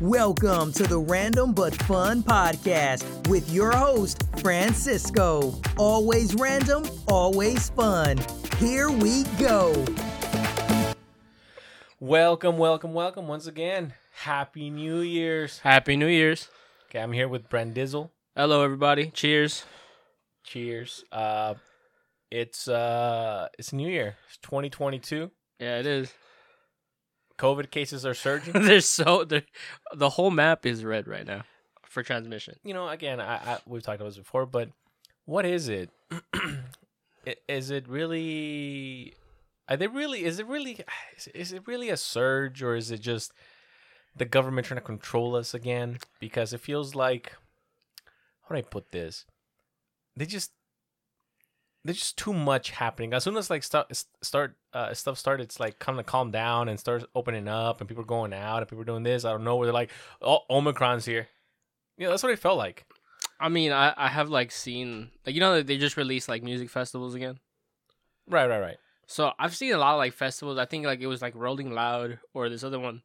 Welcome to the Random But Fun podcast with your host, Francisco. Always random, always fun. Here we go. Welcome, welcome, welcome once again. Happy New Year's. Happy New Year's. Okay, I'm here with Brent Dizzle. Hello, everybody. Cheers. Cheers. Uh, it's uh, it's New Year. It's 2022. Yeah, it is. COVID cases are surging. There's so there, the whole map is red right now for transmission. you know, again, I, I we've talked about this before, but what is it? is it really? Are they really? Is it really? Is it- is it really a surge, or is it just the government trying to control us again? Because it feels like, how do I put this? They just there's just too much happening. As soon as like start start uh, stuff started, it's like kind of calm down and starts opening up, and people are going out, and people are doing this. I don't know where they're like, oh, Omicron's here. Yeah, that's what it felt like. I mean, I, I have like seen like you know they just released like music festivals again. Right, right, right. So I've seen a lot of like festivals. I think like it was like Rolling Loud or this other one.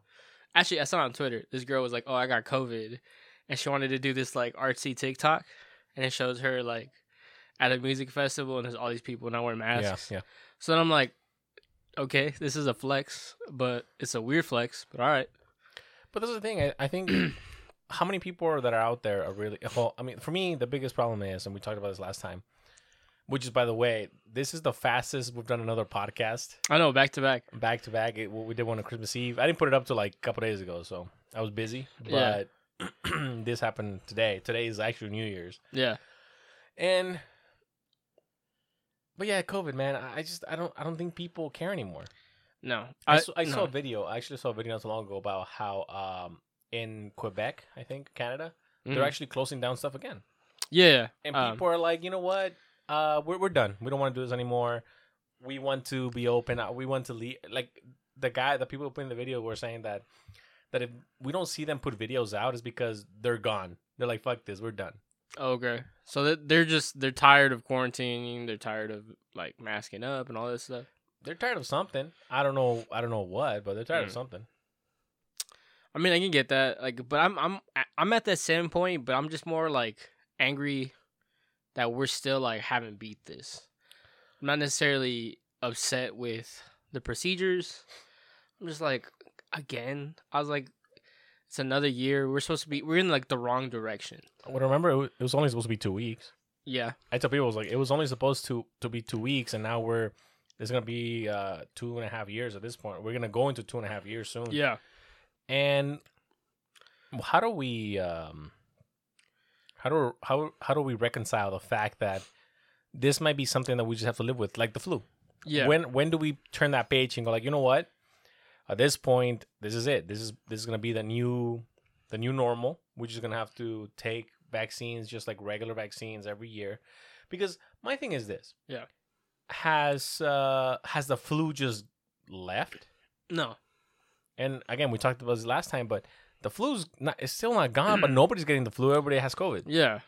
Actually, I saw on Twitter. This girl was like, "Oh, I got COVID," and she wanted to do this like artsy TikTok, and it shows her like at a music festival and there's all these people not wearing masks. Yeah, yeah. So then I'm like, okay, this is a flex, but it's a weird flex. But all right, But that's the thing. I, I think how many people are that are out there are really well. I mean, for me, the biggest problem is, and we talked about this last time, which is by the way, this is the fastest we've done another podcast I know back to back. back to back. It, we did one on Christmas Eve. I didn't put it up till like a couple days ago, so I was busy. Yeah. But this happened today. Today is actually New Year's, Yeah, and but yeah, COVID, man. I I just I don't I don't think people care anymore. no, I, saw, I no. saw a video. I actually saw a video not so long ago about how um in Quebec, I think Canada, they're Mhm. actually closing down stuff again, yeah, and um, people are like, you know what, uh, we're we're done. We don't want to do this anymore. We want to be open. Uh, We want to leave. Like the guy, the people who put in the video were saying that that if we don't see them put videos out, is because they're gone. They're like, fuck this, we're done. Okay, so they're just they're tired of quarantining. They're tired of like masking up and all this stuff. They're tired of something. I don't know. I don't know what, but they're tired of Mm. something. I mean, I can get that. Like, but I'm I'm I'm at that same point, but I'm just more like angry that we're still like haven't beat this. I'm not necessarily upset with the procedures. I'm just like again. I was like, it's another year. We're supposed to be. We're in like the wrong direction. Well, remember, it was, it was only supposed to be two weeks. Yeah. I tell people it was like it was only supposed to to be two weeks, and now we're it's gonna be uh two and a half years at this point. We're gonna go into two and a half years soon. Yeah. And how do we um how do how how do we reconcile the fact that this might be something that we just have to live with, like the flu? Yeah. When when do we turn that page and go like, you know what? At this point, this is it. This is this is gonna be the new the new normal. We're just gonna have to take vaccines just like regular vaccines every year. Because my thing is this. Yeah. Has uh has the flu just left? no. And again, we talked about this last time, but the flu's not it's still not gone, but nobody's getting the flu. Everybody has COVID. Yeah.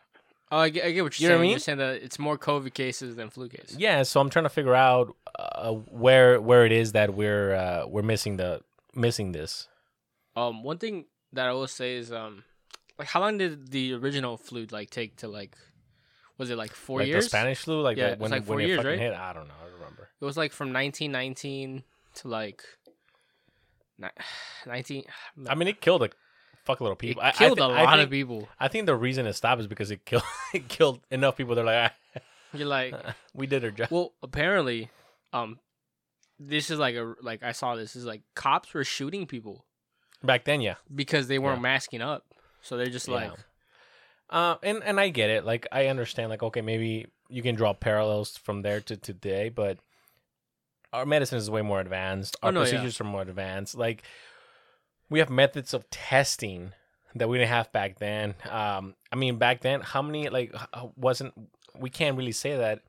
Oh, I get, I get what You you're know what I saying. mean? You're saying that it's more COVID cases than flu cases. Yeah, so I'm trying to figure out uh, where where it is that we're uh, we're missing the missing this. Um, one thing that I will say is um, like how long did the original flu like take to like, was it like four like years? the Spanish flu, like Yeah, the- when like when four it years, fucking right? hit. I don't know. I don't remember. It was like from 1919 to like, 19. I mean, it killed a fuckload of people. it I- I killed a lot think, of people. I think the reason it stopped is because it killed it killed enough people. They're like, You're like, ah, we did our job. well, apparently, um, this is like a like I saw this is like cops were shooting people Back then, yeah. because they weren't Yeah. masking up. So they're just like, Yeah. Uh, and and I get it. Like I understand. Like okay, maybe you can draw parallels from there to today, but our medicine is way more advanced. Oh, Our no, yeah. procedures are more advanced. Like we have methods of testing that we didn't have back then. Um, I mean, back then, how many like wasn't we can't really say that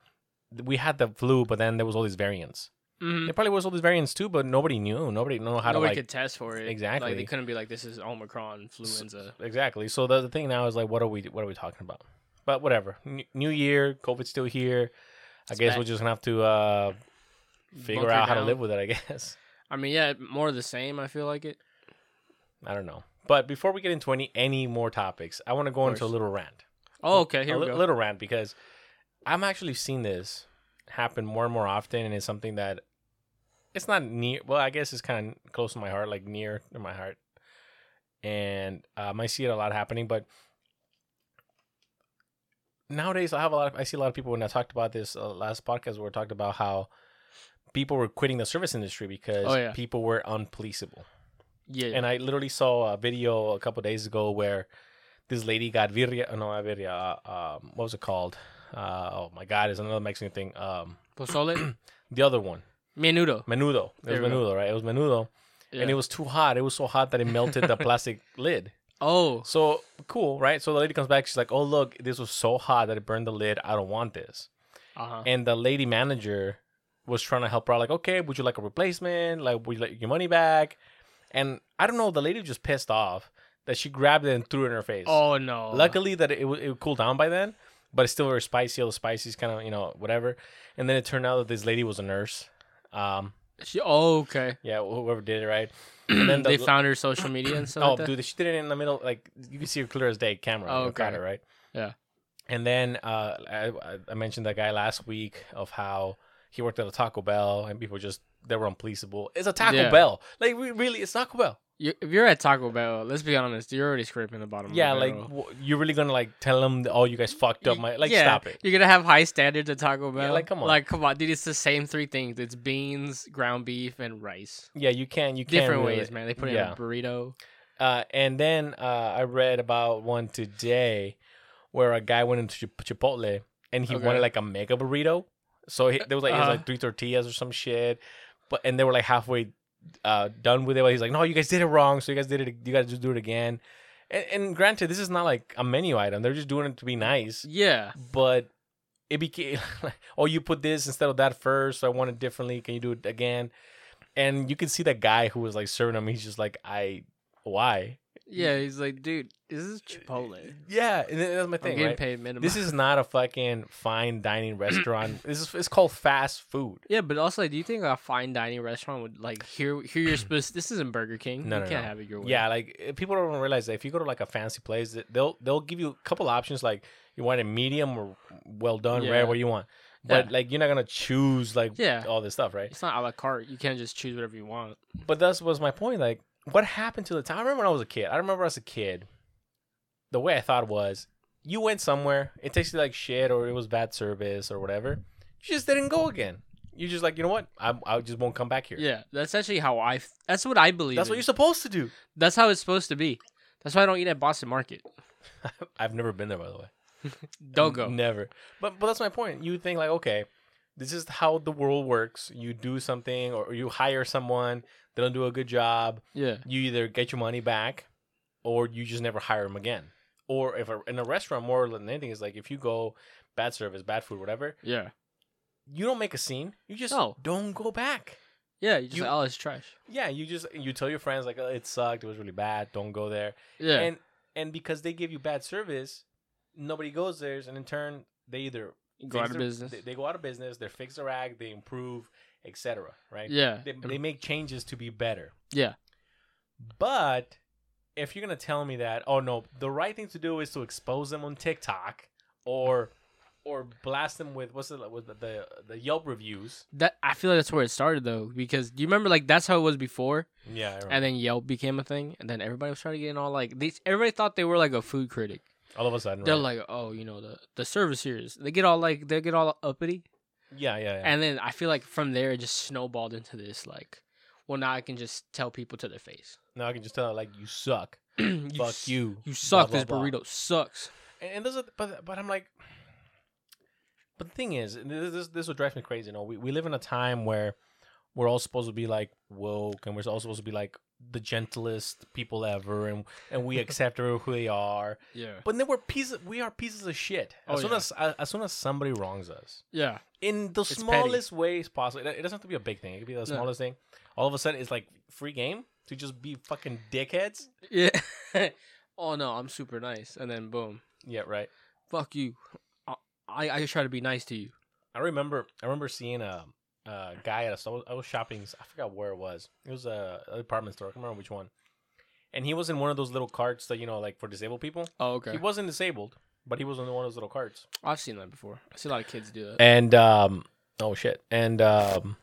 we had the flu, but then there was all these variants. mhm. There probably was all these variants too, but nobody knew. Nobody know how nobody to like could test for it. Exactly. Like they couldn't be like this is Omicron, influenza. Exactly. So the, the thing now is like, what are we what are we talking about? But whatever. N- New year, COVID's still here. I It's guess back. we're just gonna have to uh, figure Bunker out how to live with it. I guess. I mean, yeah, more of the same. I feel like it. I don't know. But before we get into any any more topics, I want to go into a little rant. Oh, okay. Here a we li- go. little rant because I'm actually seeing this happen more and more often, and it's something that it's not near. Well, I guess it's kind of close to my heart, like near to my heart, and um, I see it a lot happening. But nowadays, I have a lot. Of, I see a lot of people when I talked about this uh, last podcast, where we talked about how people were quitting the service industry because Oh, yeah. people were unpoliceable. Yeah. And I literally saw a video a couple days ago where this lady got birria. No, not birria. Uh, um, what was it called? Uh, oh my God, it's another Mexican thing. Um, Pozole. the other one, Menudo. menudo. It was There go. menudo, right? It was menudo, and it was too hot. It was so hot that it melted the plastic lid. Oh. So cool, right? So the lady comes back. She's like, "Oh look, this was so hot that it burned the lid. I don't want this." Uh huh. And the lady manager was trying to help her out, like, okay, would you like a replacement? Like, would you like your money back? And I don't know, the lady just pissed off that she grabbed it and threw it in her face. Oh no. Luckily that it would it would cool down by then, but it's still very spicy. All the spices kind of you know whatever. And then it turned out that this lady was a nurse. Um, She, oh, okay. yeah, wh- whoever did it, right? And then the, they found her social media and stuff. oh, like dude, she did it in the middle, like you can see her clear as day, camera. Oh, okay. okay. right? Yeah. And then uh, I, I- I mentioned that guy last week of how he worked at a Taco Bell and people just they were unpoliceable. It's a Taco Yeah. Bell, like re- really, it's Taco Bell. You, if you're at Taco Bell, let's be honest, you're already scraping the bottom. Yeah, of the like w- you're really gonna like tell them, that, oh, you guys fucked up my like, yeah, stop it. You're gonna have high standards at Taco Bell. like, come on. Like, come on, dude. It's the same three things. It's beans, ground beef, and rice. Yeah, you can, you can Different really- ways, man. They put it yeah. in a burrito. Uh, and then uh, I read about one today where a guy went into Chip- Chipotle and he Okay. wanted like a mega burrito. So he, there was like it was Uh-huh. like three tortillas or some shit, but and they were like halfway uh, done with it. But he's like, no, you guys did it wrong. So you guys did it. You guys just do it again. And, and granted, this is not like a menu item. They're just doing it to be nice. Yeah. But it became oh, you put this instead of that first. So I want it differently. Can you do it again? And you can see that guy who was like serving him. He's just like, I, why? Yeah. He's like, dude, this is Chipotle. Yeah, and that's my I'm thing. getting Right? paid minimum. This is not a fucking fine dining restaurant. this is it's called fast food. Yeah, but also, like, do you think a fine dining restaurant would like here? Here, you're supposed. This isn't Burger King. No, you no, can't no. have it your way. Yeah, like eh, people don't realize that if you go to like a fancy place, they'll they'll give you a couple options like you want a medium or well done, Yeah. rare, what you want. But Yeah. like you're not gonna choose like Yeah. all this stuff, right? It's not a la carte. You can't just choose whatever you want. But that was my point. Like, what happened to the time? I remember when I was a kid. I remember as a kid, the way I thought was, you went somewhere, it tasted like shit, or it was bad service, or whatever. You just didn't go again. You're just like, you know what? I I just won't come back here. Yeah, that's actually how I. That's what I believe. That's what in. you're supposed to do. That's how it's supposed to be. That's why I don't eat at Boston Market. I've never been there, by the way. Don't go. Never. But but that's my point. You think like, okay, this is how the world works. You do something, or you hire someone. They don't do a good job. Yeah. you either get your money back or you just never hire them again. Or if a, in a restaurant, more than anything, is like if you go bad service, bad food, whatever, Yeah. you don't make a scene. You just No. don't go back. Yeah. You just You- like, oh, it's trash. Yeah, you just you tell your friends like oh, it sucked, it was really bad, don't go there. Yeah. And and because they give you bad service, nobody goes there, and in turn they either go out of their- business. They, they go out of business. They fix their act. They improve, etc. Right? yeah. They, they make changes to be better. yeah. But if you're gonna tell me that, oh no, the right thing to do is to expose them on TikTok or or blast them with what's it with the, the the Yelp reviews. That I feel like that's where it started though, because do you remember like that's how it was before, Yeah, I remember. and then Yelp became a thing, and then everybody was starting getting all like these. Everybody thought they were like a food critic. all of a sudden, They're right? like, oh, you know the the service here is. They get all like they get all uppity, yeah, yeah, yeah. and then I feel like from there it just snowballed into this like, well now I can just tell people to their face. now I can just tell like you suck, you fuck s- you, You suck. blah, this blah, blah. burrito sucks. And, and those are, but but I'm like, but the thing is, this this, this what drives me crazy. You know, we we live in a time where we're all supposed to be like woke, and we're all supposed to be like the gentlest people ever, and and we accept who they are. Yeah. But then we're pieces. We are pieces of shit. Oh, as Oh, soon yeah. as as soon as somebody wrongs us Yeah. in the petty. smallest ways possible, it, doesn't have to be a big thing. It could be the No. smallest thing. All of a sudden, it's like free game to just be fucking dickheads. Yeah. oh no, I'm super nice, and then boom, Yeah, right. fuck you. I I, I try to be nice to you. I remember. I remember seeing a, a guy at a store. I was shopping. I forgot where it was. It was a, a department store. I can't remember which one. and he was in one of those little carts that you know, like for disabled people. Oh, okay. He wasn't disabled, but he was in one of those little carts. I've seen that before. I see a lot of kids do that. And um, oh shit, and um,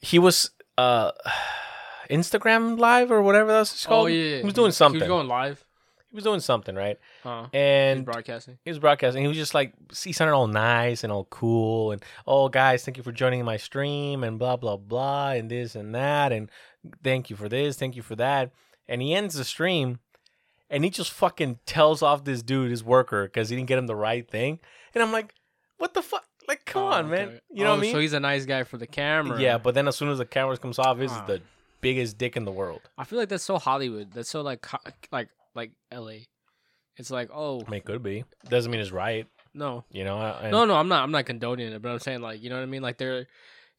he was uh, Instagram live or whatever that's called. oh yeah, he was doing something. He was going live. He was doing something, right? Huh? And He's broadcasting. he was broadcasting. He was just like, he sounded all nice and all cool. And, oh, guys, thank you for joining my stream and blah, blah, blah, and this and that. And thank you for this. Thank you for that. And he ends the stream and he just fucking tells off this dude, his worker, because he didn't get him the right thing. And I'm like, what the fuck? Like, come Oh, on, man. okay. You know Oh, what I mean? So he's a nice guy for the camera. yeah, but then as soon as the camera comes off, this is Ah. the biggest dick in the world. I feel like that's so Hollywood. That's so like like like L.A. It's like oh I mean, it could be. Doesn't mean it's right. no You know? And, no no I'm not I'm not condoning it, but I'm saying like you know what I mean. Like they're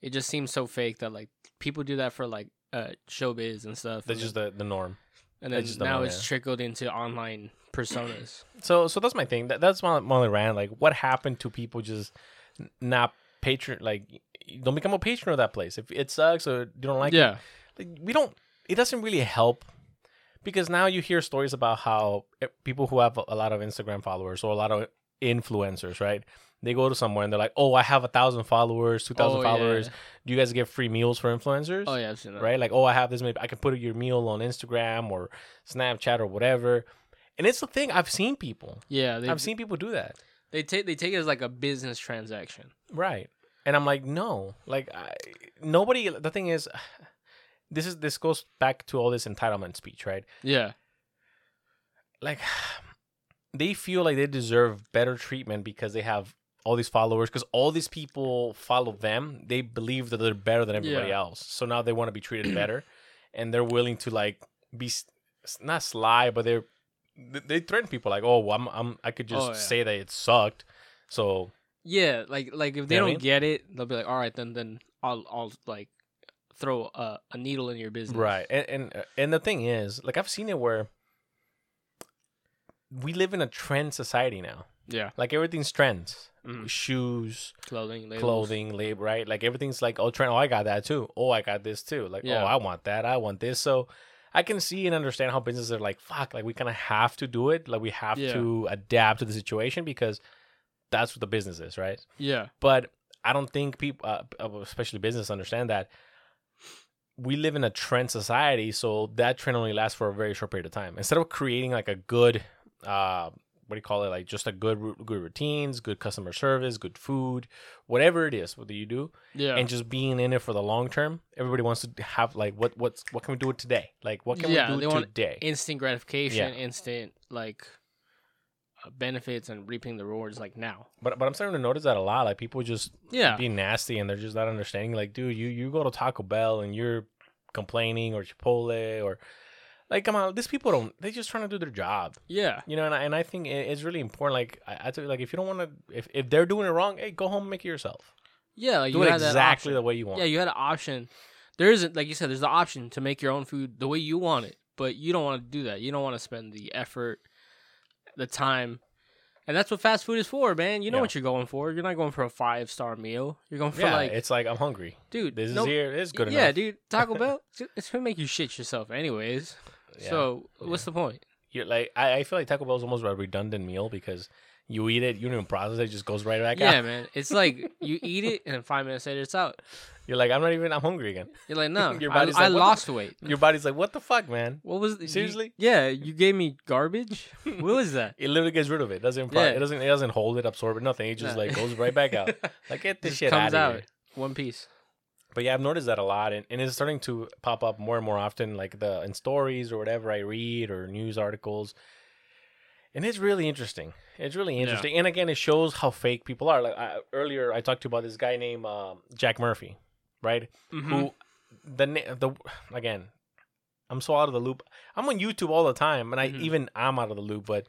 it just seems so fake that like people do that for like uh showbiz and stuff. That's and just then, the, the norm. and then now norm, it's yeah. trickled into online personas. So so that's my thing. That, that's my, my rant. Like, what happened to people just not patron? Like, don't become a patron of that place. If it sucks or you don't like yeah, it, like, we don't. It doesn't really help because now you hear stories about how eh, people who have a- lot of Instagram followers or a lot of influencers, right? They go to somewhere and they're like, "Oh, I have a thousand followers, two thousand Oh, yeah. followers. Do you guys get free meals for influencers?" oh yeah, I've seen that. right? Like, oh, I have this. Maybe I can put your meal on Instagram or Snapchat or whatever. And it's the thing. I've seen people. Yeah, they I've seen people do that. they take they take it as like a business transaction. Right. And I'm like, no. Like, I, nobody. The thing is, this is this goes back to all this entitlement speech, right? Yeah, Like, they feel like they deserve better treatment because they have all these followers. Because all these people follow them. They believe that they're better than everybody Yeah. else. So now they want to be treated better, and they're willing to like be not sly, but they're they- they threaten people like, oh, I'm, I'm I could just Oh, yeah. say that it sucked. So yeah. Like like if they You know what I don't get it, they'll be like, all right, then then I'll I'll like throw a, a needle in your business. Right, and and uh, and the thing is, like I've seen it where we live in a trend society now. Yeah. Like everything's trends, Mhm. shoes, Clothing. Labels. clothing, labor, right? Like everything's like oh trend. Oh, I got that too. Oh, I got this too. Like Yeah. oh, I want that. I want this. So I can see and understand how businesses are like fuck. Like we kind of have to do it. Like we have Yeah. to adapt to the situation because that's what the business is, right? Yeah. but I don't think people, uh, especially business, understand that we live in a trend society, so that trend only lasts for a very short period of time. Instead of creating like a good, uh, what do you call it? Like just a good, good routines, good customer service, good food, whatever it is, what do you do? Yeah. And just being in it for the long term. Everybody wants to have like what, what's, what can we do today? Like what can Yeah, we they do want today? instant gratification, Yeah. instant like benefits and reaping the rewards like now. But but I'm starting to notice that a lot. Like people just Yeah. being nasty and they're just not understanding. Like, dude, you you go to Taco Bell and you're complaining or Chipotle or like, come on, these people don't. They're just trying to do their job, Yeah. you know. And I, and I think it's really important. Like, I, I tell you, like if you don't want to, if if they're doing it wrong, hey, go home and make it yourself. Yeah. Like Do you it had exactly the way you want. Yeah, you had an option. There isn't like you said. There's the option to make your own food the way you want it, but you don't want to do that. You don't want to spend the effort, the time, and that's what fast food is for, man. You know Yeah. what you're going for. You're not going for a five star meal. You're going for yeah. like, it's like I'm hungry. dude, This no- is here. It's good yeah, enough. Yeah, dude. Taco Bell, it's- it's gonna make you shit yourself, anyways. Yeah. So what's the point? You're like I, I feel like Taco Bell is almost a redundant meal because you eat it, you don't even process it, it just goes right back Yeah, out. Yeah, man. It's like you eat it and five minutes later it's out. You're like, I'm not even. I'm hungry again. You're like, no, Your body's I like, the- lost weight. Your body's like, what the fuck, man? What was the, you- Seriously? yeah, you gave me garbage. what was that? It literally gets rid of it. Doesn't Yeah. it doesn't it doesn't hold it, absorb it, nothing. It just Nah. like goes right back out. Like get this Just shit comes out out here. one piece. But yeah, I've noticed that a lot, and, and it's starting to pop up more and more often, like the in stories or whatever I read or news articles. And it's really interesting. It's really interesting, and again, it shows how fake people are. Like I, earlier, I talked to you about this guy named um, Jack Murphy, right? Mm-hmm. Who the the again, I'm so out of the loop. I'm on YouTube all the time, and I Mhm. even I'm out of the loop. But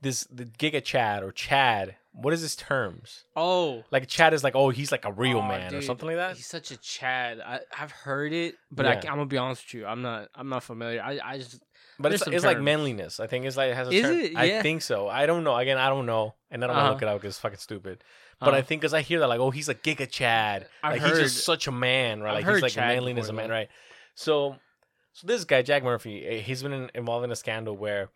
this the Giga Chad or Chad, what is his terms? Oh, Like Chad is like, oh, he's like a real Oh, man or something like that. He's such a Chad. I, I've heard it, but I, Yeah. am gonna be honest with you. I'm not. I'm not familiar. I, I just. But there's it's, it's like manliness. I think it's like it has a Is term. it? I Yeah. think so. I don't know. Again, I don't know, and I don't want Uh-huh. to look it up because it's fucking stupid. But I Uh, think because I hear that like, oh, he's a Giga Chad. I've like he's heard- just such a man, right? I've Like heard he's like Chad manliness a before, man, though. right? So So this guy Jack Murphy, eh, he's been in, involved in a scandal where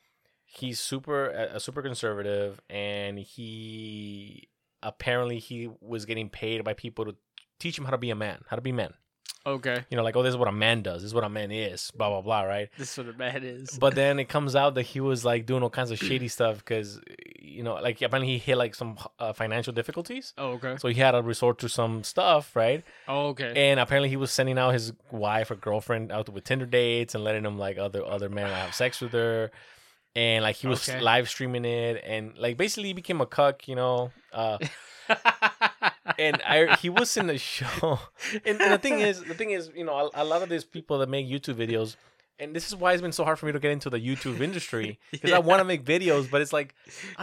he's super a, a super conservative, and he apparently he was getting paid by people to teach him how to be a man, how to be men. Okay. You know, like oh, this is what a man does. This is what a man is. Blah blah blah. Right. This is what a man is. But then it comes out that he was like doing all kinds of shady stuff because, you know, like apparently he hit like some uh, financial difficulties. oh, okay. So he had to resort to some stuff, right? Oh, okay. And apparently he was sending out his wife or girlfriend out with Tinder dates and letting them like other other men have sex with her. And like he was Okay. live streaming it and like basically he became a cuck, you know. Uh and I he was in the show. And, and the thing is, the thing is, you know, a, a lot of these people that make YouTube videos, and this is why it's been so hard for me to get into the YouTube industry because I want to make videos, but it's like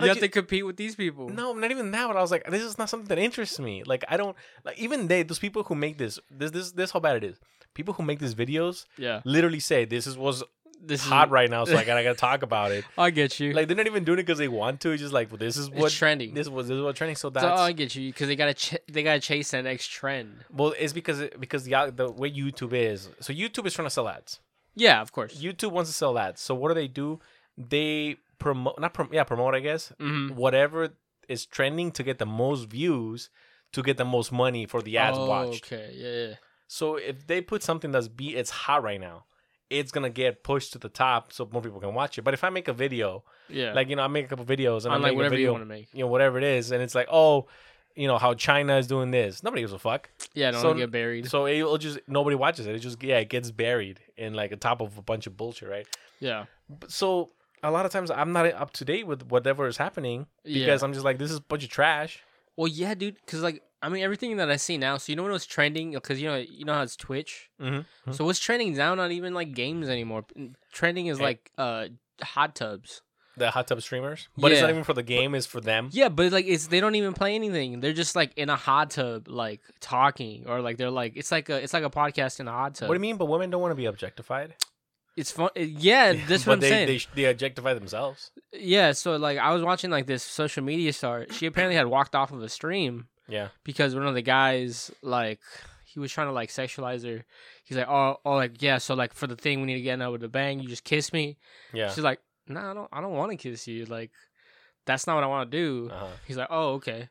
you have to compete with these people. no, not even that. But I was like, this is not something that interests me. Like, I don't like even they, those people who make this, this, this, this, how bad it is. People who make these videos Yeah. literally say this is what's This is hot is right now, so I gotta, gotta talk about it. I get you. Like they're not even doing it because they want to. It's just like well, this is It's what trending. This was this is what trending. So so that's I get you because they gotta ch- they gotta chase that next trend. well, it's because it, because the the way YouTube is. So YouTube is trying to sell ads. Yeah, of course. YouTube wants to sell ads. So what do they do? They promote, not prom- yeah, promote. I guess Mhm. whatever is trending to get the most views, to get the most money for the ads watch. oh, watched. Okay. Yeah. yeah. So if they put something that's be it's hot right now, it's gonna get pushed to the top so more people can watch it. But if I make a video, Yeah. like you know, I make a couple videos and I like whatever video, you want to make. you know, whatever it is, and it's like, oh, you know, how China is doing this. Nobody gives a fuck. Yeah. Don't so- get buried. So it'll just nobody watches it. It just yeah, it gets buried in like a top of a bunch of bullshit, right? yeah. So a lot of times I'm not up to date with whatever is happening Yeah. because I'm just like, this is a bunch of trash. Well, yeah, dude. Because like, I mean, everything that I see now. So you know when it was trending? Because you know, you know how it's Twitch. Mm-hmm. So what's trending now? Not even like games anymore. Trending is like uh hot tubs. The hot tub streamers, but it's not even for the game; it's for them. Yeah, but like it's they don't even play anything. They're just like in a hot tub, like talking, or like they're like it's like a it's like a podcast in a hot tub. What do you mean? But women don't want to be objectified. It's fun. Yeah, this but what I'm they, saying. They, they objectify themselves. yeah, so like I was watching like this social media star. She apparently had walked off of a stream Yeah. because one of the guys like he was trying to like sexualize her. He's like, oh, oh, like yeah. So like for the thing we need to get out with the bang, you just kiss me. Yeah. She's like, no, I don't. I don't want to kiss you. Like that's not what I want to do. Uh-huh. He's like, oh, okay.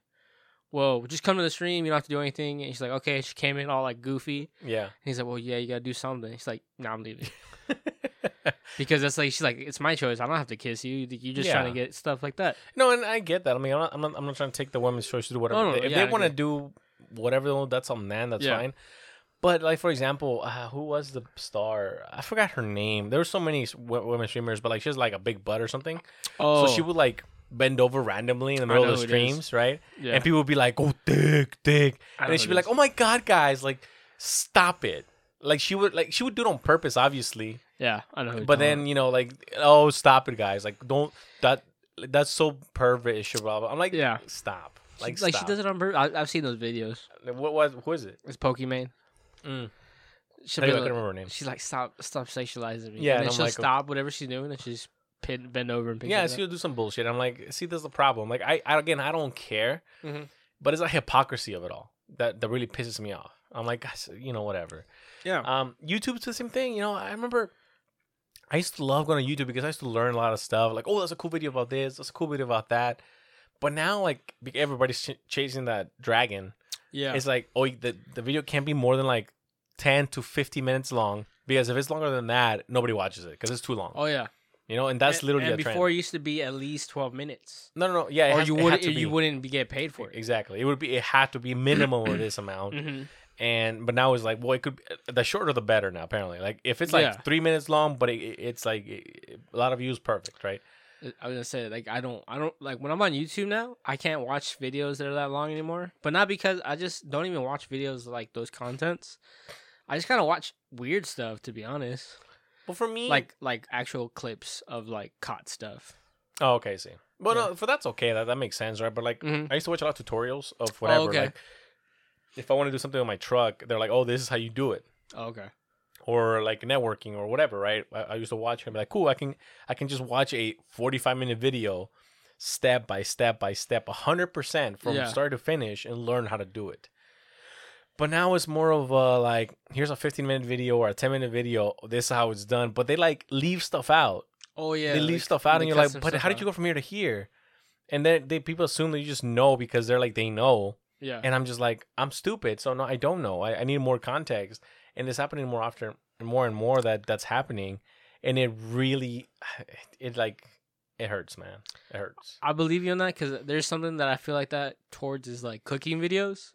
Well, just come to the stream. You don't have to do anything. And she's like, okay. She came in all like goofy. Yeah. And he's like, well, yeah, you gotta do something. She's like, no, I'm leaving because that's like she's like, it's my choice. I don't have to kiss you. You're just trying to get stuff like that. no, and I get that. I mean, I'm not, I'm not, I'm not trying to take the women's choice to do whatever. No, no, if yeah, they want to do whatever, that's on them. That's Yeah. fine. But like for example, uh, who was the star? I forgot her name. There were so many w- women streamers, but like she has like a big butt or something. Oh, So she would like bend over randomly in the middle of the who it is. streams, right? Yeah. And people would be like, "Oh, dick, dick," and then she'd be like, "Oh my god, guys, like, stop it!" Like she would like she would do it on purpose, obviously. yeah, I know. But then you know, like, oh, stop it, guys! Like, don't that that's so pervert. Blah, blah. I'm like, Yeah. stop. Like, She- like stop. she does it on purpose. I- I've seen those videos. What was who is it? It's Pokimane. Mm. She'll I be like, remember her name. she's like, stop, stop sexualizing me. Yeah, and and she'll like, stop whatever she's doing, and she's pin, bend over and pick Yeah, it up. she'll do some bullshit. I'm like, see, there's the problem. Like, I, I again, I don't care, Mhm. but it's a hypocrisy of it all that that really pisses me off. I'm like, guys, you know, whatever. Yeah. Um, YouTube's the same thing. You know, I remember I used to love going to YouTube because I used to learn a lot of stuff. Like, oh, that's a cool video about this. That's a cool video about that. But now, like, everybody's ch- chasing that dragon. yeah. It's like, oh, the the video can't be more than like ten to fifty minutes long because if it's longer than that, nobody watches it because it's too long. oh yeah. You know, and that's And- literally and a trend. before it used to be at least twelve minutes, no, no, no. Yeah, it or has- you wouldn't you be. wouldn't be get paid for it. Exactly. It would be. It had to be minimum of this amount. hmm And but now it's like, well, it could. The shorter the better. Now, apparently, like if it's like Yeah. three minutes long, but it, it's like it- a lot of views, perfect, right? I was gonna say like I don't I don't like when I'm on YouTube now I can't watch videos that are that long anymore. But not because I just don't even watch videos like those contents. I just kind of watch weird stuff to be honest, Well, for me, like like actual clips of like caught stuff. oh, okay, I see. Well, Yeah. no, for that's okay. That that makes sense, right? But like, Mhm. I used to watch a lot of tutorials of whatever. okay. Like, if I want to do something on my truck, they're like, oh, this is how you do it. Oh, okay. or like networking or whatever, right? I, I used to watch him be like, cool, I can I can just watch a 45 minute video step by step by step, 100% from Yeah. start to finish and learn how to do it. But now it's more of a like, here's a 15 minute video or a 10 minute video. This is how it's done. But they like leave stuff out. Oh yeah, they leave like, stuff out, and you're like, but how did you go from here to here? And then they people assume that you just know because they're like they know, Yeah, and I'm just like I'm stupid, so no, I don't know. I, I need more context, and it's happening more often, more and more that that's happening, and it really, it like it hurts, man. It hurts. I believe you on that because there's something that I feel like that towards is like cooking videos.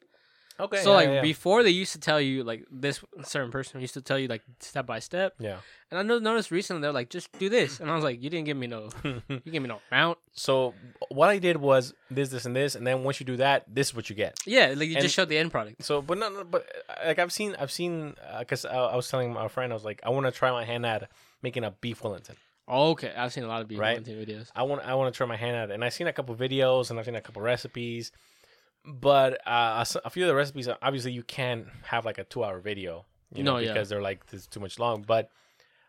Okay, so like before they used to tell you like this certain person used to tell you like step by step, yeah. and I noticed recently they're like just do this, and I was like you didn't give me no, you gave me no amount. so what I did was this, this, and this, and then once you do that, this is what you get. Yeah, like you And- just showed the end product. So, but no, no but uh, like I've seen, I've seen, because I, I was telling my friend, I was like, I want to try my hand at making a beef Wellington. Oh, okay, I've seen a lot of beef Right. Wellington videos. I want, I want to try my hand at it, and I've seen a couple videos and I've seen a couple recipes, but uh, a few of the recipes, obviously, you can't have like a two-hour video, you know, No, yeah. because they're like it's too much long. But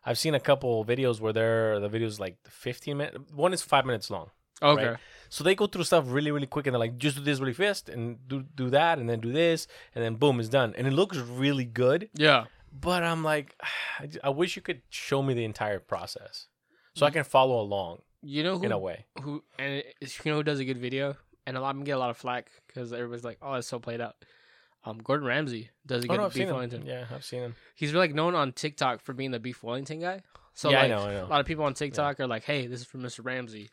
I've seen a couple videos where they're the videos like 15 minutes. One is five minutes long. Okay, Right. So they go through stuff really, really quick, and they're like, just do this really fast, and do do that, and then do this, and then boom, it's done, and it looks really good. yeah, But I'm like, i wish you could show me the entire process, so I can follow along you know who in a way. who and you know who does a good video, and a lot of them get a lot of flack because everybody's like, oh, it's so played out. Um, Gordon Ramsay does a Oh good no, I've beef seen him. Wellington. Yeah, I've seen him. He's like known on TikTok for being the beef Wellington guy. So Yeah, I know, I know. A lot of people on TikTok are like, "Hey, this is from Mr. Ramsay,"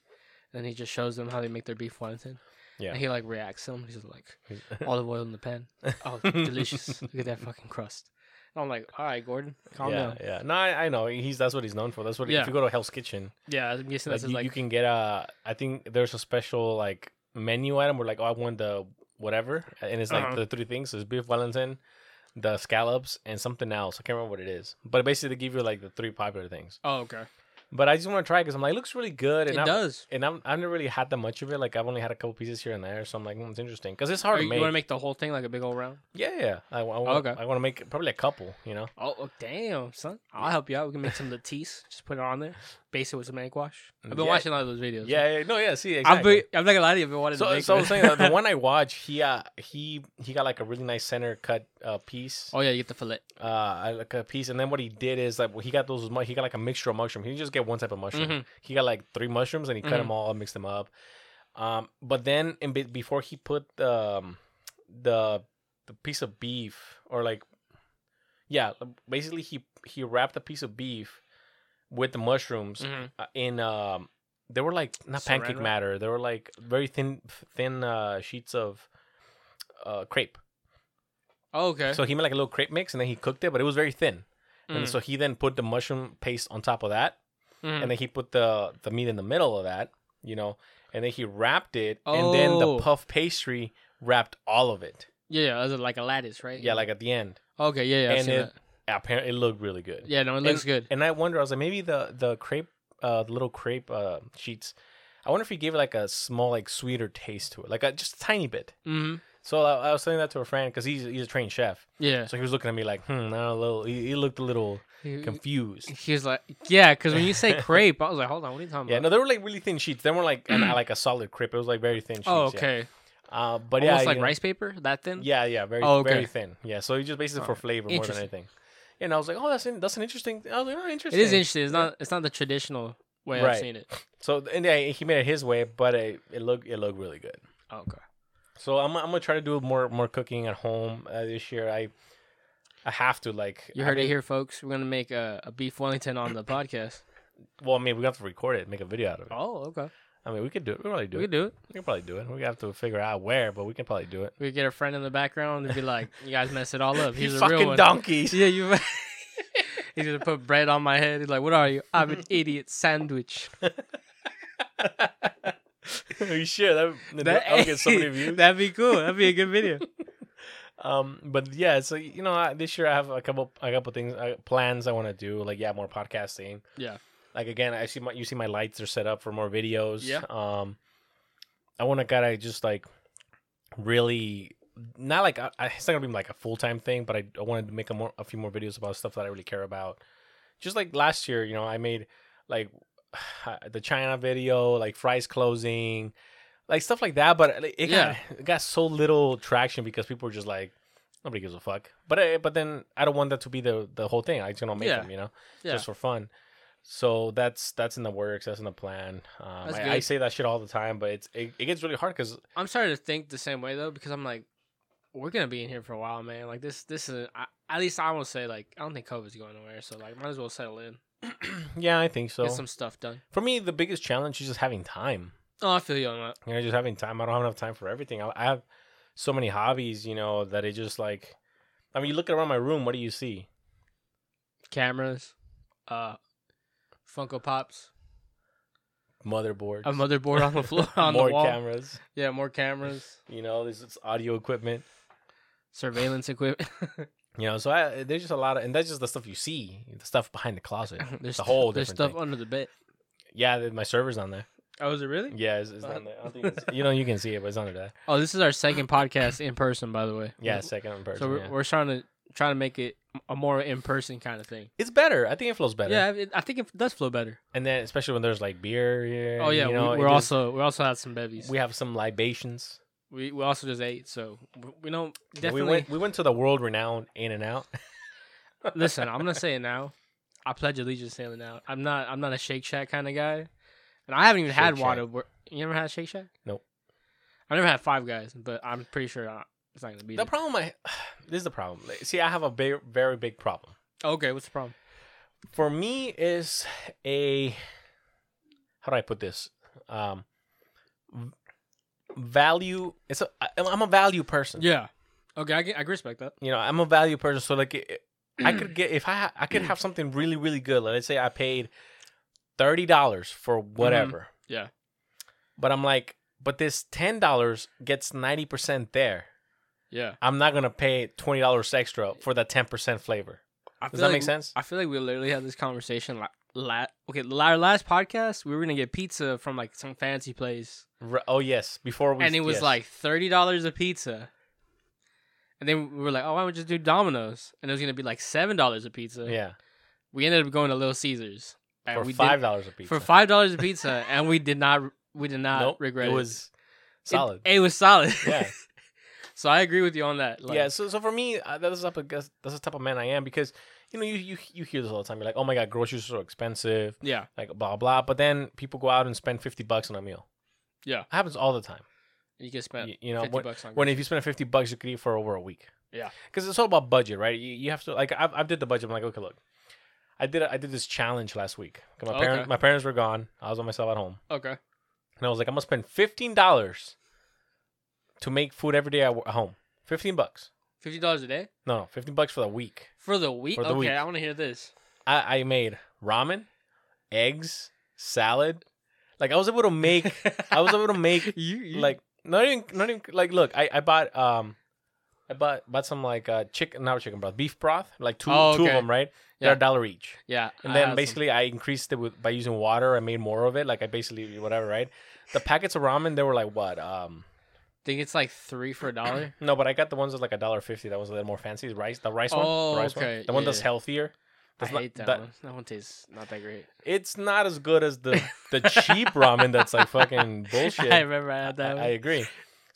and he just shows them how they make their beef Wellington. Yeah. And he like reacts to them. He's like, "Olive oil in the pan. Oh, delicious! Look at that fucking crust." And I'm like, "All right, Gordon, calm yeah, down." yeah. No, I, I know. He's that's what he's known for. That's what. Yeah. If you go to Hell's Kitchen, Yeah, I'm guessing like, that's you, like, you can get a. I think there's a special like menu item where like, oh, I want the whatever, and it's like Uh-huh. the three things. So it's beef Wellington, the scallops, and something else. I can't remember what it is, but basically they give you like the three popular things. oh, okay. But I just want to try because I'm like, it looks really good, and It I'm, does. and I'm, I've never really had that much of it. Like I've only had a couple pieces here and there, so I'm like, mm, it's interesting because it's hard Are to you, make. want to make the whole thing like a big old round? yeah, yeah. I, I, want, Okay. I want to make probably a couple. You know. Oh, oh, damn, son! I'll help you out. We can make some lattice. Just put it on there. Base it with some egg wash. I've been Yeah. watching a lot of those videos. Yeah, yeah, no, yeah. See, I've exactly. been, I'm not gonna lie to you. I've been wanting to so, make so I one. was saying uh, the one I watched, he uh, he he got like a really nice center cut uh, piece, oh yeah, you get the fillet. uh, like a piece, and then what he did is like he got those he got like a mixture of mushroom. He just get one type of mushroom. Mhm. He got like three mushrooms, and he cut Mhm. them all, mixed them up. Um, but then in be- before he put the um, the the piece of beef or like yeah, basically he he wrapped a piece of beef with the mushrooms Mhm. uh, in um they were like not Saran pancake wrap? matter they were like very thin thin uh sheets of uh crepe Oh, okay. so he made like a little crepe mix and then he cooked it but it was very thin and Mm. so he then put the mushroom paste on top of that Mhm. and then he put the the meat in the middle of that you know and then he wrapped it and then the Oh. puff pastry wrapped all of it yeah, yeah, it was like a lattice, right? yeah like at the end Okay, yeah, yeah. And it that. apparently it looked really good Yeah, no, it looks and, good. And I wonder, I was like, maybe the the crepe, uh, the little crepe uh sheets. I wonder if he gave it like a small, like sweeter taste to it, like a, just a tiny bit. hmm So I, I was saying that to a friend because he's he's a trained chef. Yeah. So he was looking at me like, hmm, a little. He, he looked a little confused. he was like, yeah, because when you say crepe, I was like, hold on, what are you talking about? Yeah, no, they were like really thin sheets. They weren't like an, like a solid crepe. It was like very thin sheets. oh, yeah. okay. Uh, but Almost yeah, like you know- rice paper, that thin. Yeah, yeah, very Oh, okay. very thin. Yeah, so he just basically for Oh, flavor more than anything. And I was like, oh, that's in, that's an interesting. I was like, oh, interesting. It is interesting. It's not. It's not the traditional way I've seen it. So and yeah, he made it his way, but it, it looked it looked really good. Oh, okay. So I'm I'm gonna try to do more more cooking at home uh, this year. I I have to like You I heard it here, folks. We're gonna make a, a beef Wellington on the podcast. Well, I mean, we have to record it, make a video out of it. Oh, okay. I mean, we could do it. We could probably do We it. We could do it. We can probably do it. We have to figure out where, but we can probably do it. We could get a friend in the background and be like, "You guys messed it all up. He's a real fucking one." donkeys. Yeah, you. He's gonna put bread on my head. He's like, "What are you? I'm an idiot sandwich." Are you sure that, that I'll get so many views? That'd be cool. That'd be a good video. Um, but yeah, so you know, I, this year I have a couple a couple things uh, plans I want to do. Like yeah, more podcasting. Yeah. Like again, I see my you see my lights are set up for more videos. Yeah. Um, I want to gotta just like really not like I, I- it's not gonna be like a full time thing, but I, I wanted to make a more a few more videos about stuff that I really care about. Just like last year, you know, I made like the China video, like fries closing, like stuff like that. But it got it got so little traction because people were just like, nobody gives a fuck. But I, but then I don't want that to be the the whole thing. I just gonna make Yeah. them, you know, Yeah. just for fun. So that's that's in the works. That's in the plan. Um, I, I say that shit all the time, but it's it, it gets really hard because I'm starting to think the same way though because I'm like, we're gonna be in here for a while, man. Like this, this is I, at least I will say like I don't think COVID's going nowhere, so like might as well settle in, yeah, I think so. get some stuff done. For me, the biggest challenge is just having time. Oh, I feel you on that. You know, just having time. I don't have enough time for everything. I, I have so many hobbies, you know, that it just like. I mean, you look around my room. What do you see? Cameras, uh, Funko Pops, motherboard, a motherboard on the floor on more the wall. cameras. Yeah, more cameras, You know, this is audio equipment. surveillance equipment. You know, so I, there's just a lot of, and that's just the stuff you see, the stuff behind the closet. there's the whole there's stuff thing. under the bed. Yeah, my server's on there. Oh, is it really? Yeah, it's, it's Uh, on there. I don't think it's, you know, you can see it, but it's under there. Oh, this is our second podcast in person, by the way. Yeah, second in person. So we're, yeah. we're trying to trying to make it a more in person kind of thing. it's better. I think it flows better. Yeah, it, I think it does flow better. and then especially when there's like beer here. Oh yeah, you know, we, it we're just- also we also had some bevies. we have some libations. We we also just ate, so we, we don't definitely. We went we went to the world renowned In-N-Out. listen, I'm gonna say it now. I pledge allegiance to it now. I'm not I'm not a Shake Shack kind of guy, and I haven't even Shake had Shack. you ever had Shake Shack? Nope. I never had Five Guys, but I'm pretty sure uh, it's not gonna be. The There. problem I this is the problem. Like, See, I have a big, very big problem. okay, what's the problem? For me, is a how do I put this? Um, v- value. It's a. I- I'm a value person. Yeah. Okay, I can, I can respect that. You know, I'm a value person. So like, it, I could get if I ha- I could have something really really good. Like, let's say I paid thirty dollars for mm-hmm. whatever. Yeah. But I'm like, but this ten dollars gets ninety percent there. Yeah. I'm not gonna pay twenty dollars extra for that ten percent flavor. Does that like make sense? I feel like we literally had this conversation. La- la- okay, our last podcast, we were gonna get pizza from like some fancy place, oh yes, before we and it was yes. like thirty dollars a pizza. And then we were like, "Oh, why don't we just do Domino's?" And it was gonna be like seven dollars a pizza. yeah We ended up going to Little Caesars and for we five dollars a piece. for five dollars a pizza, and we did not we did not nope, regret it it. was It- solid. It, was solid. Yeah. so I agree with you on that. Like, yeah, so so for me, that's the type of that's the type of man I am because you know you you you hear this all the time. You're like, oh my god, groceries are so expensive, Yeah. like blah blah. But then people go out and spend fifty bucks on a meal. Yeah. It happens all the time. You can spend You, you know, when, bucks on when if you spend fifty bucks, you could eat for over a week. Yeah. because it's all about budget, right? You, you have to like I've I've did the budget. I'm like, okay, look, I did a, I did this challenge last week. My Okay. parents my parents were gone. I was by myself at home, Okay. and I was like, I'm gonna spend fifteen dollars to make food every day at home. Fifteen bucks. Fifteen dollars a day No, no, fifteen bucks for the week. for the week. For the okay, week. I want to hear this. I, I made ramen, eggs, salad. Like I was able to make. I was able to make you, you like not even not even like look. I I bought um. I bought bought some like uh chicken not chicken broth beef broth like two of them right they're a dollar each yeah, and I then had some. basically I increased it with by using water I made more of it like I basically whatever right the packets of ramen they were like what um think it's like three for a dollar. no but I got the ones that like a dollar fifty that was a little more fancy rice the rice one Oh, the rice one okay. the one Yeah, that's yeah. healthier I not- hate that, that- one. That one tastes not that great. it's not as good as the the cheap ramen that's like fucking bullshit. I remember I had that. I, one. I agree.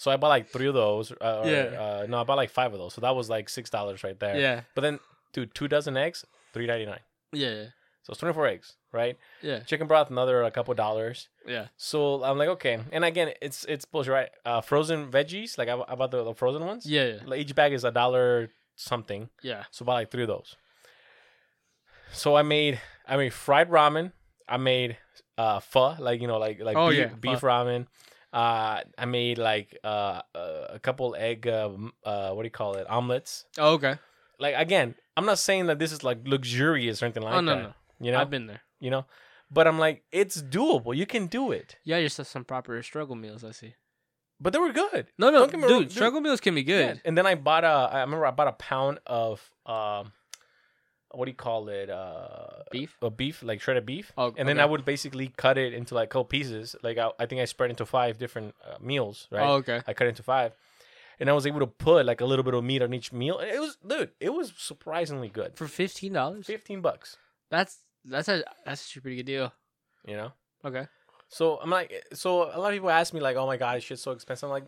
So I bought like three of those. Uh, or, Yeah. Uh, no, I bought like five of those. So that was like six dollars right there. yeah, But then, dude, two dozen eggs, three ninety nine. yeah, So it's twenty four eggs, right? yeah, Chicken broth, another a couple dollars. yeah. So I'm like, okay. And again, it's it's bullshit, right? Uh, frozen veggies, like I, I bought the, the frozen ones. Yeah, yeah, Like, each bag is a dollar something. yeah. So I bought like three of those. So I made I made fried ramen. I made uh pho, like you know, like like Oh, beef, yeah, beef ramen. Uh, I made like uh, uh, a couple egg uh, uh what do you call it omelets. Oh, okay. Like again, I'm not saying that this is like luxurious or anything like oh no, that. no. You know, I've been there. you know, but I'm like it's doable. You can do it. Yeah, you just some proper struggle meals. I see. But they were good. No, no, dude, wrong, dude. struggle meals can be Yeah. good. And then I bought a. I remember I bought a pound of um, what do you call it? Uh, Beef. a beef, like shredded beef. Oh, and then. I would basically cut it into like couple pieces. Like I, I think I spread into five different uh, meals, right? Oh, okay. I cut it into five, and I was able to put like a little bit of meat on each meal. It was, dude, it was surprisingly good. For fifteen dollars, Fifteen bucks, that's that's a that's a pretty good deal. you know. Okay. So I'm like, so a lot of people ask me like, "Oh my god, shit's so expensive." I'm like,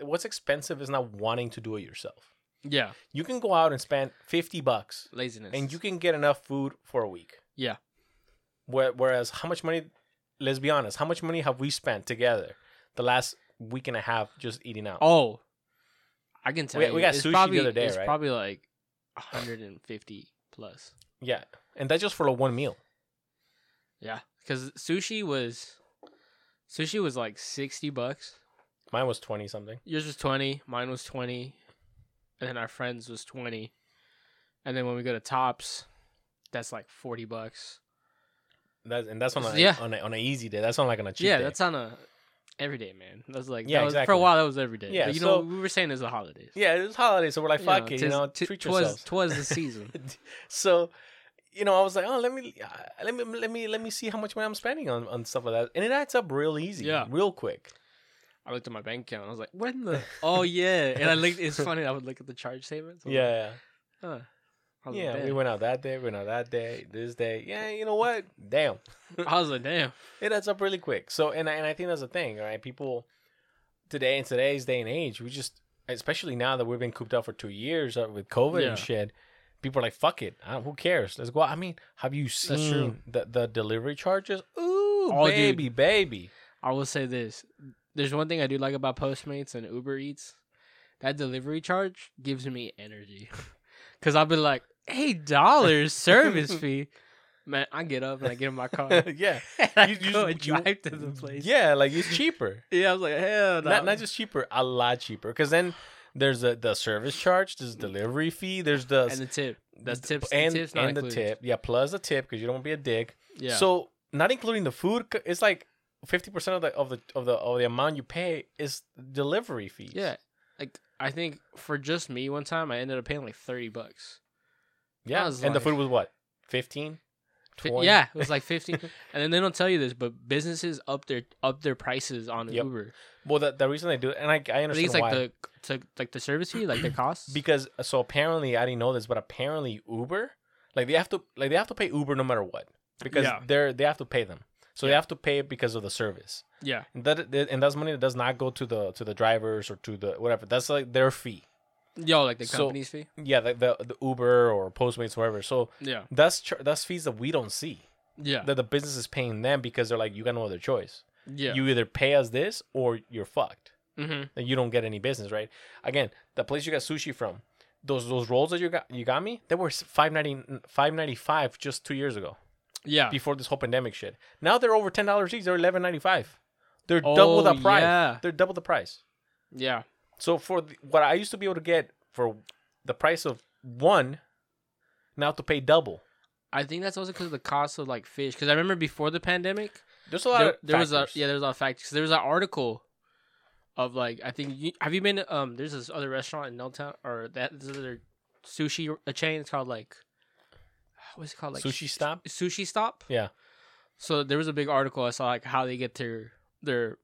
what's expensive is not wanting to do it yourself. Yeah, You can go out and spend fifty bucks, laziness. and you can get enough food for a week. Yeah. Where, whereas, how much money? Let's be honest. How much money have we spent together the last week and a half just eating out? Oh, I can tell We- you. we got it's sushi the other day, It's right? probably like 150 plus. Yeah, and that's just for like one meal. Yeah, because sushi was sushi was like 60 bucks. Mine was twenty something. Yours was 20. Mine was 20, and then our friends was 20. And then when we go to Tops, that's like 40 bucks. That's and that's on a Yeah. on a, on an easy day. That's on like on a cheap yeah, day. that's on a everyday man. That's like Yeah, that was, for a while. That was every day. Yeah, but you so- know we were saying it's the holidays. yeah. it's was holiday, so we're like, You fuck know, it, you know, treat twas, yourselves. Twas the season. so, you know, I was like, oh, let me, uh, let me, let me, let me see how much money I'm spending on on stuff like that, and it adds up real easy, Yeah. real quick. I looked at my bank account. I was like, when the? Oh yeah, and I looked. It's funny. I would look at the charge statements. Was like, Yeah, huh. Yeah. like, we went out that day, we went out that day, this day. Yeah, you know what? Damn, I was like, damn. it adds up really quick. So, and I- and I think that's the thing, right? People today in today's day and age, we just, especially now that we've been cooped up for two years uh, with COVID Yeah. and shit. People are like, "Fuck it, I who cares? Let's go." I mean, have you seen the the delivery charges? Ooh, Oh, dude. baby, baby. I will say this: there's one thing I do like about Postmates and Uber Eats. That delivery charge gives me energy, cause I'll be like, eight dollars service fee. Man, I get up and I get in my car. yeah, and I You- you go just- and you- drive to the place. yeah, like it's cheaper. yeah. I was like, hell no. Not not just cheaper, a lot cheaper. Because then there's the the service charge, there's delivery fee, there's the and the tip. The tips. and the tips and the tip. Yeah, plus the tip because you don't want to be a dick. Yeah. So not including the food, it's like fifty percent of the of the of the of the amount you pay is delivery fees. yeah, like I think for just me one time I ended up paying like thirty bucks. yeah. And the food was what 15? Fi- 20? Yeah, it was like fifteen. and then they don't tell you this, but businesses up their up their prices on Yep. Uber. Well, the, the reason they do it, and I I I think understand it's like why. the to, like the service fee, like the costs. because so apparently I didn't know this, but apparently Uber, like they have to like they have to pay Uber no matter what because Yeah. they're they have to pay them. So they Yeah. have to pay it because of the service. yeah, And that and that's money that does not go to the to the drivers or to the whatever. That's like their fee. yo, like the So- company's fee. Yeah, the the, the Uber or Postmates whatever. So Yeah, that's that's fees that we don't see. yeah, That the business is paying them because they're like you got no other choice. yeah. You either pay us this or you're fucked. mm-hmm. Then you don't get any business, right? Again, the place you got sushi from, those those rolls that you got you got me, they were 590 595 just 2 years ago Yeah, before this whole pandemic shit. Now they're over $10 each, they're 11.95. They're double the Oh, price. yeah. They're double the price. yeah, So for the, what I used to be able to get for the price of one, now to pay double. I think that's also because of the cost of like fish. Because I remember before the pandemic, There's a lot there, of there was a yeah, there was a lot of factors. There was an article of like I think you, have you been um there's this other restaurant in Milltown or that this other sushi a chain. It's called like what's it called like sushi stop. Sushi Stop. Yeah. So there was a big article I saw like how they get their their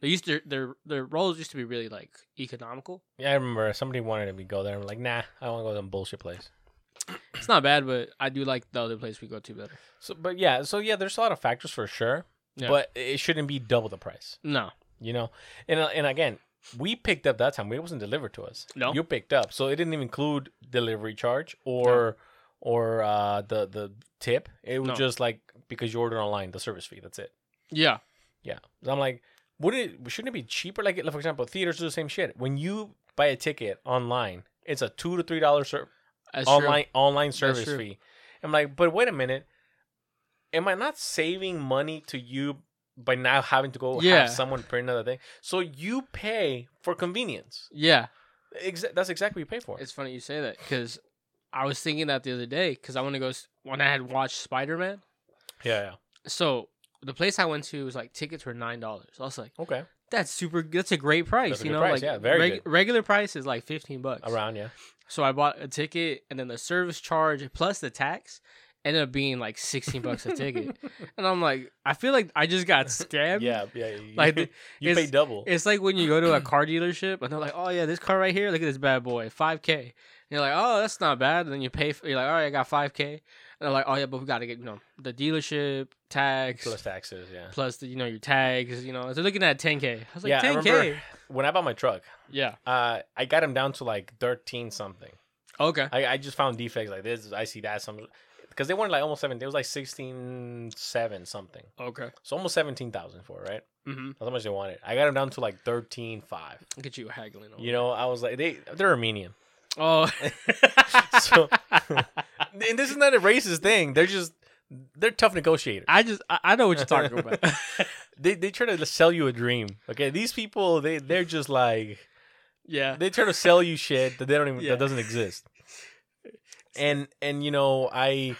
they used to their their rolls used to be really like economical. Yeah, I remember somebody wanted me to go there. I'm like, nah, I want to go to some bullshit place. It's not bad, but I do like the other place we go to better. So, but yeah, so yeah, there's a lot of factors for sure, Yeah. but it shouldn't be double the price. No, You know, and uh, and again, we picked up that time. It wasn't delivered to us. No. you picked up, so it didn't even include delivery charge or or uh, the the tip. It was No. just like because you ordered online, the service fee. That's it. yeah, Yeah, so I'm like, wouldn't it? Shouldn't it be cheaper? Like, like, for example, theaters do the same shit. When you buy a ticket online, it's a two to three dollar ser- that's true. online online service fee. I'm like, but wait a minute, am I not saving money to you by now having to go Yeah. have someone print another thing? So you pay for convenience. Yeah, Exa- that's exactly what you pay for. It's funny you say that because I was thinking that the other day because I want to go when I had watched Spider Man. yeah, yeah. So the place I went to was like tickets were nine dollars. I was like, Okay, that's super. That's a great price. That's you know, price, like yeah, very good. regular price is like fifteen bucks. around yeah. So I bought a ticket and then the service charge plus the tax ended up being like sixteen bucks a ticket. And I'm like, I feel like I just got scammed. Yeah, yeah. You, Like, you pay double. It's like when you go to a car dealership and they're like, "Oh yeah, this car right here, look at this bad boy, five k." You're like, "Oh, that's not bad." And then you pay. For, you're like, "All right, I got five k." And they're like, oh yeah, but we got to get you know the dealership tax Plus taxes, yeah. plus the, you know your tags. You know, they're looking at 10k. I was like, Yeah, 10k. remember- When I bought my truck, Yeah. uh, I got him down to like thirteen something. Okay. I, I just found defects like this. I see that some because they weren't like almost seven. It was like sixteen seven something. Okay. So almost seventeen thousand for it, right? Mm-hmm. That's how much they wanted. I got them down to like thirteen five. Look at you haggling. Over You know, I was like, they they're Armenian, Oh. So- and this is not a racist thing. They're just they're tough negotiators. I just I, I know what you're talking about. They they try to sell you a dream. Okay, these people they they're just like yeah. they try to sell you shit that they don't even Yeah. that doesn't exist. And and you know I.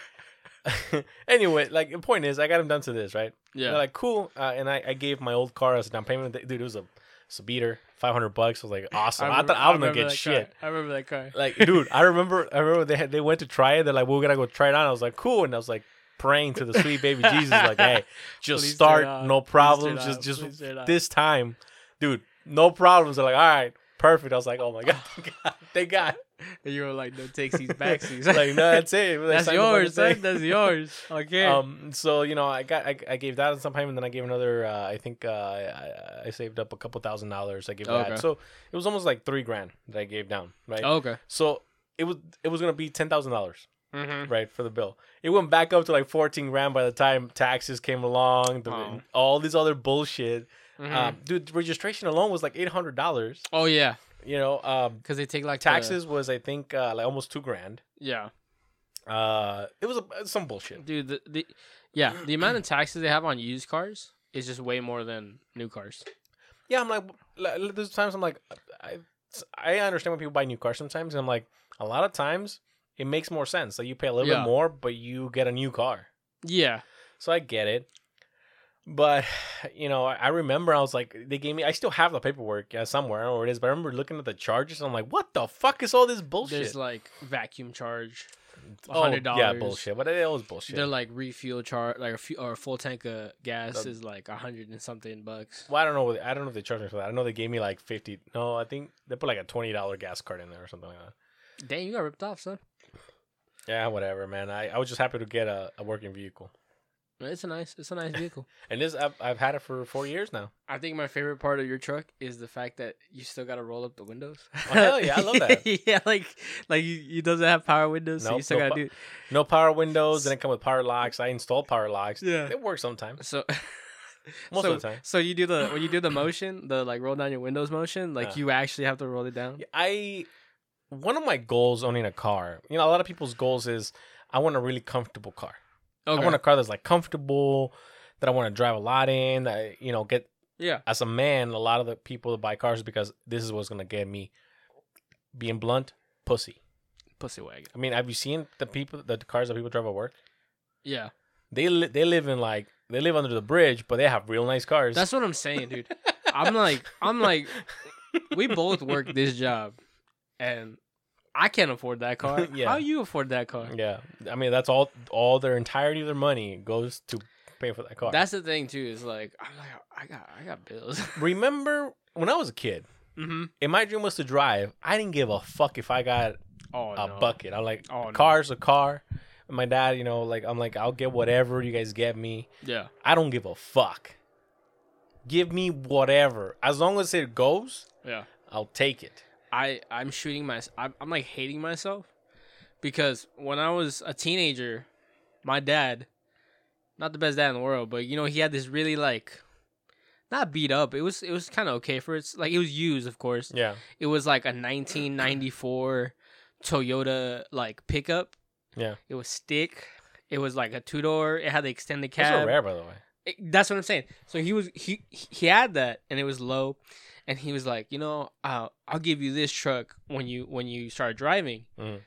anyway, like the point is, I got them done to this right. Yeah. They're like, cool. Uh, and I, I gave my old car as a down payment. Dude, it was a, it's a beater, 500 bucks. I was like, awesome. I, remember- thought I was gonna get shit. car. I remember that car. Like, dude, I remember, I remember they had, they went to try it. They're like, we're going to go try it on. I was like, cool. And I was like, praying to the sweet baby Jesus, like, hey, just Please start, no problems. Just, just Please turn it on. this time, dude, no problems. They're like, all right, perfect. I was like, oh my God, thank God. And you were like, no takesies, backsies. like, no, that's it. They That's signed the fucking yours, son. That's yours. Okay. Um, so you know, I got I, I gave that some payment, and then I gave another. Uh, I think uh, I, I saved up a couple thousand dollars. I gave Okay. that, so it was almost like three grand that I gave down, right? Oh, okay. So it was it was gonna be ten thousand dollars, Mm-hmm. right, for the bill. It went back up to like fourteen grand by the time taxes came along, the, Oh. all this other bullshit. Mhm. Um, dude, registration alone was like eight hundred dollars. oh yeah, You know, um, because they take like the- taxes was I think uh, like almost two grand. yeah, Uh, it was a, some bullshit. dude. The, the yeah, the amount of taxes they have on used cars is just way more than new cars. Yeah, I'm like, like, there's times I'm like, I, I understand when people buy new cars sometimes, and I'm like, a lot of times it makes more sense. Like you pay a little Yeah. bit more, but you get a new car. Yeah. So I get it. But you know, I remember I was like, they gave me. I still have the paperwork somewhere. I don't know where it is, but I remember looking at the charges. And I'm like, what the fuck is all this bullshit? There's like vacuum charge, $100 Yeah, bullshit. But it was bullshit. They're like refuel charge, like a, few, or a full tank of gas The- is like a hundred and something bucks. well, I don't know. I don't know if they charged me for that. I know they gave me like fifty. No, I think they put like a twenty dollar gas card in there or something like that. Dang, you got ripped off, son. Yeah, whatever, man. I, I was just happy to get a, a working vehicle. It's a nice, it's a nice vehicle. And this I've, I've had it for four years now. I think my favorite part of your truck is the fact that you still got to roll up the windows. Oh, hell yeah, I love that. yeah, like like you, you doesn't have power windows, so you still no got to pa- do. No power windows. Didn't come with power locks. I installed power locks. Yeah. it works sometimes. So Most so, of the time. So you do the when you do the motion, the like roll down your windows motion, like Yeah. you actually have to roll it down. I one of my goals owning a car. You know, a lot of people's goals is I want a really comfortable car. Okay. I want a car that's like comfortable that I want to drive a lot in. I you know get yeah. as a man. A lot of the people that buy cars because this is what's gonna get me. Being blunt, pussy. Pussy wagon. I mean, have you seen the people, the cars that people drive at work? Yeah. They li- they live in like they live under the bridge, but they have real nice cars. That's what I'm saying, dude. I'm like I'm like we both work this job and I can't afford that car. Yeah. How you afford that car? yeah. I mean, that's all all their entirety of their money goes to pay for that car. That's the thing too. Is like I'm like I got I got bills. Remember when I was a kid, mm-hmm. and my dream was to drive. I didn't give a fuck if I got Oh a no. bucket. I'm like, Oh, no. car's a car. And my dad, you know, like I'm like, I'll get whatever you guys get me. Yeah. I don't give a fuck. Give me whatever, as long as it goes. Yeah. I'll take it. I I'm shooting my I'm, I'm like hating myself because when I was a teenager, my dad, not the best dad in the world, but you know he had this really like not beat up. It was it was kind of okay for its like it was used, of course. Yeah. It was like a 1994 Toyota like pickup. Yeah. It was stick. It was like a two door. It had the extended Those are cab. rare, by the way. It- that's what I'm saying. So he was he he had that and it was low, and he was like, you know, uh, I'll give you this truck when you when you start driving. Mhm.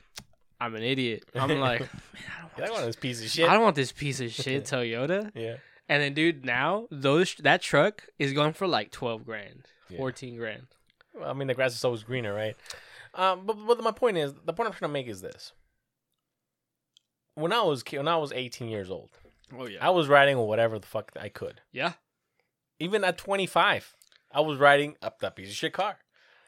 I'm an idiot. I'm like, man, I don't You like want this. pieces of shit. I don't want this piece of shit Toyota. Yeah. And then, dude, now those that truck is going for like twelve grand, Yeah. fourteen grand. Well, I mean, the grass is always greener, right? Um, but but my point is, the point I'm trying to make is this: when I was when I was 18 years old, Oh yeah, I was riding whatever the fuck I could. yeah, Even at 25, I was riding up that piece of shit car.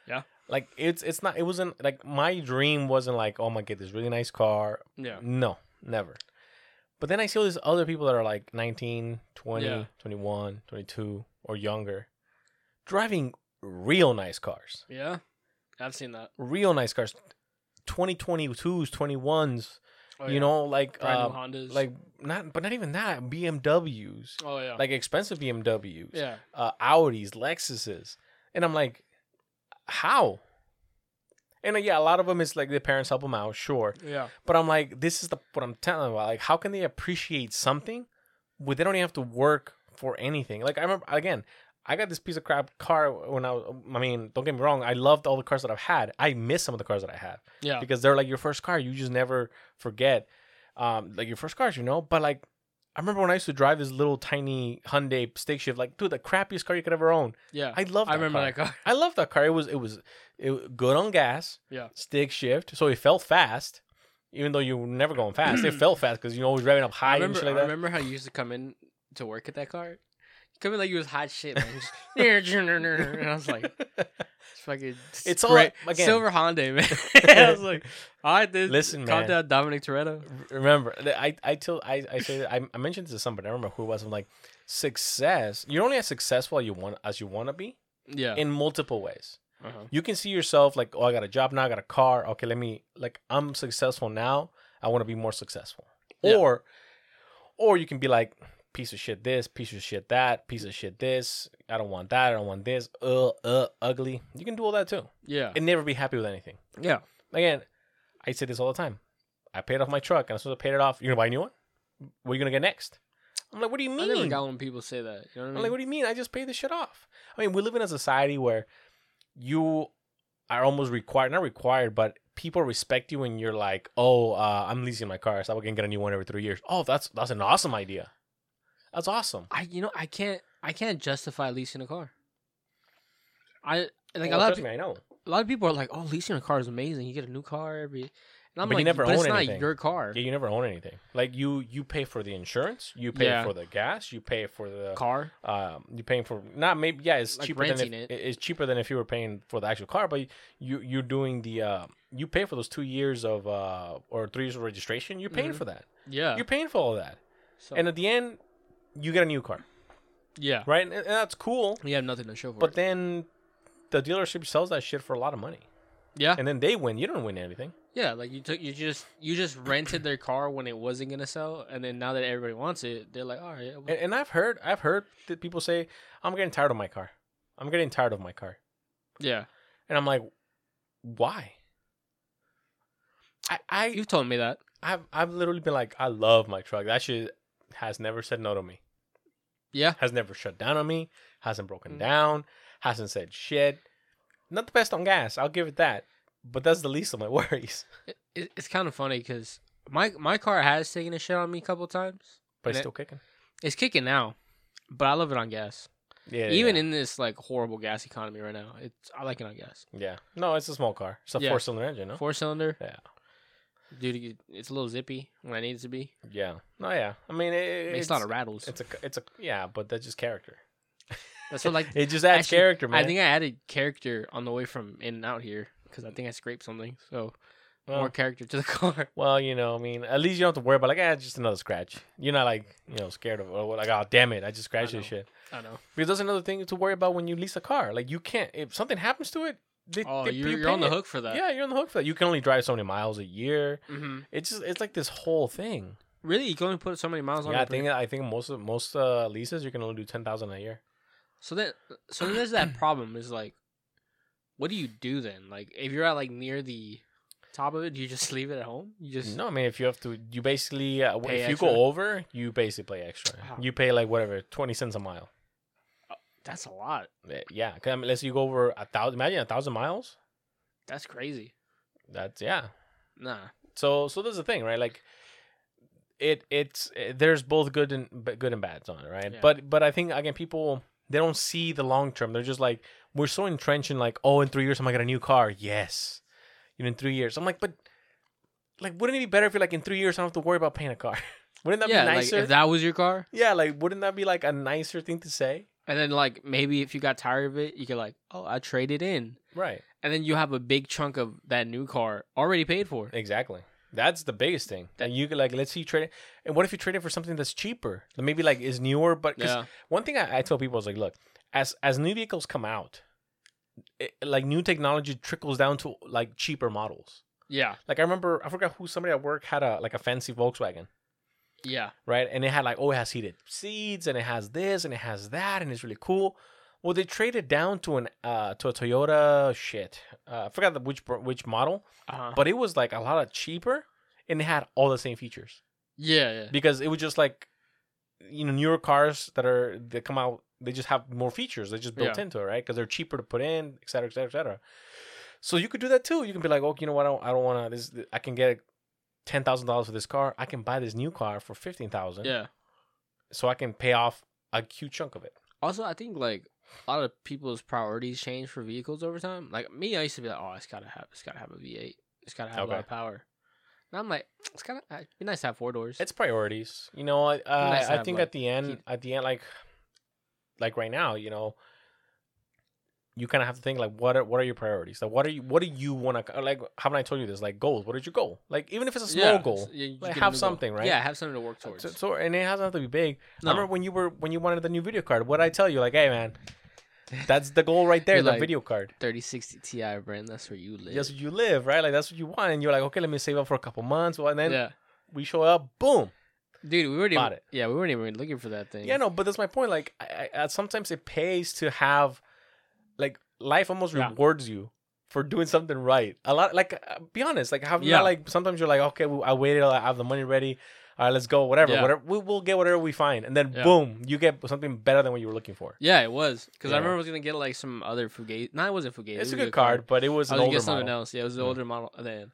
Yeah. Like it's it's not it wasn't like my dream wasn't like oh gonna get this really nice car. yeah. No, never. But then I see all these other people that are like 19, 20, Yeah. 21, 22 or younger driving real nice cars. Yeah, I've seen that. Real nice cars. 2022s, 21s, Oh, you yeah. know, like brand uh, Hondas. like not but not even that, BMWs. oh yeah, Like expensive BMWs. yeah, uh, Audis, Lexuses, and I'm like, how? And uh, yeah, a lot of them is like their parents help them out, sure. yeah, But I'm like, this is the what I'm telling about. Like, how can they appreciate something when they don't even have to work for anything? Like, I remember again, I got this piece of crap car when I was. I mean, don't get me wrong, I loved all the cars that I've had. I miss some of the cars that I had yeah. because they're like your first car. You just never forget, um, like your first cars, you know. But like, I remember when I used to drive this little tiny Hyundai stick shift, like dude, the crappiest car you could ever own. yeah. I love. I remember car. that car. I love that car. It was it was it was good on gas. Yeah. Stick shift, so it felt fast, even though you were never going fast. it felt fast because you know always revving up high I and shit like I remember how you used to come in to work at that car. Come like you was hot shit, man. Just, and I was like, it's fucking. It's all- again- silver Honda, man. I was like, all right, this. Listen, calm man. down, Dominic Toretto. remember, I I told I I say that I, I mentioned this to somebody. I don't remember who it was. I'm like, success. You're only as successful as you want as you want to be Yeah. in multiple ways. uh-huh. You can see yourself like, oh, I got a job now, I got a car. Okay, let me like, I'm successful now. I want to be more successful. Yeah. Or, or you can be like, piece of shit this, piece of shit that, piece of shit this. I don't want that. I don't want this. Uh, uh, ugly. You can do all that too, Yeah. and never be happy with anything. Yeah. Again, I say this all the time. I paid off my truck, and as soon as I paid it off, you're gonna buy a new one. What are you gonna get next? I'm like, what do you mean? I mean? never got when people say that. You know what I I'm like, what do you mean? I just paid this shit off. I mean, we live in a society where you are almost required, not required, but people respect you when you're like, oh, uh, I'm leasing my car, so I can get a new one every three years. Oh, that's that's an awesome idea. That's awesome. I you know I can't I can't justify leasing a car. I like Well, a lot of trust me, I know. a lot of people are like, "Oh, leasing a car is amazing. You get a new car every." And I'm But you like, never "But it's own not your car. Yeah, you never own anything. Like you, you pay for the insurance, you pay Yeah. for the gas, you pay for the Car. um, you're paying for not maybe yeah, it's Like cheaper than if, it. it's cheaper than if you were paying for the actual car, but you you're doing the uh, you pay for those two years of uh, or three years of registration. You're paying Mhm. for that. Yeah. You're paying for all that, So, and at the end, you get a new car, yeah. right? And, that's cool. You have nothing to show for But it. then the dealership sells that shit for a lot of money, Yeah. and then they win. You don't win anything. Yeah. Like you took you just you just rented their car when it wasn't gonna sell, and then now that everybody wants it, they're like, all right. well- And, and I've heard I've heard that people say I'm getting tired of my car. I'm getting tired of my car. yeah. And I'm like, why? I, I You've told me that. I've I've literally been like, I love my truck. That shit has never said no to me. Yeah. Has never shut down on me. Hasn't broken Mm. down. Hasn't said shit. Not the best on gas. I'll give it that. But that's the least of my worries. It, it, it's kind of funny because my my car has taken a shit on me a couple times. But it's it- still kicking. It's kicking now, but I love it on gas. Yeah. Even yeah. in this like horrible gas economy right now, it's I like it on gas. yeah. No, it's a small car. It's a Yeah. four cylinder engine. No. Four cylinder. Yeah. Dude, it's a little zippy when I need it to be. Yeah. No. Yeah. I mean, it, Makes it's not a rattles. It's a it's a yeah, but that's just character. That's what like It just adds Actually, character, man. I think I added character on the way from in and out here because I think I scraped something. So Well, more character to the car. Well, you know, I mean, at least you don't have to worry about like, ah, it's just another scratch. You're not like, you know, scared of or like, oh, damn it, I just scratched I this shit. I know. Because that's another thing to worry about when you lease a car. Like, you can't if something happens to it. They, Oh, they, you're, you you're on the hook for that. Yeah, you're on the hook for that. You can only drive so many miles a year. hmm It's just it's like this whole thing. Really, you can only put so many miles on. Yeah, I it think I think most of most uh, leases you can only do ten thousand a year. So then, so then there's that problem. Is like, what do you do then? Like, if you're at like near the top of it, do you just leave it at home? You just No, I mean if you have to, you basically uh, if you go over, you basically pay extra. Ah. You pay like whatever twenty cents a mile. That's a lot. Yeah, I mean, let's you go over a thousand. Imagine a thousand miles. That's crazy. That's yeah. Nah. so so there's the thing right like it it's it, there's both good and good and bads on it right Yeah. but but i think again people they don't see the long term they're just like we're so entrenched in like oh in three years i'm gonna get a new car yes you know in three years i'm like but like wouldn't it be better if you're like in three years i don't have to worry about paying a car wouldn't that yeah, be like nicer if that was your car, yeah like wouldn't that be like a nicer thing to say and then like maybe if you got tired of it, you could like, oh, I traded in, right and then you have a big chunk of that new car already paid for. exactly That's the biggest thing. That you could like, let's see, you trade it. And what if you trade it for something that's cheaper? Maybe like is newer, but 'cause Yeah. one thing I, I tell people is like, look, as as new vehicles come out, it, like new technology trickles down to like cheaper models. Yeah. Like I remember, I forgot who somebody at work had a like a fancy Volkswagen, Yeah. right? And it had like, oh, it has heated seats and it has this and it has that and it's really cool. Well, they traded down to an uh to a Toyota shit. Uh, I forgot the, which which model, Uh-huh. but it was like a lot of cheaper and it had all the same features yeah. Yeah. because it was just like you know newer cars that are that come out they just have more features they just built Yeah. into it right because they're cheaper to put in et cetera et cetera et cetera so you could do that too you can be like oh you know what i don't, I don't want to this i can get ten thousand dollars for this car i can buy this new car for fifteen thousand Yeah. so i can pay off a huge chunk of it Also, I think like a lot of people's priorities change for vehicles over time. Like me, I used to be like, oh, it's gotta have, it's gotta have a V8. It's gotta have a lot of power. Now I'm like, it's kind of it'd be nice to have four doors. it's priorities you know i uh, Nice to i think like, at the end at the end like like right now you know you kind of have to think like what are what are your priorities like what are you what do you want to like haven't i told you this like goals what is your goal like even if it's a small Yeah, goal yeah, you like, have new goal. something, right? Yeah, have something to work towards. so, so and it doesn't have to be big No. i remember when you were when you wanted the new video card what i tell you like hey man that's the goal right there the like- video card 3060 Ti, Brand. That's where you live. that's what you live right like that's what you want and you're like okay let me save up for a couple months well, and then yeah, we show up boom dude, we weren't even. Bought it. Yeah, we weren't even looking for that thing. Yeah, no, but that's my point. Like, I, I, sometimes it pays to have, like, life almost Yeah. rewards you for doing something right. A lot, like, uh, be honest, like, have Yeah. not like sometimes you're like, okay, well, I waited, I have the money ready. All right, let's go. Whatever, Yeah. whatever. We, we'll get whatever we find, and then Yeah. boom, you get something better than what you were looking for. Yeah, it was because Yeah. I remember I was gonna get like some other Fugazi. No, it wasn't Fugazi. It's it a good card, but it was I an was gonna older get something model. else. Yeah, it was the older model. Then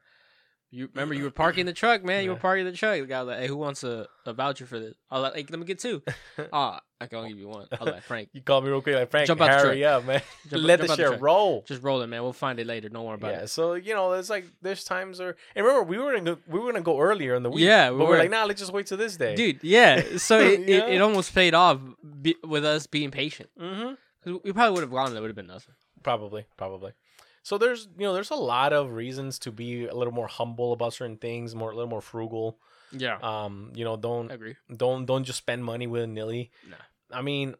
you remember you were parking the truck, man. You were parking the truck. The guy was like, "Hey, who wants a, a voucher for this?" I was like, "Hey, let me get two. Ah, I can only give you one. I was like, "Frank, You called me real quick, like Frank. Jump out the truck. up, man. Jump- Let jump the shit roll. just roll it, man. We'll find it later. Don't worry about Yeah, it." Yeah. So you know, it's like there's times where, and remember, we were gonna go, we were gonna go earlier in the week. Yeah, we but we're were. like, nah, let's just wait till this day, Dude, yeah. So it, You it, it almost paid off be, with us being patient. Mm-hmm. we probably would have gone it would have been nothing. Probably, probably. So there's you know there's a lot of reasons to be a little more humble about certain things, more a little more frugal. Yeah, Um, you know, don't I agree. don't don't just spend money willy nilly. Nah. I mean,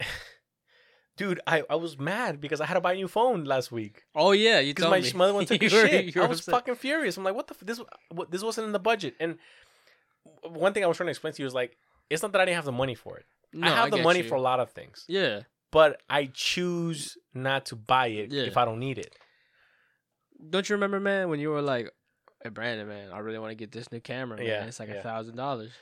dude, I, I was mad because I had to buy a new phone last week Oh yeah, you because told my me. mother one took a shit. I was upset. fucking furious. I'm like, what the f- this what, this wasn't in the budget. And one thing I was trying to explain to you is like, it's not that I didn't have the money for it. No, I have the money you. for a lot of things, Yeah. But I choose not to buy it Yeah. if I don't need it. Don't you remember, man, when you were like, "Hey, Brandon, man, I really want to get this new camera. Man. Yeah, it's like a thousand dollars."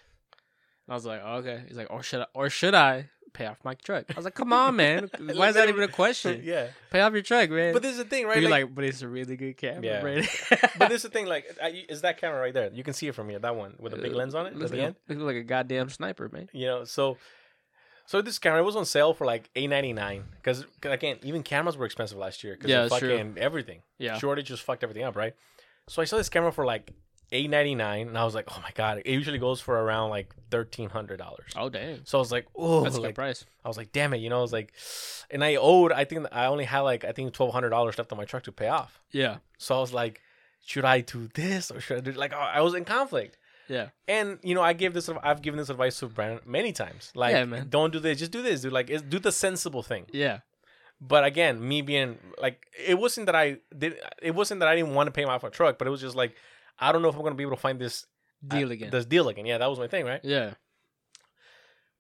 I was like, oh, "Okay." He's like, "Or should I? Or should I pay off my truck?" I was like, "Come on, man. Why is that even a question? yeah. Pay off your truck, man." But this is the thing, But right? you're Like, like, "But it's a really good camera, Yeah. Brandon." but this is the thing, like, is that camera right there? You can see it from here. That one with the big uh, lens on it Looks at the like, looks like a goddamn sniper, man. You know, so so this camera was on sale for like eight ninety nine because again, even cameras were expensive last year because Yeah, of that's true. fucking everything. Yeah. shortage just fucked everything up, right? So I saw this camera for like eight ninety nine, and I was like, oh my god, it usually goes for around like thirteen hundred dollars. Oh damn, So I was like, oh, that's a good price. I was like, damn it, you know, I was like, and I owed, I think I only had like I think twelve hundred dollars left on my truck to pay off. Yeah, So I was like, should I do this or should I do like I was in conflict. Yeah, And you know, I gave this I've given this advice to Brandon many times. Like, Yeah, don't do this, just do this, dude. Like, do the sensible thing. yeah, But again, me being like, it wasn't that I did. It wasn't that I didn't want to pay off my truck, but it was just like, I don't know if I'm gonna be able to find this deal uh, again. This deal again. Yeah, that was my thing, right? yeah,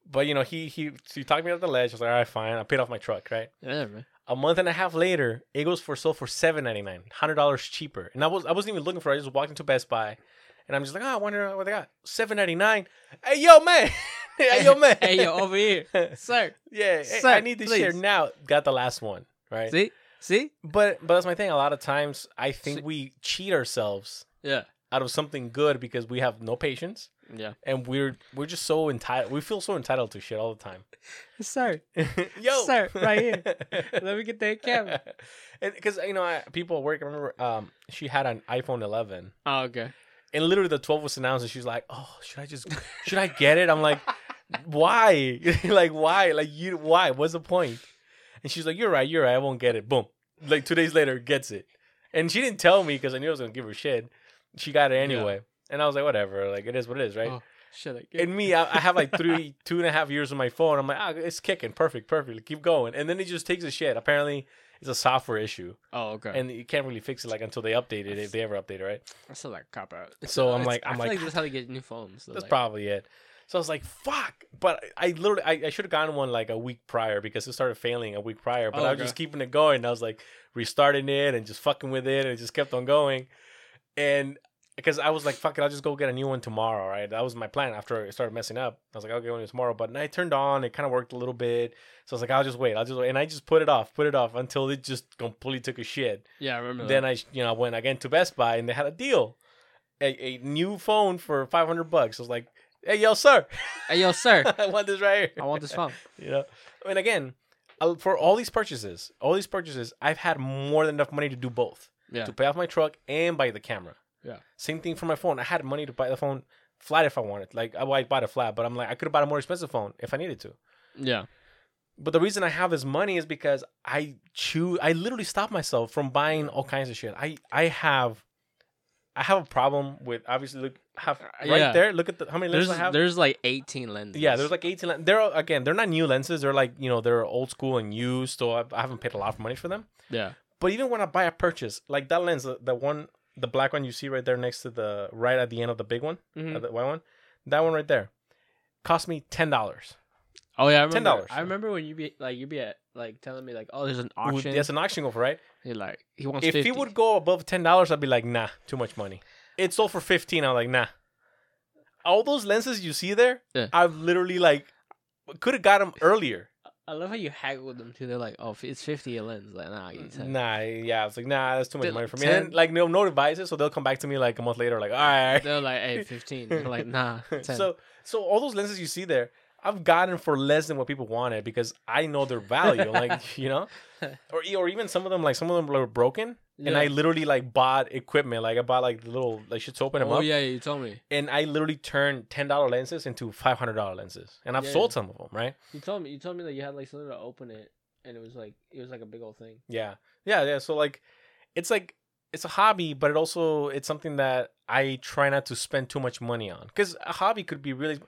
But you know, he he he talked me off the ledge. I was like, all right, fine. I paid off my truck, right? yeah, man. A month and a half later, it goes for sold for seven ninety nine, hundred dollars cheaper. And I was I wasn't even looking for it. I just walked into Best Buy, and I'm just like, oh, I wonder what they got. Seven ninety nine. Hey yo, man. hey yo, man. hey yo, over here, sir. yeah, Sir, I need this please. now. Got the last one, right? See, see, But but that's my thing. A lot of times, I think See- we cheat ourselves yeah, out of something good because we have no patience yeah, and we're we're just so entitled. We feel so entitled to shit all the time. sir. Yo, Sir, right here. Let me get that camera. Because you know, I, people at work. I remember um, she had an iPhone 11, Oh, okay. And literally the 12 was announced, and she's like, "Oh, should I just should I get it?" I'm like, "Why? like why? Like you? Why? What's the point?" And she's like, "You're right. You're right. I won't get it." Boom. Like two days later, gets it, and she didn't tell me because I knew I was gonna give her shit. She got it anyway. and I was like, whatever, like it is what it is, right? Oh, shit. And me, I, I have like three, two and a half years on my phone. I'm like, ah, it's kicking, perfect, perfect. Keep going, and then it just takes a shit. Apparently, it's a software issue, Oh, okay. and you can't really fix it like until they update it, if they ever update it, right? That's still like a cop out. So I'm like- I I'm feel like, like that's how they get new phones. They're That's like, probably it. So I was like, fuck. But I literally, I, I should have gotten one like a week prior because it started failing a week prior. But Oh, I was okay. just keeping it going. I was like restarting it and just fucking with it and it just kept on going. And because I was like, fuck it, I'll just go get a new one tomorrow, right? That was my plan after it started messing up. I was like, I'll get one tomorrow. But I turned on, it kind of worked a little bit. So I was like, I'll just wait. I'll just wait. And I just put it off, put it off until it just completely took a shit. Yeah, I remember. Then that. I, you know, went again to Best Buy and they had a deal, a, a new phone for five hundred bucks. I was like, "Hey, yo, sir, Hey, yo, sir. I want this right here. I want this phone. you know, I mean, again, uh, for all these purchases, all these purchases, I've had more than enough money to do both, Yeah. to pay off my truck and buy the camera. Yeah. Same thing for my phone. I had money to buy the phone flat if I wanted. Like I, I bought a flat, but I'm like, I could have bought a more expensive phone if I needed to. Yeah. But the reason I have this money is because I choose. I literally stop myself from buying all kinds of shit. I I have, I have a problem with obviously look have right Uh, yeah. there. Look at the how many There's lenses I have. there's like 18 lenses. yeah, there's like 18. len- They're again, they're not new lenses. They're like you know they're old school and used. So I, I haven't paid a lot of money for them. yeah. But even when I buy a purchase, like that lens, the, the one, the black one you see right there next to the right at the end of the big one, Mhm. uh, the white one, that one right there, cost me ten dollars. Oh yeah, I remember. $10. I remember when you be like you be at like telling me like, oh, there's an auction. That's an auction offer, right? You're like he wants. if 50. he would go above ten dollars, I'd be like, nah, too much money. It sold for fifteen. I'm like, nah. All those lenses you see there, Yeah. I've literally like could have got them earlier. I love how you haggle with them too. They're like, oh, it's 50 a lens. Like, nah, you said. Nah, yeah, I was like, nah, that's too much money for me. 10 And like, no, no devices, so they'll come back to me like a month later, like, all right. They're like, hey, 15. You're like, nah, 10. so, so all those lenses you see there, I've gotten for less than what people wanted because I know their value. like, you know, or or even some of them, like some of them were broken, and I literally like bought equipment. Like I bought like the little like shit to open them oh up. Oh yeah, you told me. and I literally turned ten dollar lenses into five hundred dollar lenses, and I've Yeah. sold some of them, right? You told me. You told me that you had like something to open it, and it was like it was like a big old thing. Yeah, yeah, yeah. So like, it's like it's a hobby, but it also it's something that I try not to spend too much money on because a hobby could be really.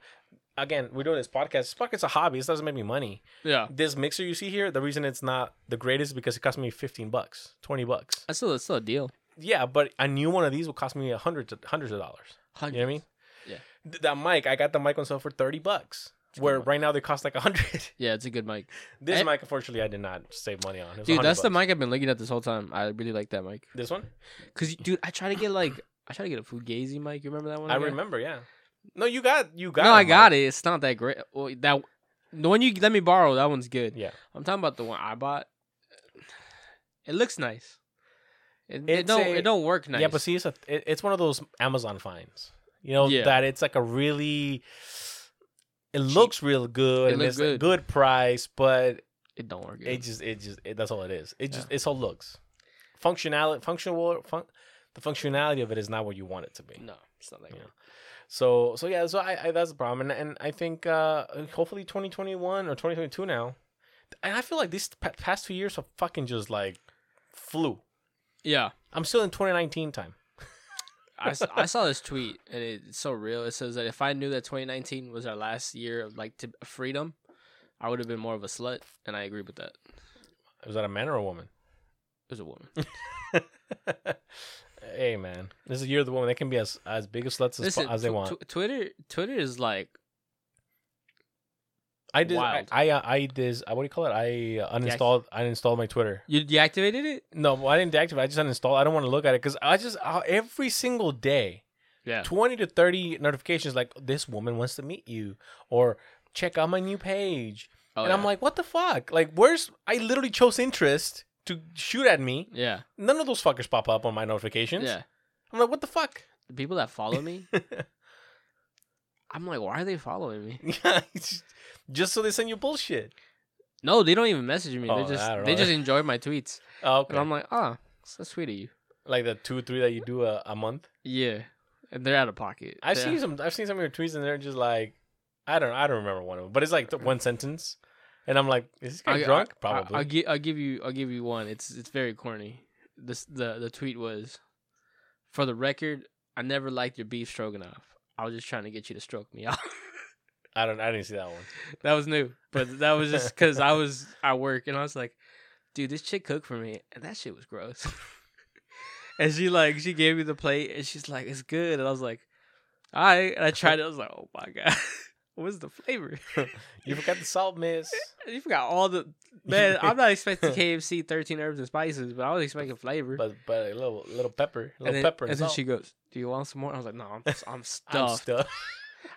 Again, we're doing this podcast. This podcast's a hobby. This doesn't make me money. Yeah, This mixer you see here, the reason it's not the greatest is because it cost me fifteen bucks, twenty bucks. that's still that's still a deal. Yeah, but a new one of these will cost me a hundred hundreds of dollars. You know what I mean? Yeah. Th- that mic, I got the mic on sale for thirty bucks. Where right now they cost like a hundred. Yeah, it's a good mic. This mic, unfortunately, I did not save money on. Dude, 100 that's the mic I've been looking at this whole time. I really like that mic. This one, Cause, dude, I try to get like I try to get a Fugazi mic. You remember that one? I got? remember. Yeah. No, you got you got. no, I got it. It's not that great. Well, that the one you let me borrow, that one's good. Yeah. I'm talking about the one I bought. It looks nice. It, it don't a- it don't work nice. Yeah, but see, it's a, it, it's one of those Amazon finds. You know Yeah. that it's like a really. It looks real good It and it's a good. good price, but it don't work. it just it just it, that's all it is. It just Yeah. it's all looks. Functionality, functional, fun, the functionality of it is not what you want it to be. no, it's not like that good. So so yeah, so I, I that's the problem, and, and I think uh hopefully 2021 or 2022 now, and I feel like these pa- past two years have fucking just like flew. Yeah, I'm still in 2019 time. I, I saw this tweet and it's so real. It says that if I knew that 2019 was our last year of like to freedom, I would have been more of a slut, and I agree with that. Was that a man or a woman? It was a woman. hey man, this is the year of the woman. They can be as as big a sluts as, Listen, as they tw- want. tw- Twitter Twitter is like I did. I wild. I, uh, I did. uh, What do you call it? I uh, uninstalled. I uninstalled my Twitter. you deactivated it. No, well, I didn't deactivate. I just uninstalled. I don't want to look at it because I just uh, every single day, Yeah, twenty to thirty notifications like this woman wants to meet you or check out my new page, oh, and I'm yeah. like, what the fuck? Like, where's? I literally chose interest to shoot at me. yeah, None of those fuckers pop up on my notifications. yeah. I'm like, what the fuck? The people that follow me, I'm like, why are they following me? Yeah, just- just so they send you bullshit. No, they don't even message me. Oh, they just they just enjoy my tweets, Oh, okay. and I'm like, ah, so sweet of you. like the two, three that you do a, a month. Yeah, and they're out of pocket. I've They're- seen some. I've seen some of your tweets, and they're just like, I don't. I don't remember one of them, but it's like the one sentence, and I'm like, is this guy I- drunk? I- Probably. I, will gi- I'll give you. I'll give you one. It's it's very corny. This the the tweet was, for the record, I never liked your beef stroganoff. I was just trying to get you to stroke me out. I don't. I didn't see that one. that was new, but that was just because I was at work and I was like, dude, this chick cooked for me, and that shit was gross. and she like she gave me the plate, and she's like, it's good, and I was like, all right. And I tried it. I was like, oh my god, what's the flavor? You forgot the salt, miss. you forgot all the man. I'm not expecting KFC 13 herbs and spices, but I was expecting flavor. But but a little little pepper, a and little then, pepper, and and then she goes, "Do you want some more?" I was like, "No, I'm I'm I'm stuffed. stuffed.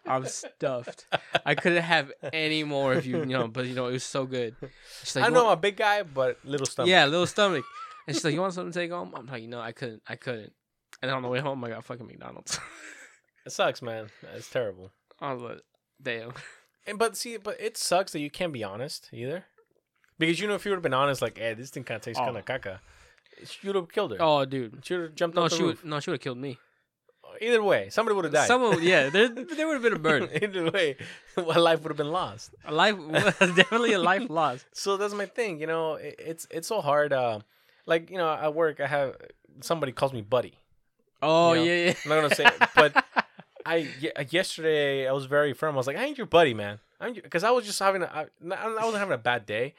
I'm stuffed. I couldn't have any more if you, you know, but you know, it was so good. She's like, I "You know I'm a big guy, but little stomach. yeah, little stomach. And she's like, "You want something to take home?" I'm like, "No, I couldn't. I couldn't." And on the way home, I got fucking McDonald's. it sucks, man. It's terrible. I was like, "Damn." And but see, but it sucks that you can't be honest either, because you know if you would have been honest, like, hey, this thing kind of tastes Oh. kind of caca, you'd have killed her. Oh, dude. She would have jumped No, off the she roof. would. No, she would have killed me. Either way, somebody would have died. Someone, yeah, there, there would have been a murder. Either way, my life would have been lost. A life, definitely a life lost. So that's my thing. You know, it, it's it's so hard. Uh, like you know, at work, I have somebody calls me buddy. Oh You know, yeah, yeah. I'm not gonna say, it, but I yesterday I was very firm. I was like, I ain't your buddy, man. I'm because I was just having a, I, I wasn't having a bad day,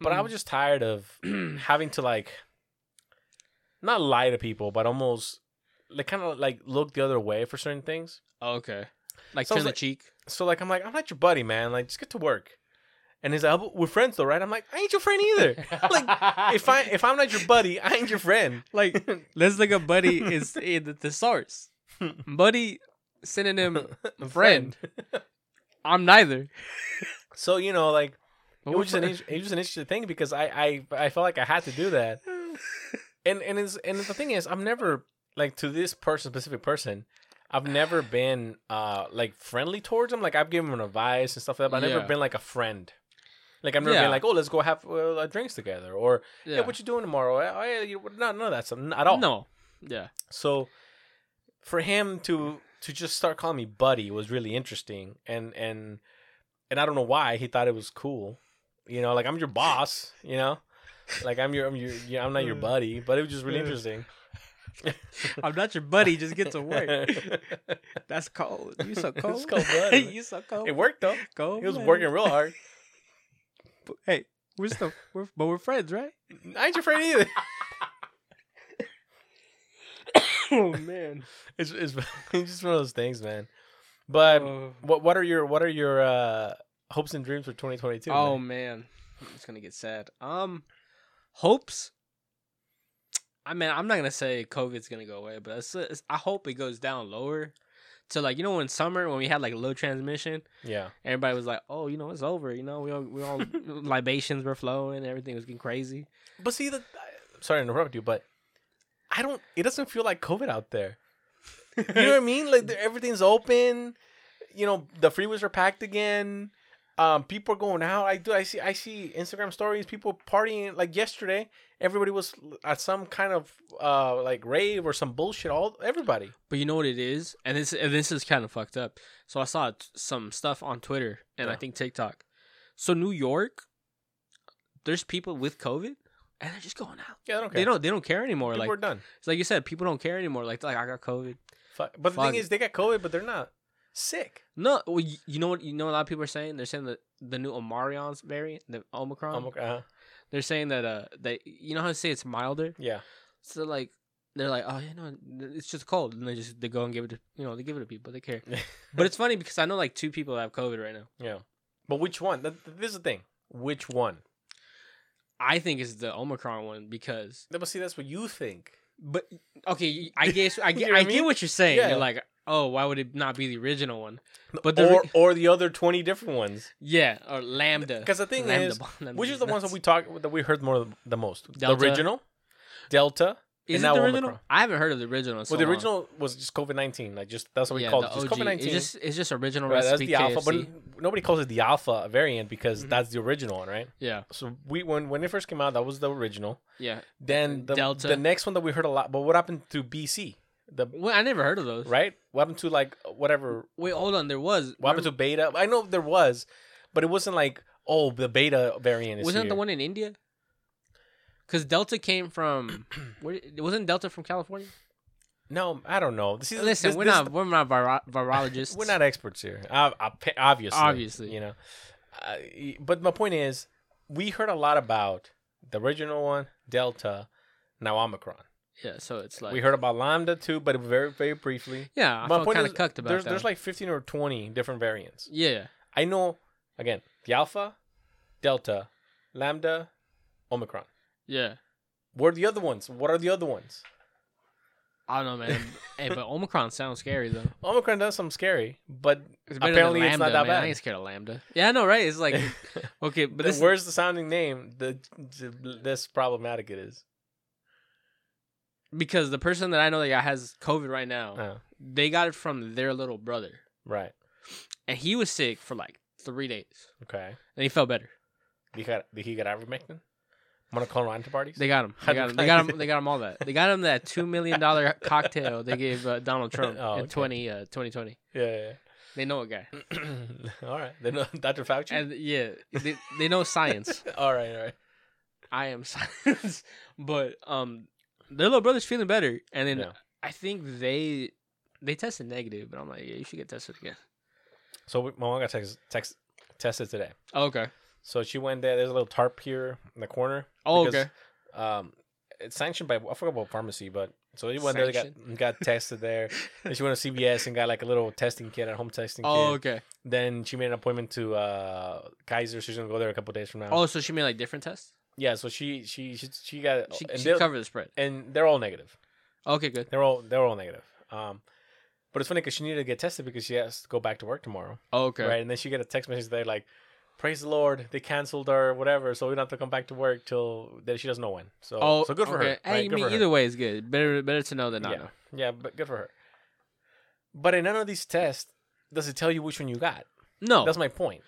but I Mm. was just tired of having to like not lie to people, but almost like kind of like look the other way for certain things. Oh, okay. Like So turn the like- cheek. So like I'm like I'm not your buddy, man. Like just get to work. And he's like, "Oh, we're friends though, right? I'm like, I ain't your friend either. like if I if I'm not your buddy, I ain't your friend. like let's look up buddy is in the thesaurus. buddy synonym friend. I'm neither. So you know, like it was an it was an interesting thing because I I I felt like I had to do that. And and it's and the thing is, I've never like to this person specific person. I've never been uh like friendly towards him. Like I've given him advice and stuff like that. But I've never Yeah. been like a friend. Like I've never Yeah. been like, oh, let's go have uh, drinks together, or yeah. yeah. what you doing tomorrow? Oh, yeah, you, no, none of that stuff at all. No. Yeah. So for him to to just start calling me buddy was really interesting, and and and I don't know why he thought it was cool. You know, like I'm your boss. You know, like I'm your I'm your yeah, I'm not your buddy, but it was just really interesting. I'm not your buddy, just get to work. That's cold. You so cold. It's cold you so cold. it worked though. Cold. He was working real hard. Hey, we're still we're but we're friends, right? I ain't your friend either. Oh man. It's it's, it's just one of those things, man. But Oh. what what are your what are your uh hopes and dreams for 2022? Oh man? man, it's gonna get sad. Um, hopes. I mean, I'm not gonna say COVID's gonna go away, but it's, it's, I hope it goes down lower. To like you know in summer when we had like low transmission, yeah. everybody was like, "Oh, you know it's over." You know we all we all libations were flowing, everything was getting crazy. But see, the, sorry to interrupt you, but I don't. It doesn't feel like COVID out there. You know what I mean? Like everything's open. You know, the freeways are packed again. Um, people are going out. I do. I see. I see Instagram stories. People partying. Like yesterday, everybody was at some kind of uh like rave or some bullshit. All everybody. But you know what it is, and this and this is kind of fucked up. So I saw t- some stuff on Twitter and I think TikTok. So New York, there's people with COVID, and they're just going out. Yeah, I don't care. They don't. They don't care anymore. People like are done. it's like you said, people don't care anymore. Like like I got COVID. Fuck. But the Fuck thing is, they got COVID, but they're not sick. No, well, you, you know what? You know what a lot of people are saying. They're saying that the new Omarion's variant, the Omicron. Um, uh, they're saying that uh, they you know how to say it's milder. yeah. So like they're like, oh, you know, it's just cold, and they just they go and give it to you know they give it to people. They care. But it's funny because I know like two people that have COVID right now. yeah. But which one? Th- th- This is the thing. Which one? I think it's the Omicron one because, But see, that's what you think. but okay, I guess I You get know what I I get what you're saying. Yeah. You're like, oh, why would it not be the original one? But the or re- or the other twenty different ones. Yeah, or Lambda. Because the thing Lambda is, which is the ones that we talk that we heard more the most? Delta. The original, Delta. Is it the original? Omicron. I haven't heard of the original. so well, the long. original was just COVID nineteen. Like just that's what we yeah, called the it. Just. COVID nineteen. It's just it's just original Right, that's recipe the alpha, KFC. but nobody calls it the alpha variant because Mhm. that's the original one, right? yeah, So we when when it first came out, that was the original. yeah. Then the, Delta. the next one that we heard a lot, but what happened to BC? The Well, I never heard of those. right? What happened to like whatever? Wait, hold on. There was. What happened to beta? I know there was, but it wasn't like oh the beta variant is wasn't the one in India? Because Delta came from. where wasn't Delta from California? No, I don't know. This is, Listen, this- we're this- not we're not viro- virologists. We're not experts here. Obviously, Obviously. you know. Uh, but my point is, we heard a lot about the original one, Delta, now Omicron. Yeah, so it's like we heard about Lambda too, but very, very briefly. Yeah, I My felt point kind of cucked about there's, that. There's like 15 or 20 different variants. yeah, I know, again, the Alpha, Delta, Lambda, Omicron. Yeah. What are the other ones? What are the other ones? I don't know, man. hey, but Omicron sounds scary though. Omicron does some scary, but It's apparently than it's not that man. I bad. ain't scared of Lambda. Yeah, I know, right? It's like okay, but this worse the sounding name, the, the less problematic it is. because the person that I know that has COVID right now, Oh, they got it from their little brother, right. and he was sick for like three days, Okay. and he felt better. Did he got, did he get ivermectin? Monoclonal antibodies? They got him. They got him. They got him. They got him all that. They got him that two million dollar cocktail they gave uh, Donald Trump Oh, in okay. 20, uh, 2020. yeah, They know a guy, all right. They know Dr. Fauci? and yeah, they, they know science. all right, all right. I am science, but um, their little brother's feeling better, and then Yeah. I think they they tested negative, but I'm like, yeah, you should get tested again. So my mom got text, text, tested today. Oh, okay. So she went there. There's a little tarp here in the corner. Oh, because, okay. Um, it's sanctioned by I forgot what pharmacy, but so she went there. Got got tested there. then she went to CVS and got like a little testing kit, at home testing Oh, kit. okay. Then she made an appointment to uh Kaiser. She's gonna go there a couple days from now. Oh, so she made like different tests. yeah. So she she she, she got She, and she covered the spread. and they're all negative. Okay, good. They're all they're all negative. Um, but it's funny because she needed to get tested because she has to go back to work tomorrow, Oh, okay. right? And then she get a text message there like, "Praise the Lord, they canceled our whatever, so we don't have to come back to work till that she doesn't know when." So Oh, so good for okay. her. Right? I mean, her. either way is good. Better, better to know than not yeah, know. yeah, but good for her. But in none of these tests does it tell you which one you got. No, That's my point.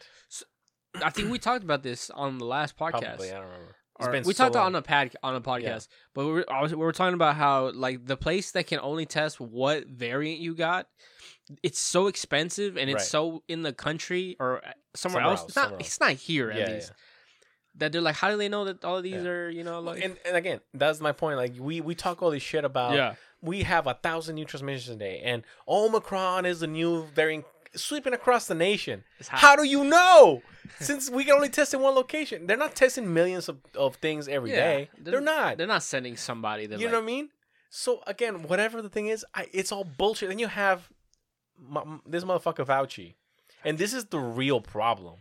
I think we talked about this on the last podcast. Probably, I don't remember. Or- we so talked long. on a pad on a podcast, but we were, I was, we were talking about how like the place that can only test what variant you got, it's so expensive and it's Right. so in the country or somewhere, Somewhere else. else, It's not. somewhere. It's not here at Yeah, least. That they're like, how do they know that all of these Yeah. are you know like and, and again, that's my point. Like we we talk all this shit about yeah we have a thousand new transmissions a day, and Omicron is the new variant sweeping across the nation. How do you know? Since we can only test in one location, they're not testing millions of, of things every Yeah, day. They're, not. They're not sending somebody. You like, know what I mean? So again, whatever the thing is, I, it's all bullshit. Then you have m- this motherfucker Fauci, and this is the real problem.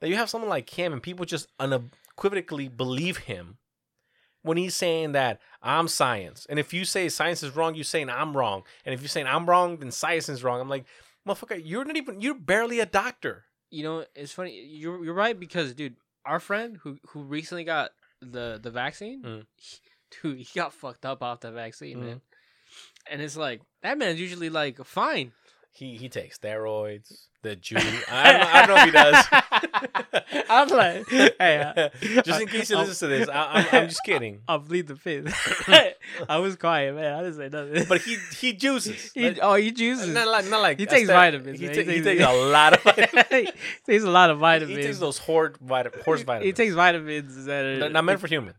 That you have someone like him, and people just unequivocally believe him when he's saying that I'm science, and if you say science is wrong, you're saying I'm wrong, and if you're saying I'm wrong, then science is wrong. I'm like, motherfucker, you're not even, you're barely a doctor. you know, it's funny. You're you're right because, dude, our friend who who recently got the the vaccine, Mm. he- dude, he got fucked up off the vaccine, Mm. man. And it's like that man's usually like fine. He he takes steroids. The Jew, I don't, know, I don't know if he does. I'm like, hey, uh, just in case he I'll- to this, I, I'm, I'm just kidding. I'll bleed the fifth. I was quiet, man. I didn't say nothing. But he he juices. he, Like, oh, he juices. not like not like He takes step- vitamins, He, man. ta- He he takes- takes a lot of vitamins. he takes a lot of vitamins. he takes those horse, vit- horse vitamins. He takes vitamins that are not meant for human,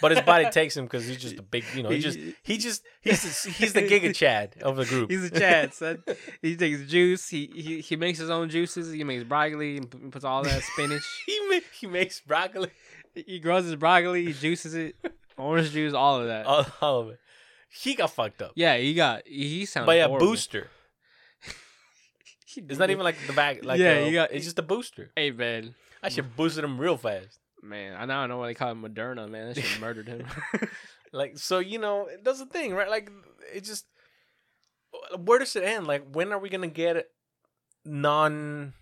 but his body takes him because he's just a big. You know, he just he just he's the, he's the Giga Chad of the group. He's a Chad, son. He takes juice. He, he he makes his own juices. He makes broccoli and puts all that spinach. he he makes broccoli, he grows his broccoli. He juices it. Orange juice, all of that. all, all of it. He got fucked up yeah, he got. He sounds by a horrible. booster. It's not even like the bag. Like Yeah, uh, you got- It's just a booster. Hey man, I should boosted him real fast. Man. I now I know why they call him Moderna. Man, that shit murdered him. Like so, you know, that's the thing, right? Like it just where does it end? Like when are we gonna get non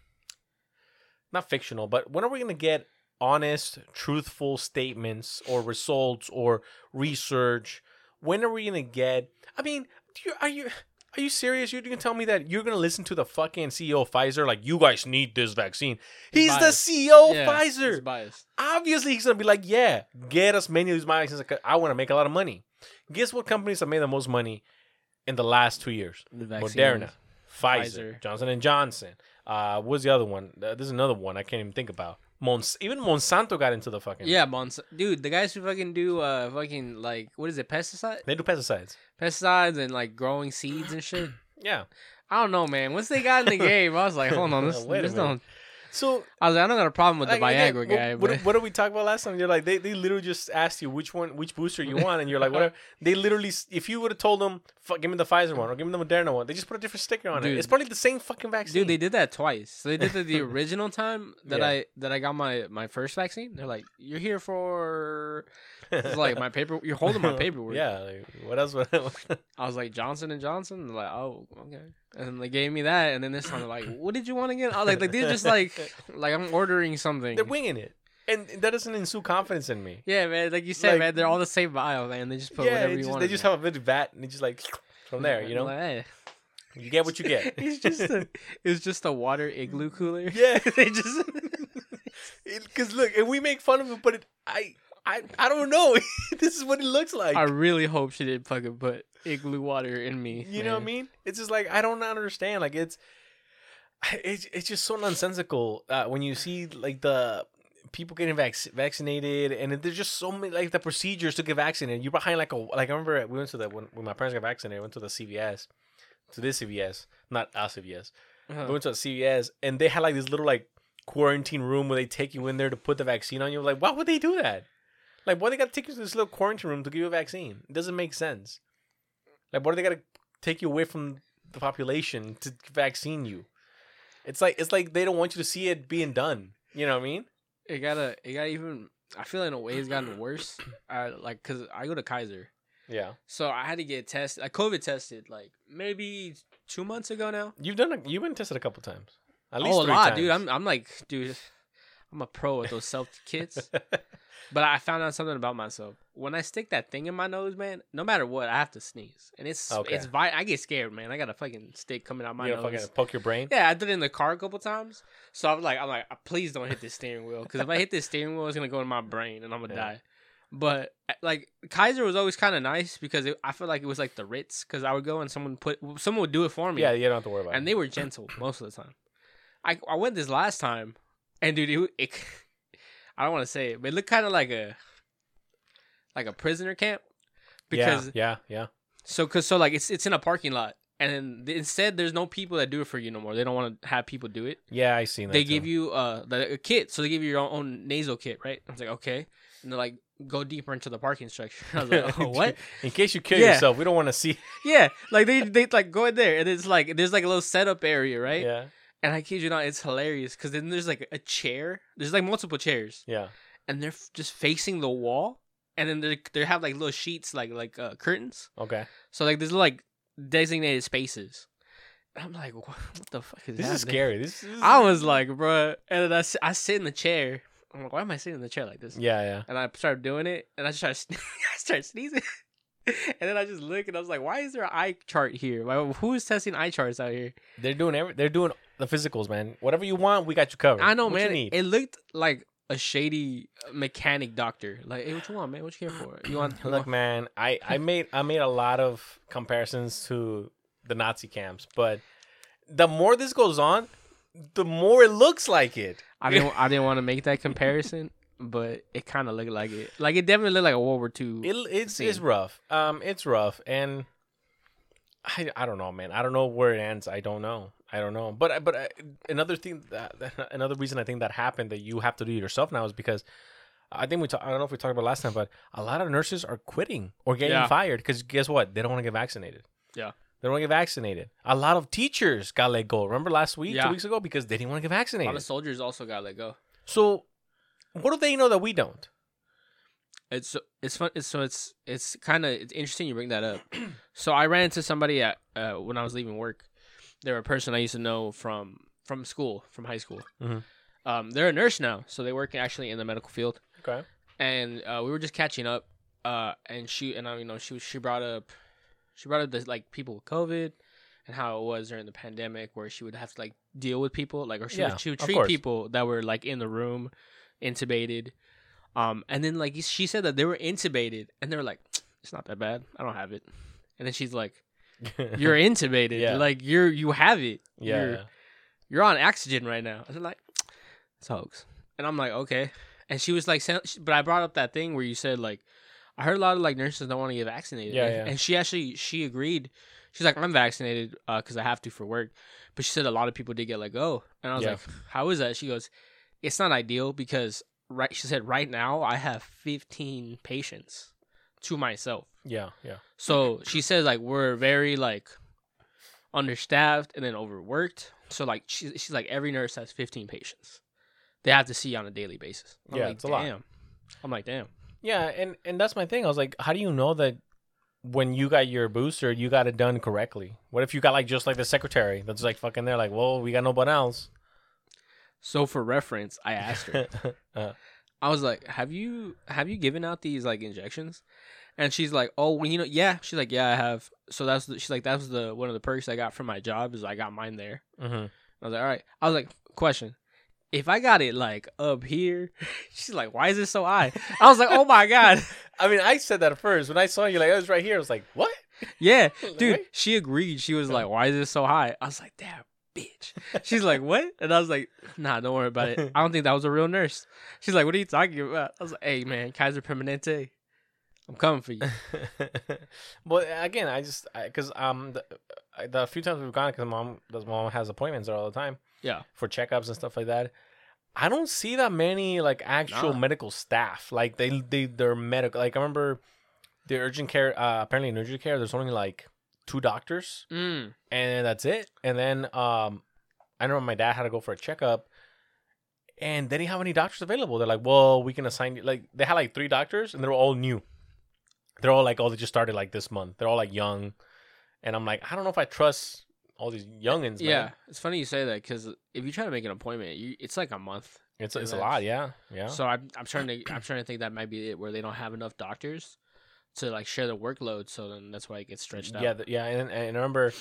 not fictional, but when are we gonna get honest, truthful statements or results or research? When are we gonna get I mean, you, are you are you serious? You're gonna tell me that you're gonna listen to the fucking CEO of Pfizer like you guys need this vaccine? He's He's the. CEO of Yeah, Pfizer He's biased. obviously he's gonna be like, yeah, get us many of these vaccines. I want to make a lot of money. Guess what companies have made the most money in the last two years? The vaccine Moderna, Pfizer, Pfizer. Johnson and Johnson, Uh, what's the other one? Uh, there's another one I can't even think about. Mons- even Monsanto got into the fucking. Yeah, Mons- dude, the guys who fucking do uh fucking like what is it, pesticide, They do pesticides. pesticides and like growing seeds and shit. Yeah. I don't know, man. Once they got in the game, I was like, hold on, this, Wait a this minute. don't. So I was like, I don't got a problem with the like, again, Viagra what- guy, what, what, did we talk about last time? You're like they, they literally just asked you which one which booster you want, and you're like whatever. They literally, if you would have told them, give me the Pfizer one or give me the Moderna one, they just put a different sticker on it. It's probably the same fucking vaccine. dude, they did that twice. So they did that the original time that Yeah. I that I got my my first vaccine. They're like, you're here for it's like my paper. You're holding my paperwork. yeah. Like, what else? Would, I was like Johnson and Johnson. They're like, oh, okay. And then they gave me that, and then this time they're like, what did you want again? I was like, like they're just like like I'm ordering something. they're winging it, and that doesn't ensue confidence in me. Yeah, man. Like you said, Like- man, they're all the same vial, man. They just put yeah, whatever it you just- want. they in just there. have a big vat, and they just like from there, you know, Like, you get what you get. It's just a, it's just a water igloo cooler. Yeah. they just Because look, and we make fun of it, but it, I, I, I don't know. this is what it looks like. I really hope she didn't fucking put igloo water in me. You know what I mean? It's just like I don't understand. Like it's, it's it's just so nonsensical uh, when you see like the people getting vac- vaccinated, and there's just so many like the procedures to get vaccinated. You're behind like a like I remember we went to the when, when my parents got vaccinated, I went to the CVS, to this CVS, not our CVS. Uh-huh. We went to a CVS, and they had like this little like quarantine room where they take you in there to put the vaccine on you. Like, why would they do that? Like, why they gotta take you to this little quarantine room to give you a vaccine? It doesn't make sense. Like, why do they gotta take you away from the population to vaccine you? It's like it's like they don't want you to see it being done. You know what I mean? It gotta, it got even. I feel in a way it's gotten worse. I like because I go to Kaiser, Yeah. so I had to get tested. I COVID tested like maybe two months ago now. You've done. A, you've been tested a couple times. At least oh, a lot, times. dude. I'm, I'm like, dude, I'm a pro with those self kits. But I found out something about myself. When I stick that thing in my nose, man, no matter what, I have to sneeze, and it's Okay. it's vi- I get scared, man. I got a fucking stick coming out my you nose. fucking poke your brain. Yeah, I did it in the car a couple times. So I'm like, I'm like, please don't hit this steering wheel because if I hit this steering wheel, it's gonna go in my brain and I'm gonna Yeah. die. But uh, like Kaiser was always kind of nice because it, I feel like it was like the Ritz because I would go and someone put someone would do it for me. Yeah, you don't have to worry about and it. they were gentle most of the time. I I went this last time, and dude, it, it I don't want to say it, but it looked kind of like a like a prisoner camp because yeah, yeah, yeah. so cause so like it's it's in a parking lot. And then instead, there's no people that do it for you no more. They don't want to have people do it. Yeah, I seen that. They too. give you uh the, a kit, so they give you your own, own nasal kit, right? I was like, okay, and they're like, go deeper into the parking structure. I was like, oh, what? In case you kill Yeah. yourself, we don't want to see. yeah, like they they like go in there, and it's like there's like a little setup area, right? Yeah, And I kid you not, it's hilarious because then there's like a chair. There's like multiple chairs, yeah. and they're f- just facing the wall. And then they they have like little sheets, like like uh, curtains. Okay. So like there's like designated spaces. And I'm like, what, what the fuck is This that? is scary. This is. I was like, bro, And then I, I sit in the chair. I'm like, why am I sitting in the chair like this? Yeah, yeah. And I started doing it, and I just started, sne- I started sneezing. and then I just look, and I was like, why is there an eye chart here? Why, who is testing eye charts out here? They're doing every. They're doing the physicals, man. Whatever you want, we got you covered. I know, What man. It looked like a shady mechanic doctor. Like, hey, what you want, man? What you here for? You want? You Look, want- man. I I made I made a lot of comparisons to the Nazi camps, but the more this goes on, the more it looks like it. I didn't. I didn't want to make that comparison, but it kind of looked like it. Like it definitely looked like a World War II. It it's it's rough. Um, it's rough, and I I don't know, man. I don't know where it ends. I don't know. I don't know. But but uh, another thing that another reason I think that happened that you have to do yourself now is because I think we talk, I don't know if we talked about last time, but a lot of nurses are quitting or getting Yeah. fired because guess what? They don't want to get vaccinated. Yeah. They don't want to get vaccinated. A lot of teachers got let go. Remember last week, Yeah. two weeks ago, because they didn't want to get vaccinated. a lot of soldiers also got let go. so, what do they know that we don't? It's it's fun. It's, so it's it's kind of it's interesting you bring that up. so I ran into somebody at uh, when I was leaving work. They were a person I used to know from from school, from high school. Mhm. Um, they're a nurse now, so they work actually in the medical field. Okay. And uh, we were just catching up. Uh, and she and I, you know, she she brought up she brought up this like people with COVID and how it was during the pandemic where she would have to like deal with people like or she Yeah, would, she would treat people that were like in the room intubated um and then like she said that they were intubated and they were like it's not that bad i don't have it and then she's like you're intubated Yeah. like you're you have it yeah. You're- you're on oxygen right now. I was like, it's a hoax. And I'm like, okay. And she was like, but I brought up that thing where you said like, I heard a lot of like nurses don't want to get vaccinated. Yeah, and, yeah. and she actually she agreed. She's like, I'm vaccinated uh, because I have to for work. But she said a lot of people did get let go. And I was Yeah. like, how is that? She goes, it's not ideal because right. She said right now I have 15 patients to myself. Yeah, yeah. So she says like we're very like understaffed and then overworked. So like she, she's like every nurse has 15 patients. They have to see on a daily basis. I'm Yeah, like, it's a lot. damn. I'm like, damn. Yeah, and and that's my thing. I was like, how do you know that when you got your booster, you got it done correctly? What if you got like just like the secretary that's like fucking there, like, well, we got no one else. So for reference, I asked her. Uh, I was like, "Have you have you given out these like injections?" And she's like, "Oh, well, you know, yeah." She's like, "Yeah, I have." So that's the, she's like, "That was the one of the perks I got from my job is I got mine there." mhm. I was like, "All right." I was like, "Question: If I got it like up here," she's like, "Why is it so high?" I was like, "Oh my god." I mean, I said that at first when I saw you, like, it was right here. I was like, what? Yeah, dude. wait. She agreed. She was like, "Why is it so high?" I was like, "Damn, bitch." She's like, "What?" And I was like, "Nah, don't worry about it. I don't think that was a real nurse." She's like, "What are you talking about?" I was like, "Hey, man, Kaiser Permanente, I'm coming for you." well, again, I just because um the, the few times we've gone because mom does mom has appointments there all the time. Yeah. for checkups and stuff like that. I don't see that many like actual Nah. medical staff. Like they they they're medical. Like I remember the urgent care. Uh, apparently in urgent care, there's only like two doctors, Mm. and that's it. And then um, I remember my dad had to go for a checkup, and they didn't have any doctors available. They're like, well, we can assign you. Like they had like three doctors, and they're all new. They're all like, oh, they just started like this month. They're all like young, and I'm like, I don't know if I trust all these youngins. Yeah, man. it's funny you say that because if you try to make an appointment, you, it's like a month. it's it's a lot. Yeah, yeah. So I'm I'm trying to I'm trying to think that might be it where they don't have enough doctors to like share the workload. So then that's why it gets stretched out. Yeah, th- yeah, and, and I remember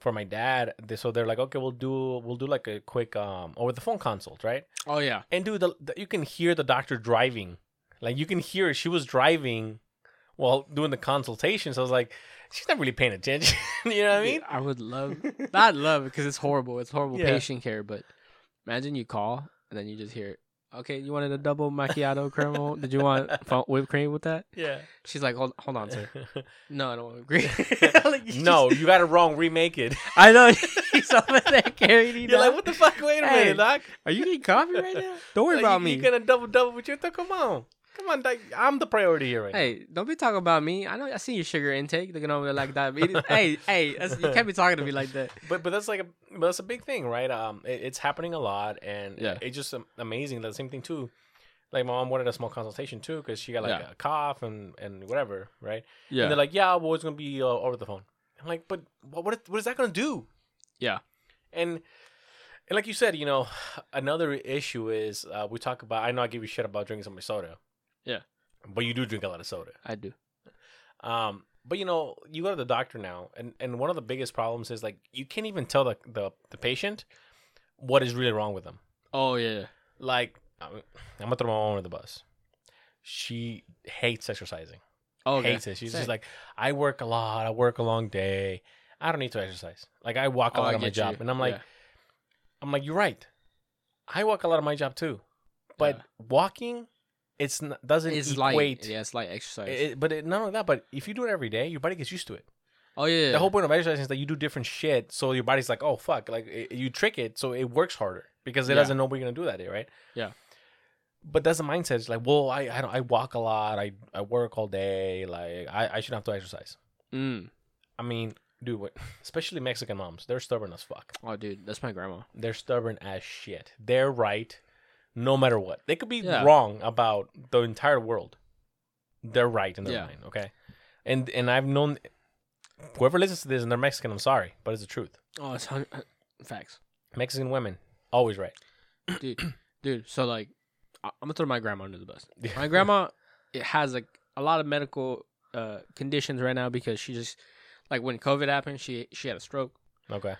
for my dad, they, so they're like, okay, we'll do we'll do like a quick um over the phone consult, right? Oh yeah. And dude, the, the, you can hear the doctor driving, like you can hear. She was driving while doing the consultation. So I was like, she's not really paying attention. you know what I mean? Dude, I would love not love it because it's horrible. It's horrible Yeah. patient care. But imagine you call and then you just hear, "Okay, you wanted a double macchiato caramel? Did you want whipped cream with that?" Yeah. She's like, "Hold, hold on, sir. No, I don't want agree." Like, you no, just- you got it wrong. Remake it. I know he's over there carrying. You're like, what the fuck? Wait a Hey. minute, doc. Are you getting coffee right now? Don't worry Like, about you, me. You're gonna double double with your? th- Come on, come on, doc. I'm the priority here right now. Hey, don't be talking about me. I know I see your sugar intake looking over there like diabetes. hey, hey, that's, you can't be talking to me like that. but but that's like a but that's a big thing, right? Um, it, it's happening a lot, and Yeah. it's just um, amazing. The same thing too. Like my mom wanted a small consultation too because she got like Yeah. a cough and and whatever, right? Yeah, And they're like, yeah, well, it's gonna be uh, over the phone. I'm like, but what what what is that gonna do? Yeah. And and like you said, you know, another issue is uh, we talk about. I know I give you shit about drinking so much soda. Yeah. But you do drink a lot of soda. I do. Um, but you know, you go to the doctor now, and, and one of the biggest problems is like you can't even tell the, the, the patient what is really wrong with them. Oh yeah, Like, I'm, I'm gonna throw my mom under the bus. She hates exercising. oh okay. Hates it. She's Same. just like, I work a lot. I work a long day. I don't need to exercise. Like I walk a Oh, lot I of my job, you. and I'm like, Yeah. I'm like, you're right. I walk a lot of my job too, but Yeah. walking, it's n- doesn't it's equate. light. Yeah, it's light exercise. It- but it, not only that, but if you do it every day, your body gets used to it. oh yeah, The whole point of exercising is that you do different shit, so your body's like, oh fuck, like it, you trick it, so it works harder because it Yeah. doesn't know what you're gonna do that day, right? Yeah. But that's the mindset. It's like, well, I I, don't, I walk a lot, I I work all day, like I I shouldn't have to exercise. Mm. I mean, dude, what, especially Mexican moms, they're stubborn as fuck. Oh dude, that's my grandma. They're stubborn as shit. They're right, no matter what. They could be Yeah. wrong about the entire world. They're right in their Yeah. mind, okay? And and I've known whoever listens to this and they're Mexican, I'm sorry, but it's the truth. Oh, it's hun- facts, Mexican women always right. dude. dude, so like, I'm gonna throw my grandma under the bus. My grandma, it has like a lot of medical uh conditions right now because she just like when COVID happened, she she had a stroke. Okay.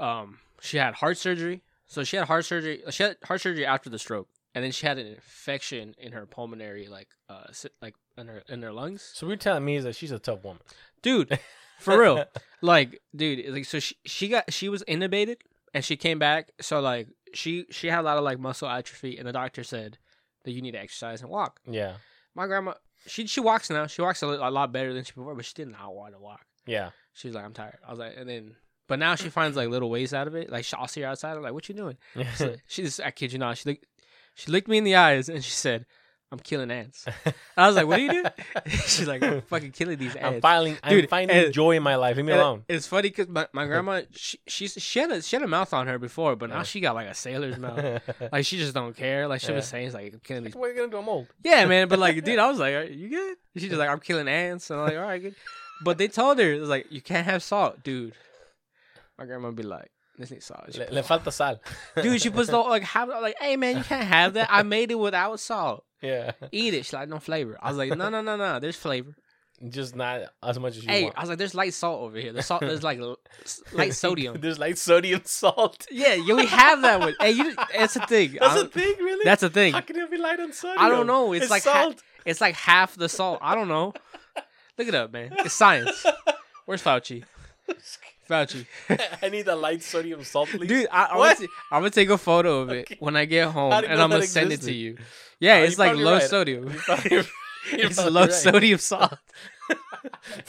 um she had heart surgery so she had heart surgery she had heart surgery after the stroke and then she had an infection in her pulmonary like uh like in her in her lungs So what you're telling me is that she's a tough woman. dude for real like dude like so she, she got she was intubated and she came back. So like she she had a lot of like muscle atrophy, and the doctor said that you need to exercise and walk. Yeah. My grandma, she she walks now. She walks a, a lot better than she before, but she did not want to walk. Yeah. She was like, I'm tired. I was like, and then. But now she finds like little ways out of it. Like she- I'll see her outside. I'm like, "What you doing?" She's like- she just, I kid you not. She looked, she looked me in the eyes and she said, "I'm killing ants." I was like, "What are you doing?" She's like, "I'm fucking killing these ants." I'm ants." finding I'm finding and- joy in my life. Leave me alone. It's funny because my, my grandma, she she's, she had a she had a mouth on her before, but now Yeah. she got like a sailor's mouth. like she just don't care. Like she was saying, it's like I'm killing these. what are you gonna do? I'm old. Yeah, man. But like, dude, I was like, "Are you good?" She's just like, "I'm killing ants," and I'm like, "All right, good." But they told her it was like, "You can't have salt, dude." My grandma be like, "This needs salt." She Le, put- le falta sal. dude, she puts the like, have like, "Hey, man, you can't have that. I made it without salt. yeah. Eat it." She's like, "No flavor." I was like, "No, no, no, no. There's flavor." Just not as much as you Hey, want. I was like, "There's light salt over here. The salt, there's like l- s- light sodium." There's like sodium salt. Yeah, yeah, we have that one. Hey, you, it's a thing. That's I a thing, really. That's a thing. How can it be light on sodium? I don't know. It's, like ha- salt. it's like half the salt. I don't know. Look it up, man. It's science. Where's Fauci? Fauci, I need the light sodium salt, please. dude. I, I'm, gonna gonna take a photo of it Okay. when I get home, and I'm gonna send it to you. Yeah, Oh, it's like low right. sodium. You're probably- you're it's low right. sodium salt.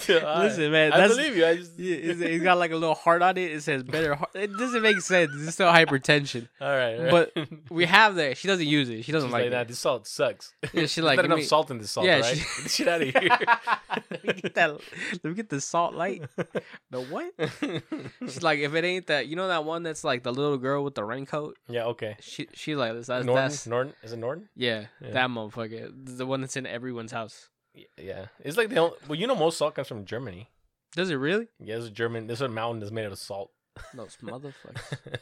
Listen, man, I believe you. I just... it's, it's got like a little heart on it. It says better. Heart. It doesn't make sense. It's still hypertension. all right. right. But we have that. She doesn't use it. She doesn't She's like, like, it. this salt sucks. Yeah, she like, not enough me- salt in this salt, Yeah, right? she- Get shit out of here. let me get that. Let me get the salt light. The what? She's like, if it ain't that, you know that one that's like the little girl with the raincoat. yeah, okay. She she like that's that's, Norton, that's Norton, is it Norton? yeah, Yeah. that motherfucker, the one that's in everyone's house. Yeah, it's like the only, well, you know, most salt comes from Germany. Does it really? Yeah, a German. A mountain that's made out of salt. Those motherfuckers.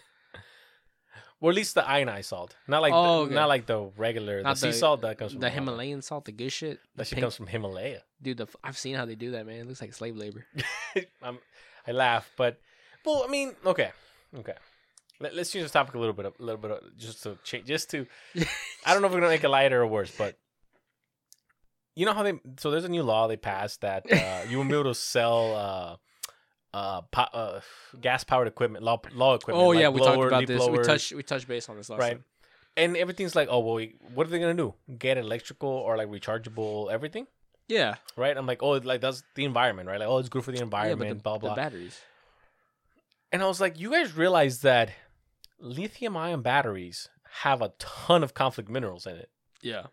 or at least the ionized salt, not like Oh, the, okay. not like the regular Not the sea the- salt that comes from the. Himalayan salt, the good shit. That shit pink- comes from Himalaya. Dude, the, I've seen how they do that, man. It looks like slave labor. I laugh, but well, I mean, okay, okay. Let, let's change the topic a little bit, a little bit, of- just to change, just to. I don't know if we're gonna make it lighter or worse, but you know how they. So there's a new law they passed that uh, you won't be able to sell uh, uh, po- uh, gas powered equipment, law law equipment. Oh like yeah, we talked about this. We touched we touched base on this last right. time. And everything's like, oh well, we, what are they gonna do? Get electrical or like rechargeable everything, Yeah, right? I'm like, oh, like that's the environment, right? Like, oh, it's good for the yeah, environment, but the, blah blah. the batteries. And I was like, you guys realize that lithium ion batteries have a ton of conflict minerals in it. Yeah,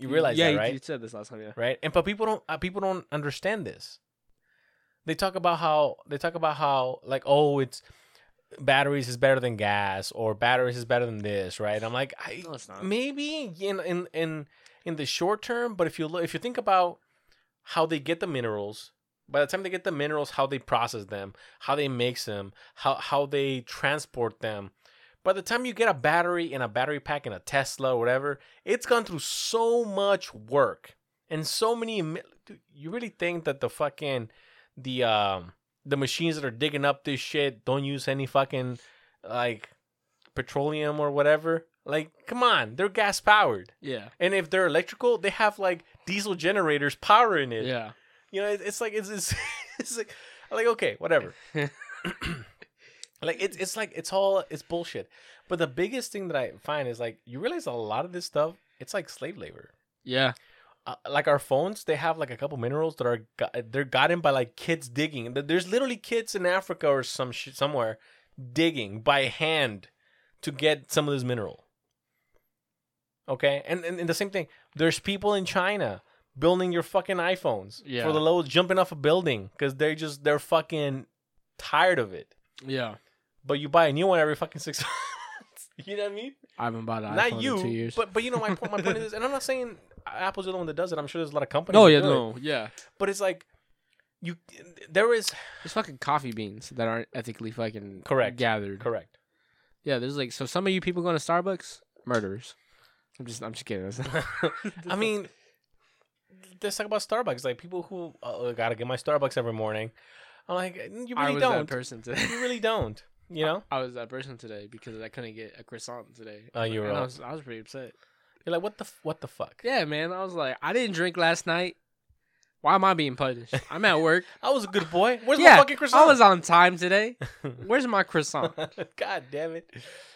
You realize yeah, that, you- right? You said this last time. Yeah. Right? And but people don't uh, people don't understand this. They talk about how they talk about how like oh it's batteries is better than gas or batteries is better than this, right? I'm like I No, it's not. maybe in in in in the short term, but if you look if you think about how they get the minerals, by the time they get the minerals, how they process them, how they mix them, how how they transport them. By the time you get a battery in a battery pack in a Tesla or whatever, it's gone through so much work and so many. Dude, you really think that the fucking the um the machines that are digging up this shit don't use any fucking like petroleum or whatever? Like, come on, they're gas powered. Yeah, And if they're electrical, they have like diesel generators powering it. yeah. You know, it's, it's like it's it's, it's like like okay, whatever. like it's it's like it's all it's bullshit. But the biggest thing that I find is like you realize a lot of this stuff it's like slave labor. Yeah, Uh, like our phones, they have like a couple minerals that are they're gotten by like kids digging. There's literally kids in Africa or some shit somewhere digging by hand to get some of this mineral. Okay, and, and and the same thing. There's people in China building your fucking iPhones Yeah. for the low, jumping off a building because they're just they're fucking tired of it. yeah. But you buy a new one every fucking six months. you know what I mean? I haven't bought an iPhone Not you, in two years. but but you know my point. My point is, and I'm not saying Apple's the only one that does it. I'm sure there's a lot of companies. no, that yeah, do it. no, yeah. But it's like you there is There's fucking coffee beans that aren't ethically fucking Correct. gathered. correct. Yeah, there's like so some of you people going to Starbucks, murderers. I'm just I'm just kidding. I mean, let's talk about Starbucks. Like people who uh, gotta get my Starbucks every morning. I'm like, you I really was that don't. person today. You really don't. You know, I was that person today because I couldn't get a croissant today. Oh, you were And I was I was pretty upset. you're like, what the f- what the fuck? Yeah, man. I was like, I didn't drink last night. Why am I being punished? I'm at work. I was a good boy. Where's yeah, my fucking croissant? I was on time today. Where's my croissant? God damn it.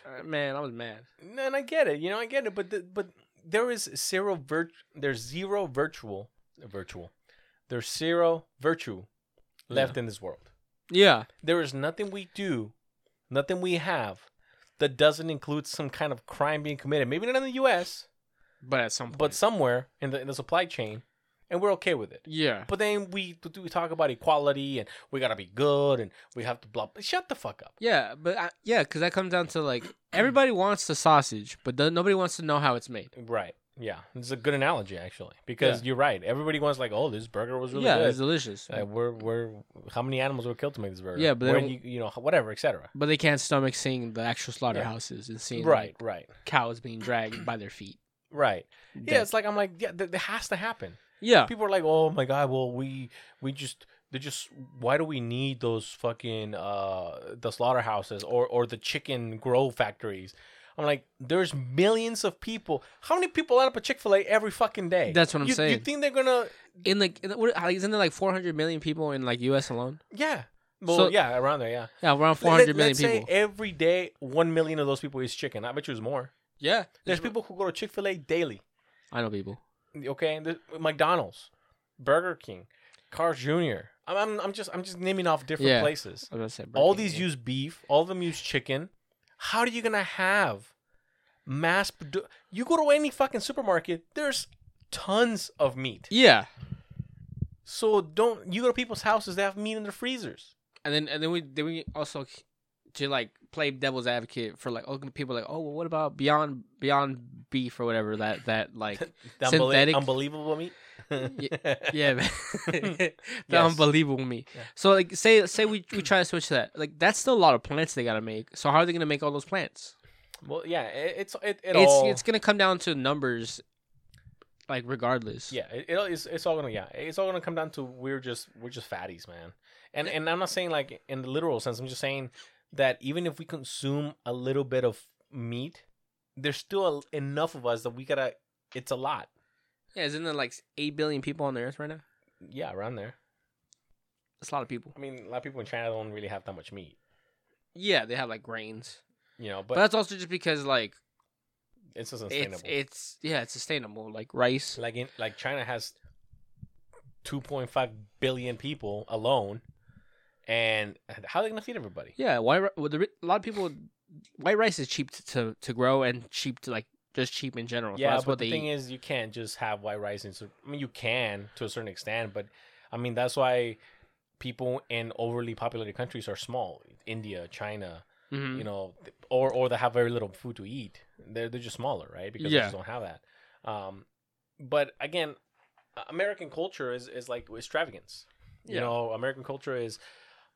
Uh, Man, I was mad. No, and I get it. You know, I get it. But the, but there is zero virt. There's zero virtual virtual. There's zero virtue left in this world. Yeah. There is nothing we do, nothing we have that doesn't include some kind of crime being committed. Maybe not in the U.S., But at some point. but somewhere in the in the supply chain, and we're okay with it. yeah. But then we we talk about equality and we gotta be good and we have to blah. Shut the fuck up. Yeah, but I, yeah, because that comes down to like everybody wants the sausage, but nobody wants to know how it's made. Right. Yeah, it's a good analogy actually because Yeah. you're right. Everybody wants like, oh, this burger was really yeah, good. it's delicious. Uh, we're we're how many animals were killed to make this burger? Yeah, but they Where don't- you you know whatever, etc. but they can't stomach seeing the actual slaughterhouses and seeing Right, like, right, cows being dragged by their feet. right. Yeah, Dead. it's like I'm like yeah, th- that has to happen. yeah, People are like, oh my god, well we we just they just why do we need those fucking uh the slaughterhouses or or the chicken grow factories? I'm like, there's millions of people. How many people line up a Chick Fil A every fucking day? That's what I'm You- You think they're gonna? in like in the, what, isn't there like 400 million people in like U.S. alone? Yeah. Well, So- yeah, around there, yeah. Yeah, around Let- 400 million let's people. say every day, one million of those people is chicken. I bet you there's more. yeah, There's people who go to Chick Fil A daily. I know people. Okay, the, uh, McDonald's, Burger King, Carl's Jr. I'm, I'm I'm just I'm just naming off different Yeah. places. I was gonna say all these use beef. All of them use chicken. How are you gonna have mass? Produ- you go to any fucking supermarket. There's tons of meat. Yeah, So don't you go to people's houses? They have meat in their freezers. and then and then we then we also to like play devil's advocate for like oh people like oh well what about beyond beyond beef or whatever that that like Synthetic- unbelievable meat. yeah man. the Yes. unbelievable me Yeah. so like say say we we try to switch that like that's still a lot of plants they gotta make so how are they gonna make all those plants Well, yeah, it, it's it, it it's all. it's gonna come down to numbers like regardless yeah, it, it- it's it's all gonna yeah, it's all gonna come down to we're just we're just fatties, man. And and I'm not saying like in the literal sense. I'm just saying that even if we consume a little bit of meat, there's still a, enough of us that we gotta. It's a lot. Yeah isn't there like 8 billion people on the earth right now Yeah, around there. that's a lot of people I mean, a lot of people in China don't really have that much meat. yeah they have like grains You know, but, but, that's also just because like it's just sustainable. it's it's yeah it's sustainable like rice like in like China has 2.5 billion people alone, and how are they gonna feed everybody? yeah why well, the, ri- a lot of people white rice is cheap to, to, to grow and cheap to like just cheap in general so yeah, that's but what the thing eat. is, you can't just have white rice. And so, I mean, you can to a certain extent, but I mean that's why people in overly populated countries are small. India, China, Mhm. you know, or or they have very little food to eat. They're they're just smaller, right? Because they just don't have that. Um, but again, uh, American culture is is like extravagance. You know, American culture is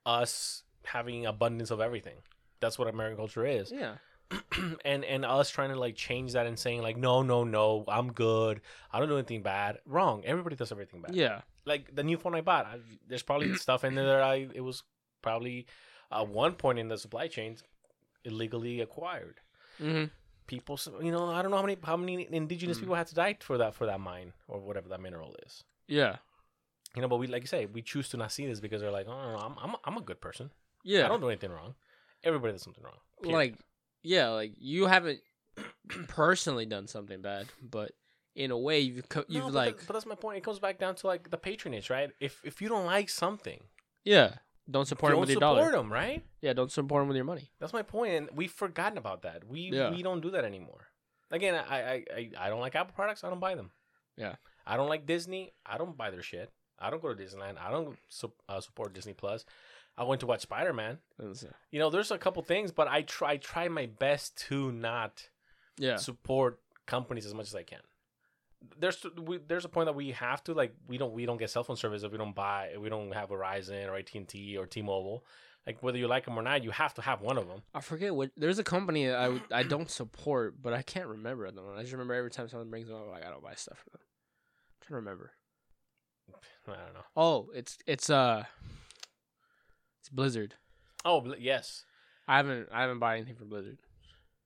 us having abundance of everything. That's what American culture is yeah and and us trying to like change that and saying like no no no i'm good. I don't do anything bad. Wrong. Everybody does everything bad. Yeah. Like the new phone i bought I, there's probably stuff in there that i it was probably at one point in the supply chains illegally acquired. Hmm people you know i don't know how many how many indigenous Mm. people had to die for that for that mine or whatever that mineral is. Yeah. You know but we like you say we choose to not see this because they're like oh no, no, I'm, I'm, I'm a good person. Yeah. I don't do anything wrong. Everybody does something wrong period. like yeah like you haven't personally done something bad but in a way you've co- you've No, but, like that- but that's my point. It comes back down to like the patronage, right? If if you don't like something, yeah don't support them with your dollar. don't support them, right? yeah don't support them with your money That's my point, and we've forgotten about that. We Yeah. we don't do that anymore. Again, I, I I I don't like Apple products. I don't buy them. Yeah. I don't like Disney. I don't buy their shit. I don't go to Disneyland. I don't su- uh, support Disney Plus. I went to watch Spider Man. You know, there's a couple things, but I try I try my best to not yeah support companies as much as I can. There's we, there's a point that we have to like we don't we don't get cell phone service if we don't buy if we don't have Verizon or AT and T or T Mobile. Like whether you like them or not, you have to have one of them. I forget what. There's a company that I I don't support, but I can't remember at the moment. I just remember every time someone brings them up, I don't buy stuff for them. I'm trying to remember. I don't know. Oh, it's it's uh, it's Blizzard. Oh yes, I haven't I haven't bought anything from Blizzard.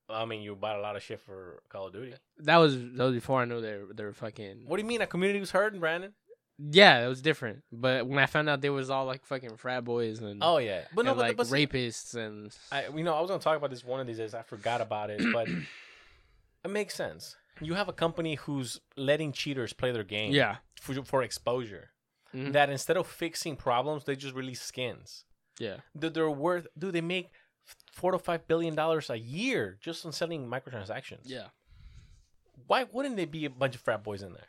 I mean you bought a lot of shit for Call of Duty. That was that was before I knew they were, they were fucking. What do you mean a community was hurting, Brandon? Yeah, it was different. But when I found out they was all like fucking frat boys and Oh yeah, but no, and, but, like but see, rapists and I, you know, I was gonna talk about this one of these days. I forgot about it, but it makes sense. You have a company who's letting cheaters play their game, yeah, for, for exposure. Mhm. That instead of fixing problems, they just release skins. Yeah, That they're worth, dude. They make four to five billion dollars a year just on selling microtransactions. yeah, Why wouldn't they be a bunch of frat boys in there?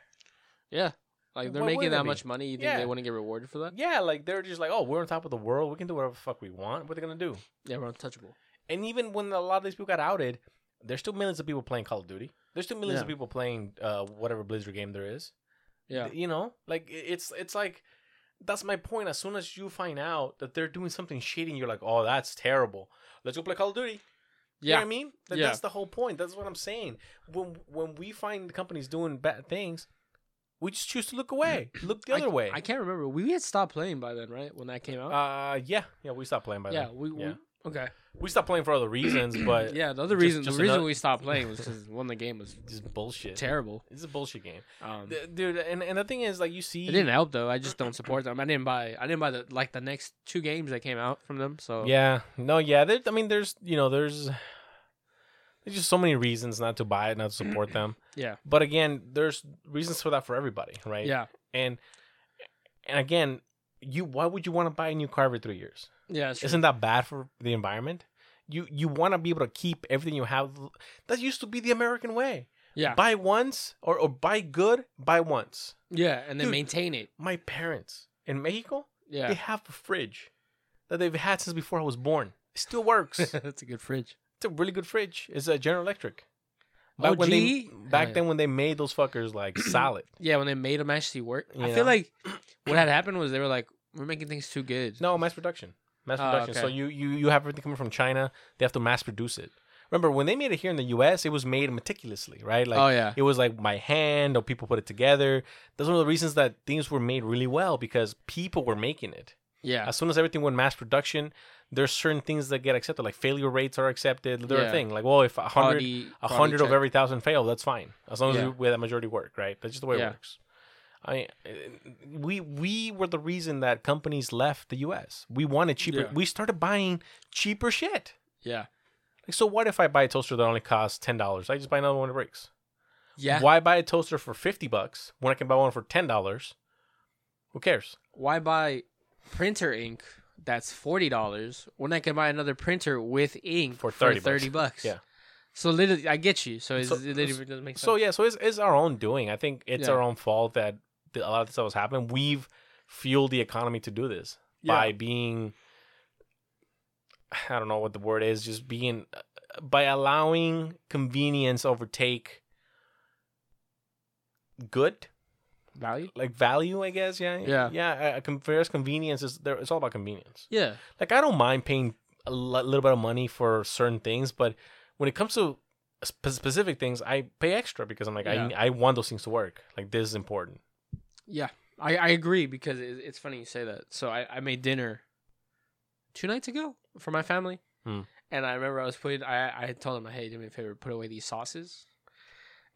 yeah. Like they're Why making that much money. You think Yeah. they wouldn't get rewarded for that? Yeah, like they're just like, oh, we're on top of the world. We can do whatever the fuck we want. What are they gonna do? Yeah, we're untouchable. And even when a lot of these people got outed, there's still millions of people playing Call of Duty. There's still millions of people playing uh, whatever Blizzard game there is. Yeah, You know, like i- it's it's like that's my point. As soon as you find out that they're doing something shady, you're like, oh, that's terrible. Let's go play Call of Duty. You know yeah, what I mean? That, Yeah. That's the whole point. That's what I'm saying. When when we find companies doing bad things, we just choose to look away, look the I- other way. I can't remember. We had stopped playing by then, right? When that came out. uh, yeah, yeah, we stopped playing by yeah, then. we, yeah. we okay. We stopped playing for other reasons, but yeah, the other just- reason just the reason another- we stopped playing was because one the game was just bullshit. terrible. It's a bullshit game, Um, D- dude. And, and the thing is, like, you see, it didn't help though. I just don't support them. I didn't buy. I didn't buy the like the next two games that came out from them. So yeah, no, yeah. There, I mean, there's, you know, there's, there's just so many reasons not to buy it, not to support them. yeah, But again, there's reasons for that for everybody, right? yeah, And and again, you why would you want to buy a new car every three years? yeah. Isn't that bad for the environment? You you want to be able to keep everything you have. That used to be the American way. yeah, Buy once or, or buy good, buy once. yeah, and then Dude. maintain it. My parents in Mexico, Yeah, they have a fridge that they've had since before I was born. It still works. it's that's a good fridge. It's a really good fridge. It's a General Electric. Oh, when they back Oh, yeah. then when they made those fuckers like solid. Yeah, when they made them actually work, I Yeah. feel like what had happened was they were like, "We're making things too good." No, mass production. Mass Oh, production. So you, you you have everything coming from China. They have to mass produce it. Remember when they made it here in the U.S., it was made meticulously, right? Like oh yeah, it was like by hand or people put it together. That's one of the reasons that things were made really well because people were making it. yeah, As soon as everything went mass production, there's certain things that get accepted, like failure rates are accepted. They're a thing. Like, well, if a hundred a hundred of every thousand fail, that's fine. As long as Yeah. we have that majority work, right? That's just the way Yeah. it works. I we we were the reason that companies left the U.S. We wanted cheaper. Yeah. We started buying cheaper shit. yeah, Like, so what if I buy a toaster that only costs ten dollars? I just buy another one that breaks. yeah. Why buy a toaster for fifty bucks when I can buy one for ten dollars? Who cares? Why buy printer ink that's forty dollars when I can buy another printer with ink For for 30 thirty, bucks. bucks? Yeah. So literally, I get you. So, it's, So- it literally doesn't make sense. So yeah, so it's, it's our own doing. I think it's Yeah. our own fault that the, a lot of this stuff was happening. We've fueled the economy to do this Yeah. by being, I don't know what the word is, just being by allowing convenience overtake good, value. like value. I guess. Yeah. Yeah. Yeah. Uh, whereas convenience is there. It's all about convenience. Yeah, Like I don't mind paying a little bit of money for certain things, but when it comes to spe- specific things, I pay extra because I'm like Yeah. I I want those things to work. Like this is important. yeah. I, I agree because it, it's funny you say that. So I, I made dinner two nights ago for my family, Hmm. and I remember I was putting. I I told them, hey, do me a favor, put away these sauces,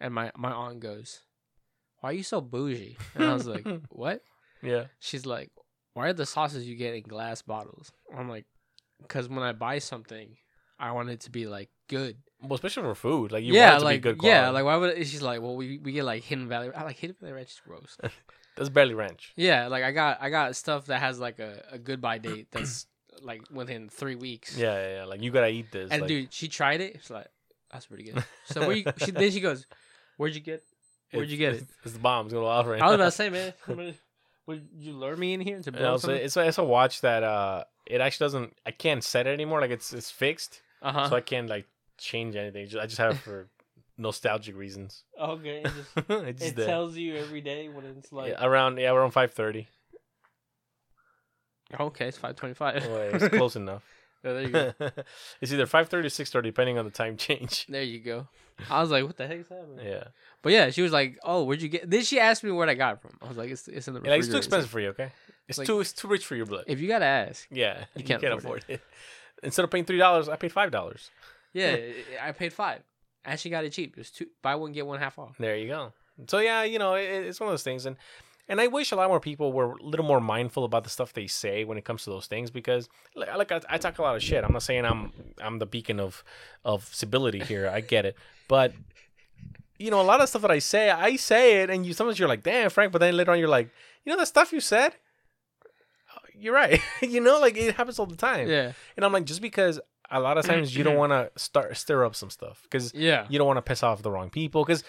and my my aunt goes, "Why are you so bougie?" And I was like, "What?" Yeah. She's like, "Why are the sauces you get in glass bottles?" I'm like, "Cause when I buy something, I want it to be like good." Well, especially for food, like you yeah, want it to like be good quality. yeah, like why would? She's like, "Well, we, we get like Hidden Valley. I like Hidden Valley Ranch is gross." that's barely ranch. yeah, like I got I got stuff that has like a, a goodbye date that's like within three weeks. Yeah, yeah, yeah. Like you gotta eat this. and like, dude, she tried it. She's like, "That's pretty good." So where you? She, then she goes, "Where'd you get? Where'd you get it?" It's, it's the bombs gonna out right I was now. about to say, man, would you lure me in here to blow also, something? it's it's a watch that uh it actually doesn't. I can't set it anymore. Like it's it's fixed, Uh huh. so I can't like change anything. I just have it for nostalgic reasons. okay. It, just, it's just it there. tells you every day when it's like. yeah, around yeah around five thirty. Okay, it's five twenty-five. it's close enough. there you go. it's either five thirty or six thirty, depending on the time change. There you go. I was like, "What the heck is happening?" Yeah, But yeah, she was like, "Oh, where'd you get?" Then she asked me where I got it from. I was like, "It's it's in the Yeah, like, it's too refrigerator." expensive for you. Okay, it's Like- too it's too rich for your blood. If you gotta ask, yeah, You can't afford afford it. Instead of paying three dollars, I paid five dollars. yeah, I paid five. And she got it cheap. It was two buy one get one half off. There you go. So yeah, you know, it, it's one of those things, and And I wish a lot more people were a little more mindful about the stuff they say when it comes to those things because, like, like I, I talk a lot of shit. I'm not saying I'm I'm the beacon of of civility here. I get it, but you know, a lot of stuff that I say, I say it, and you sometimes you're like, "Damn, Frank," but then later on you're like, "You know, the stuff you said, uh, you're right." you know, like it happens all the time. Yeah. And I'm like, just because a lot of times you don't want to start stir up some stuff because Yeah. you don't want to piss off the wrong people because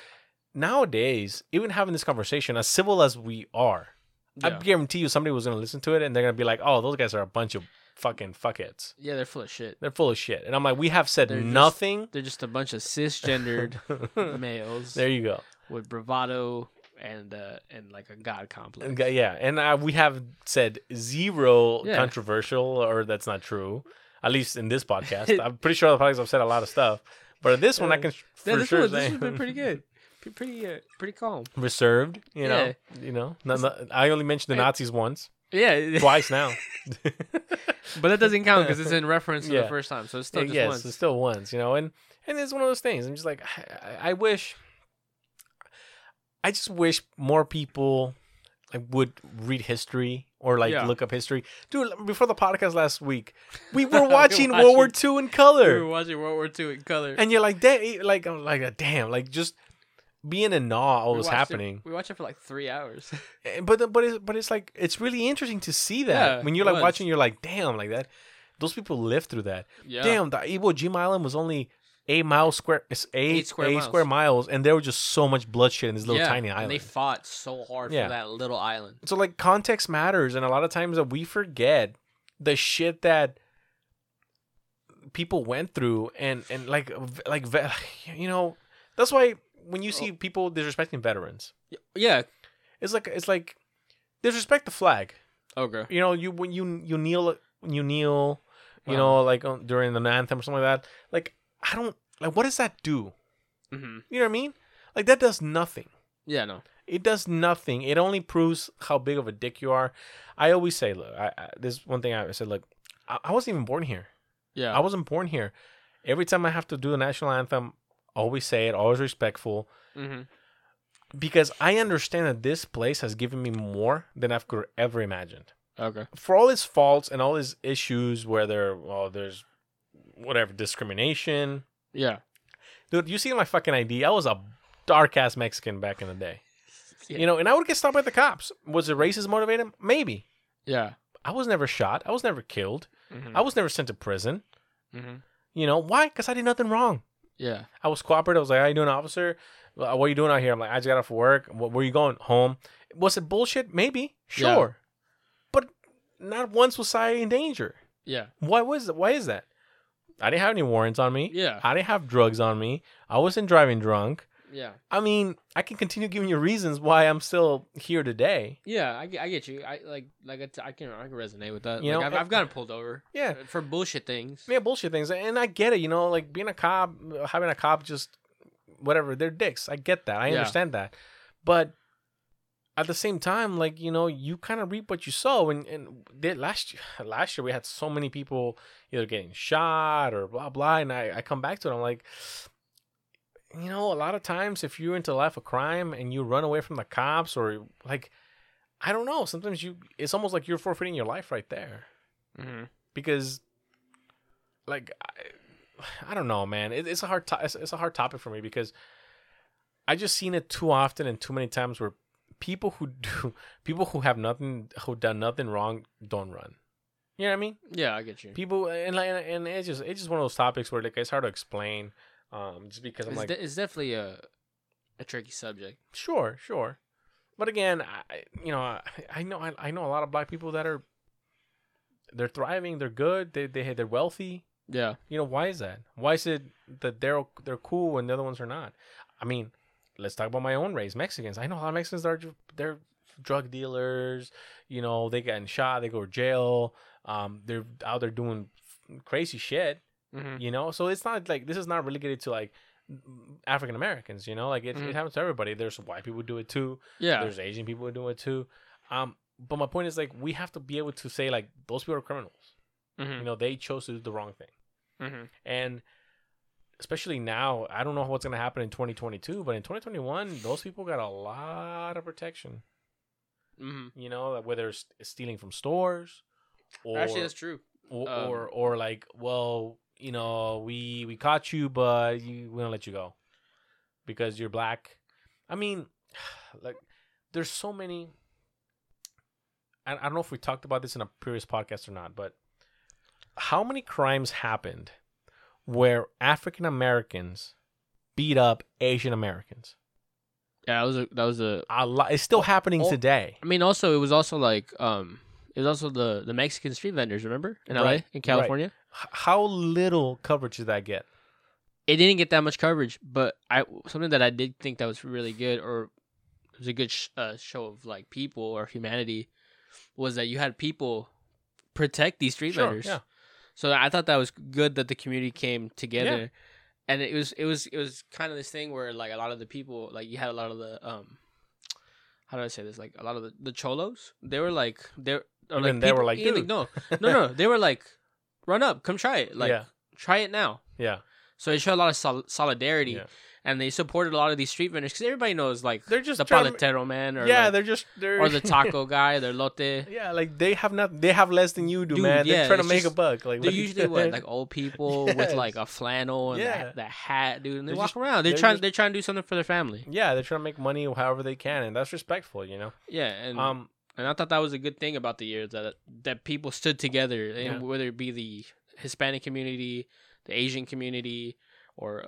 nowadays even having this conversation as civil as we are i guarantee you somebody was going to listen to it and they're going to be like oh those guys are a bunch of fucking fuckheads Yeah, they're full of shit. they're full of shit and i'm like we have said They're just- nothing They're just a bunch of cisgendered males there you go with bravado and uh and like a god complex. And yeah and uh, we have said zero Yeah. controversial or that's not true at least in this podcast i'm pretty sure the podcast i've said a lot of stuff but this one i can Yeah, for this, sure one, say this one's been pretty good. Pre- Pretty uh, pretty calm. reserved you know Yeah. you know no, no, i only mentioned the nazis once Yeah, twice now but that doesn't count because it's in reference to Yeah. the first time, so it's still just yes, once. it's still once, you know, and and it's one of those things. I'm just like, I, I wish, I just wish more people like would read history or like Yeah. look up history. Dude, before the podcast last week, we were We were watching World War II in We were color, watching World War II in color. and you're like, damn, like I'm like, damn, like just being in awe what was watched it- happening. we watched it for like three hours. Eh, But but it's, but it's like it's really interesting to see that Yeah, when you're like was. watching, you're like, damn, like that. Those people lived through that. yeah. Damn, the Iwo Jima Island was only eight miles square, it's eight, Eight square eight miles. square miles, and there was just so much bloodshed in this little yeah. tiny and island. they fought so hard Yeah. for that little island. so like context matters, and a lot of times that we forget the shit that people went through, and and like like you know that's why when you Oh. see people disrespecting veterans, Yeah. it's like it's like disrespect the flag. Okay. You know, you when you you kneel when you kneel, you Wow. know, like um, during the anthem or something like that. Like I don't like what does that do? hmm You know what I mean? Like that does nothing. Yeah. No. It does nothing. It only proves how big of a dick you are. I always say, look, I, I, this one thing I said, look, I, I wasn't even born here. Yeah. I wasn't born here. Every time I have to do the national anthem, always say it, always respectful, hmm because I understand that this place has given me more than I could ever imagined. Okay. For all its faults and all its issues, whether well, there's whatever discrimination, Yeah. dude. You see my fucking ID? I was a dark ass Mexican back in the day. You know, and I would get stopped by the cops. Was it racist motivated? Maybe. Yeah. I was never shot. I was never killed. hmm I was never sent to prison. hmm You know why? Because I did nothing wrong. Yeah. I was cooperative. I was like, "How you doing, officer? Uh, What are you doing out here?" I'm like, "I just got off work. Wh- Where you going? Home." Was it bullshit? Maybe. Yeah. Sure. But not once was I in danger. Yeah. Why was why is that? I didn't have any warrants on me. Yeah. I didn't have drugs on me. I wasn't driving drunk. Yeah. I mean, I can continue giving you reasons why I'm still here today. Yeah, I, get- I get you. I like like it's- I can I can resonate with that. You like, know, I've, it- I've gotten pulled over Yeah. Uh, for bullshit things. Yeah, bullshit things. And I get it, you know, like being a cop, having a cop just whatever, they're dicks. I get that. I Yeah. understand that. But at the same time, like, you know, you kind of reap what you sow and, and did last year last year we had so many people either getting shot or blah blah and I, I come back to it, I'm like you know, a lot of times if you're into life of crime and you run away from the cops or like I don't know, sometimes you it's almost like you're forfeiting your life right there Mm-hmm. because like I, I don't know man it, it's a hard to- it's, it's a hard topic for me because i just seen it too often and too many times where people who do people who have nothing who done nothing wrong don't run you know what i mean Yeah, I get you. people and like and it's just it's just one of those topics where like it's hard to explain um just because i'm It's, like de- it's definitely a a tricky subject. sure sure but again i you know i, I know I, I know a lot of black people that are they're thriving they're good they, they they're wealthy Yeah. You know, why is that? Why is it that they're they're cool and the other ones are not? I mean, let's talk about my own race, Mexicans. I know a lot of Mexicans that are they're drug dealers. You know, they getting shot, they go to jail. Um, they're out there doing crazy shit. Mm-hmm. You know, so it's not like this is not relegated to like African Americans. You know, like it, Mhm. it happens to everybody. There's white people do it too. Yeah. There's Asian people who do it too. Um, but my point is like we have to be able to say like those people are criminals. Mm-hmm. You know, they chose to do the wrong thing. Mm-hmm. And especially now, I don't know what's going to happen in 2022, but in 2021, those people got a lot of protection. Mm-hmm. You know, like whether it's stealing from stores, or Actually, that's true. or, um, or or like, well, you know, we we caught you, but you, we don't let you go because you're black. I mean, like, there's so many. I, I don't know if we talked about this in a previous podcast or not, but how many crimes happened where African Americans beat up Asian Americans? Yeah, that was a that was a. A lot. It's still happening oh, today. I mean, also it was also like um, it was also the the Mexican street vendors. Remember in LA, Right, in California, H- how little coverage did that get? it didn't get that much coverage. But I something that I did think that was really good, or it was a good sh- uh, show of like people or humanity, was that you had people protect these street Sure, vendors. yeah. So I thought that was good that the community came together. And it was it was it was kind of this thing where like a lot of the people like you had a lot of the um how do I say this like a lot of the, the cholos they were like they're or, Even they were like, "Dude." no no no they were like run up come try it like Yeah. try it now Yeah. so it show a lot of sol- solidarity Yeah. and they supported a lot of these street vendors because everybody knows like They're just the trying paletero man or yeah, like- they're just they're or the taco guy their lote Yeah, like they have not they have less than you do, Dude, man. They're trying to make a buck. Like They're usually what like old people with like a flannel and Yeah. that, that hat, dude. And they They're walk just- around. They're, they're trying. just- They're trying to do something for their family. yeah, they're trying to make money however they can, and that's respectful, you know. Yeah, and Um, and I thought that was a good thing about the year that that people stood together, and whether it be the Hispanic community, the Asian community, or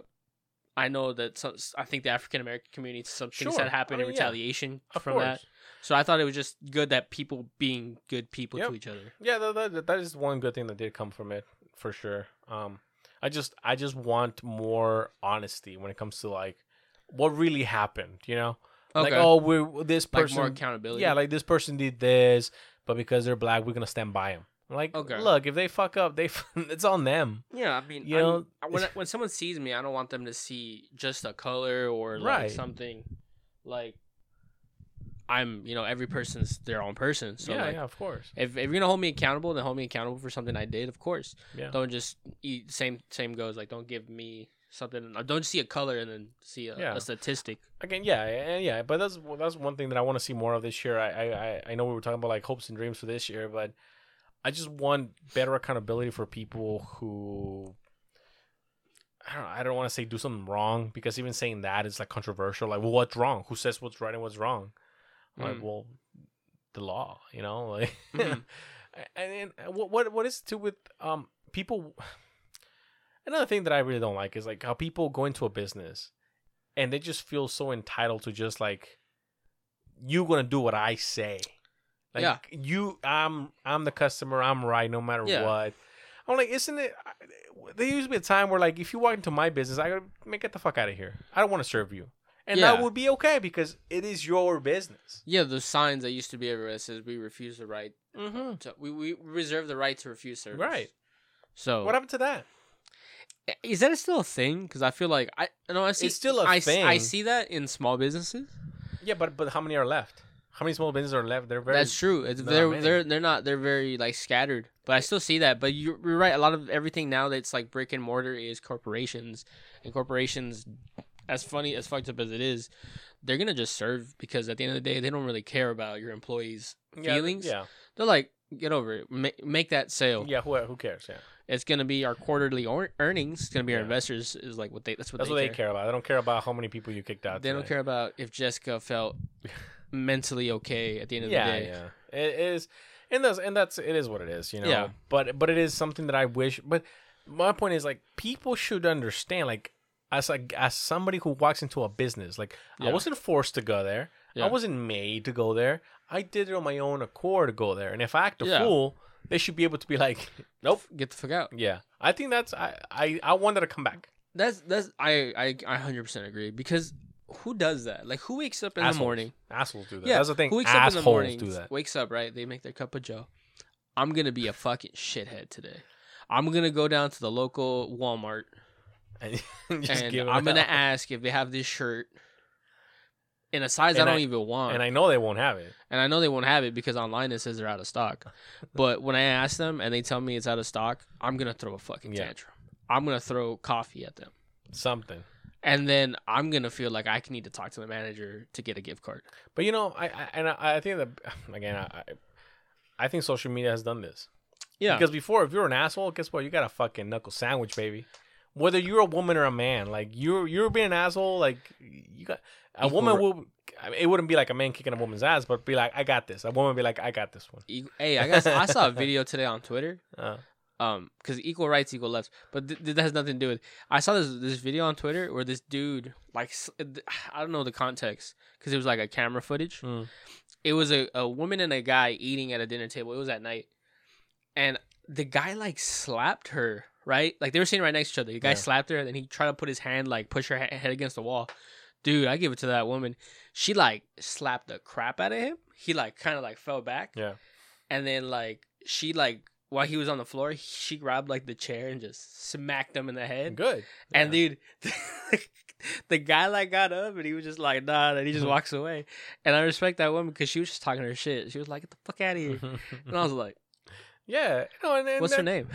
I know that some, I think the African American community, some things Sure. that happened I in mean, yeah. retaliation of from course. that. So I thought it was just good that people being good people Yep. to each other. Yeah, that, that, that is one good thing that did come from it for sure. Um, I just I just want more honesty when it comes to like what really happened. You know, like oh we're this Like person. more accountability. yeah, like this person did this, but because they're black, we're gonna stand by them. Like, Okay. look, if they fuck up, they it's on them. Yeah, I mean, You I'm- know- when when someone sees me, I don't want them to see just a color or like Right. something like I'm. You know, every person's their own person. So yeah, like, yeah, of course. if if you're gonna hold me accountable, then hold me accountable for something I did. Of course, Yeah, don't just eat. Same same goes. Like, don't give me something. Don't see a color and then see a, Yeah. a statistic. again, yeah, yeah, yeah. But that's that's one thing that I want to see more of this year. I, I I- know we were talking about like hopes and dreams for this year, but I just want better accountability for people who. I don't. I don't want to say do something wrong because even saying that is like controversial. Like, well, what's wrong? Who says what's right and what's wrong? Like, Mm. well, the law. You know, like, Mhm. and, and what what what is to with um people. Another thing that I really don't like is like how people go into a business and they just feel so entitled to just like you gonna do what I say. Like Yeah. you I'm I'm the customer, I'm right no matter Yeah. what. I'm like, isn't it there used to be a time where like if you walk into my business, I gotta make get the fuck out of here. I don't want to serve you. And that would be okay because it is your business. Yeah, the signs that used to be everywhere that says we refuse the right. Mm-hmm. To, we we reserve the right to refuse service. Right. So What happened to that? Is that still a thing? Because I feel like I no, I see It's still a I s- I thing. see that in small businesses. Yeah, but but how many are left? How many small businesses are left? They're very That's true. It's, they're they're they're not they're very like scattered. But I still see that. But you're, you're right. A lot of everything now that's like brick and mortar is corporations, and corporations, as funny as fucked up as it is, they're gonna just serve because at the end of the day they don't really care about your employees' Yeah, feelings. Yeah. They're like, get over it, make, make that sale. Yeah, who who cares? Yeah. It's gonna be our quarterly or- earnings. It's gonna be our Yeah. investors. Is like what they that's what That's they what care. they care about. They don't care about how many people you kicked out. They don't care about if Jessica felt mentally okay at the end of yeah, the day. yeah. It is, and that's and that's it is what it is, you know. Yeah. But but it is something that I wish. But my point is like people should understand like as like as somebody who walks into a business like I wasn't forced to go there. Yeah. I wasn't made to go there. I did it on my own accord to go there. And if I act a Yeah. fool, they should be able to be like, nope. Get the fuck out. Yeah, I think that's I I I wanted to come back. That's that's I I I hundred percent agree because who does that? Like who wakes up in Assholes. the morning? Assholes do that. Yeah, that's the thing. Who wakes up in Assholes the morning? do that. Wakes up right. They make their cup of Joe. I'm gonna be a fucking shithead today. I'm gonna go down to the local Walmart And just and I'm gonna out. ask if they have this shirt in a size And I don't I- even want. and I know they won't have it. and I know they won't have it because online it says they're out of stock. but when I ask them and they tell me it's out of stock, I'm gonna throw a fucking Yeah. tantrum. I'm gonna throw coffee at them. Something. and then I'm gonna feel like I need to talk to the manager to get a gift card. But you know, I, I and I, I think that again, I, I think social media has done this. Yeah, Because before, if you're an asshole, guess what? You got a fucking knuckle sandwich, baby. Whether you're a woman or a man, like you're you're being an asshole, like you got a Equal woman will. I mean, it wouldn't be like a man kicking a woman's ass, but be like, I got this. A woman would be like, I got this one. Hey, I guess I saw a video today on Twitter. Uh, Um, because equal rights equal lefts, but th- th- that has nothing to do with. I saw this this video on Twitter where this dude like I don't know the context because it was like a camera footage. Mm. It was a, a woman and a guy eating at a dinner table. It was at night, and the guy like slapped her right. Like they were sitting right next to each other. The guy Yeah. slapped her, and then he tried to put his hand like push her he- head against the wall. Dude, I give it to that woman. She like slapped the crap out of him. He like kind of like fell back yeah. and then like she like while he was on the floor, she grabbed like the chair and just smacked him in the head. Good. And dude, the guy like got up and he was just like nah, and he just walks away. And I respect that woman because she was just talking her shit. She was like, "Get the fuck out of here!" And I was like, yeah. No, and, and "What's her name?"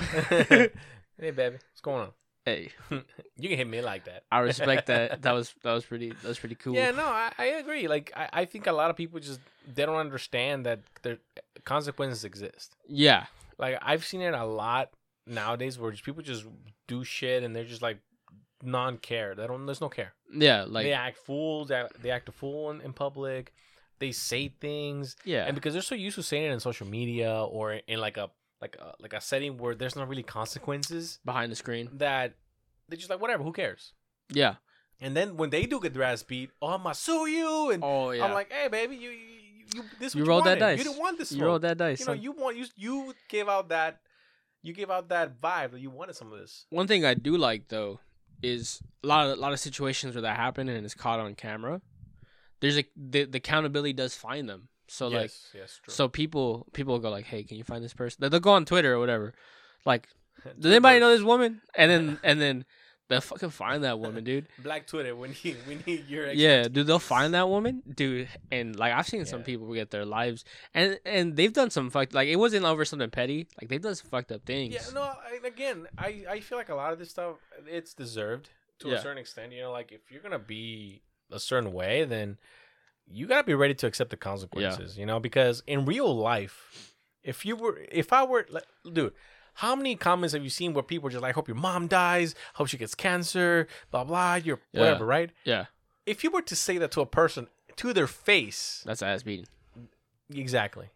Hey, baby, what's going on? hey, You can hit me like that. I respect that. That was that was pretty that was pretty cool. Yeah, no, I, I agree. Like, I, I think a lot of people just they don't understand that their consequences exist. yeah, Like, I've seen it a lot nowadays where just people just do shit and they're just like non-care. They don't. There's no care. yeah. Like they act fools. They, act- they act a fool in, in public. They say things, yeah, and because they're so used to saying it in social media or in like a like a like a setting where there's not really consequences, behind the screen. that they're just like whatever. Who cares? Yeah. And then when they do get their ass beat, oh, I'm gonna sue you, and Oh yeah. I'm like, hey, baby, you you, you this You rolled that dice. You didn't want this. you rolled that dice. You know, son. you want you you gave out that you gave out that vibe that you wanted some of this. one thing I do like though is a lot of a lot of situations where that happen and it's caught on camera. There's a the, the accountability does find them. So like yes, yes, true. so people people will go like, hey, can you find this person? They'll go on Twitter or whatever. Like, does anybody know this woman? And then and then they'll fucking find that woman, dude. Black Twitter? We need we need your Yeah, dude, they'll find that woman, dude, and like I've seen some people get their lives, and and they've done some fucked like it wasn't over something petty, like they've done some fucked up things. Yeah, no. I, again, I I feel like a lot of this stuff it's deserved to Yeah. a certain extent. You know, like if you're gonna be a certain way, then you gotta be ready to accept the consequences. You know, because in real life, if you were, if I were, like, dude. How many comments have you seen where people are just like, "Hope your mom dies, hope she gets cancer, blah blah." You're Yeah. whatever, right? yeah, If you were to say that to a person to their face, that's ass beating. Exactly.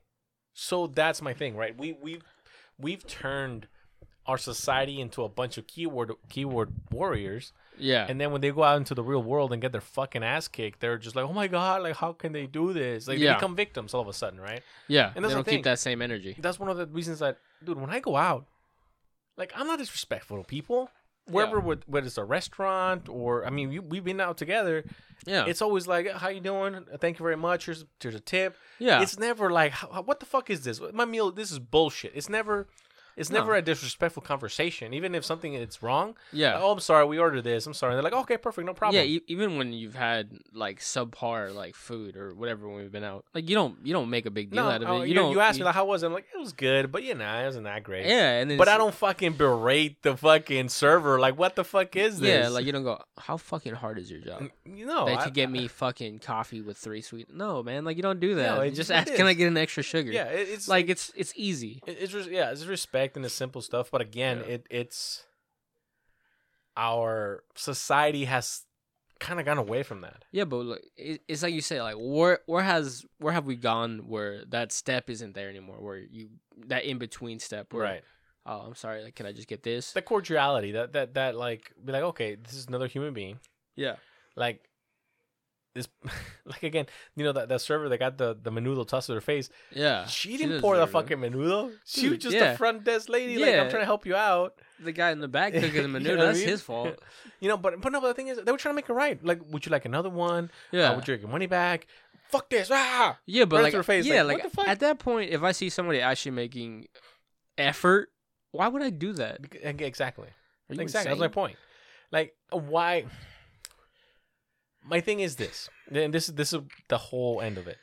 So that's my thing, right? We we've we've turned our society into a bunch of keyword keyword warriors, Yeah, and then when they go out into the real world and get their fucking ass kicked, they're just like, "Oh my god, like how can they do this?" Like Yeah. they become victims all of a sudden, right? yeah, and that's the don't thing. keep that same energy. That's one of the reasons that, dude, when I go out, like I'm not disrespectful to people. Wherever, Yeah. with whether it's a restaurant or I mean, you, we've been out together. Yeah, It's always like, "How you doing? Thank you very much. Here's here's a tip." yeah, It's never like, what the fuck is this? My meal, this is bullshit. It's never, it's No. never a disrespectful conversation. Even if something is wrong, yeah. oh, I'm sorry, we ordered this. I'm sorry. And they're like, okay, perfect, no problem. Yeah, e- even when you've had like subpar like food or whatever when we've been out, like you don't you don't make a big deal no, out of oh, it. you, You don't. you asked me like, how was it? I'm like, it was good, but you know, it wasn't that great. yeah, and then But I don't fucking berate the fucking server. Like, what the fuck is this? Yeah, like you don't go. How fucking hard is your job? you know, that I- you get me fucking coffee with three sweet. No, man, like you don't do that. No, You just ask, can I get an extra sugar? Yeah, it, it's like it's it's easy. It- It's just, yeah, it's respect and the simple stuff. But again, Yeah. it it's our society has kind of gone away from that. Yeah, but look, it, it's like you say, like where where has where have we gone where that step isn't there anymore? Where you that in between step, where Right. oh, I'm sorry, like can I just get this? The cordiality that that that like be like, okay, this is another human being. Yeah, Like this, like again, you know that that server that got the the menudo tossed to her face. yeah. She she didn't pour the fucking menudo. She was just yeah. a front desk lady. Like I'm trying to help you out. The guy in the back cooking the You menu. know what I that's mean? his fault. You know, but but no, but the thing is, they were trying to make it right. Like, would you like another one? Yeah, Uh, would you like your money back? Fuck this! Ah! Yeah, but Right like, her face, yeah, like, like, the at that point, if I see somebody actually making effort, why would I do that? Exactly. You Exactly. That's my point. Like, why? My thing is this, and this is this is the whole end of it.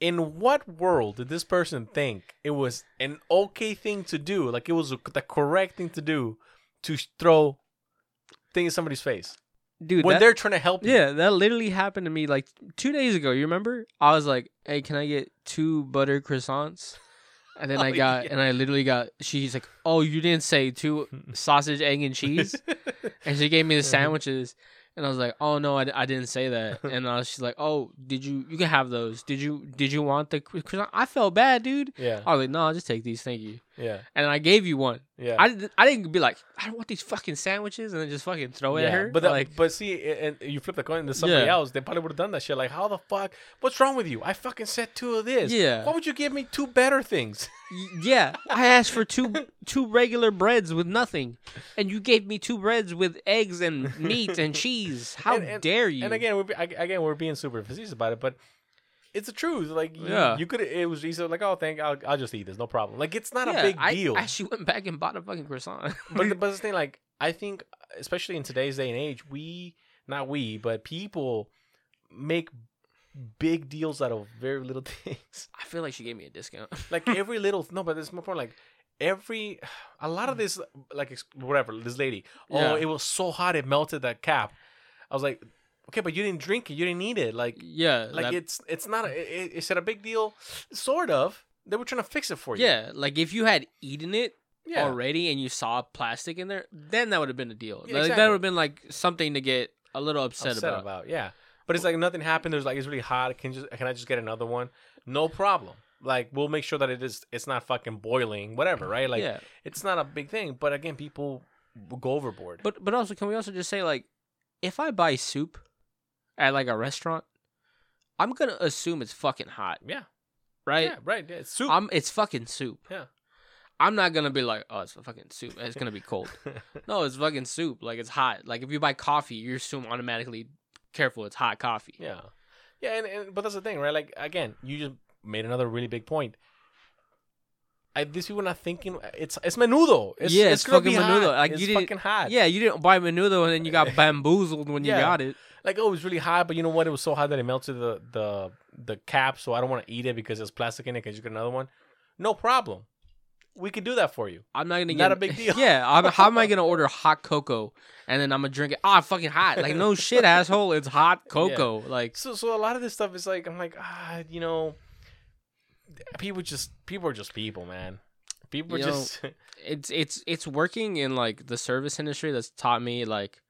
In what world did this person think it was an okay thing to do? Like it was the correct thing to do to throw thing in somebody's face? dude. when that- they're trying to help you. yeah, that literally happened to me like two days ago. You remember? I was like, "Hey, can I get two butter croissants?" And then I Oh, got, yeah. and I literally got. She's like, "Oh, you didn't say two sausage, egg, and cheese." and she gave me the Mhm. sandwiches, and I was like, "Oh no, I, I didn't say that." And uh, she's like, "Oh, did you? You can have those. Did you? Did you want the croissant?" I felt bad, dude. yeah, I was like, "No, I'll just take these, thank you." Yeah, And I gave you one. yeah. I didn't. I didn't be like, "I don't want these fucking sandwiches," and then just fucking throw it yeah. at her. But that, like, but see, and you flip the coin to somebody Yeah. else, they probably would have done that shit. Like, how the fuck? What's wrong with you? I fucking said two of this. Yeah. Why would you give me two better things? Yeah, I asked for two two regular breads with nothing, and you gave me two breads with eggs and meat and cheese. How And- and- dare you? And again, we're be- again we're being super facetious about it, but it's the truth. Like, you, Yeah. you could. It was easy. Like, oh, thank. I'll, I'll just eat this. No problem. Like, it's not Yeah, a big I deal. actually went back and bought a fucking croissant. but the- but the thing, like, I think, especially in today's day and age, we not we, but people make big deals out of very little things. I feel like she gave me a discount. like every little no, but there's more point. Like every a lot of this, like whatever this lady. Oh, yeah. Oh, it was so hot it melted that cap. I was like, okay, but you didn't drink it. You didn't eat it. Like yeah, like that- it's it's not. A, it, it's a big deal, sort of. They were trying to fix it for you. yeah, like if you had eaten it yeah. already and you saw plastic in there, then that would have been a deal. Yeah, like, exactly. That would have been like something to get a little upset, upset about. about. Yeah, but it's like nothing happened. There's like it's really hot. Can just can I just get another one? No problem. Like we'll make sure that it is it's not fucking boiling, whatever, right? Like yeah, it's not a big thing. But again, people will go overboard. but but also can we also just say like, if I buy soup at like a restaurant, I'm gonna assume it's fucking hot, yeah, right? yeah, right. Yeah, it's soup. I'm it's fucking soup. Yeah. I'm not gonna be like, oh, it's fucking soup. It's gonna be cold. no, it's fucking soup. Like it's hot. Like if you buy coffee, you assume automatically careful. It's hot coffee. yeah, yeah, and, and but that's the thing, right? Like again, you just made another really big point. I, these people are not thinking it's it's menudo. It's, Yeah, it's, it's fucking menudo. hot. Like, it's you didn't- fucking hot. Yeah, you didn't buy menudo and then you got bamboozled when Yeah. you got it. like oh, it was really hot, but you know what? It was so hot that it melted the the the cap, so I don't want to eat it because there's plastic in it. Can you get another one? No problem. We could do that for you. I'm not gonna Not get not a big deal. Yeah, I'm, how am I gonna order hot cocoa and then I'm gonna drink it? Ah, fucking hot. Like no shit, asshole. It's hot cocoa. Like So so a lot of this stuff is like I'm like ah you know, people just people are just people, man. People are You know, just it's it's it's working in like the service industry. That's taught me like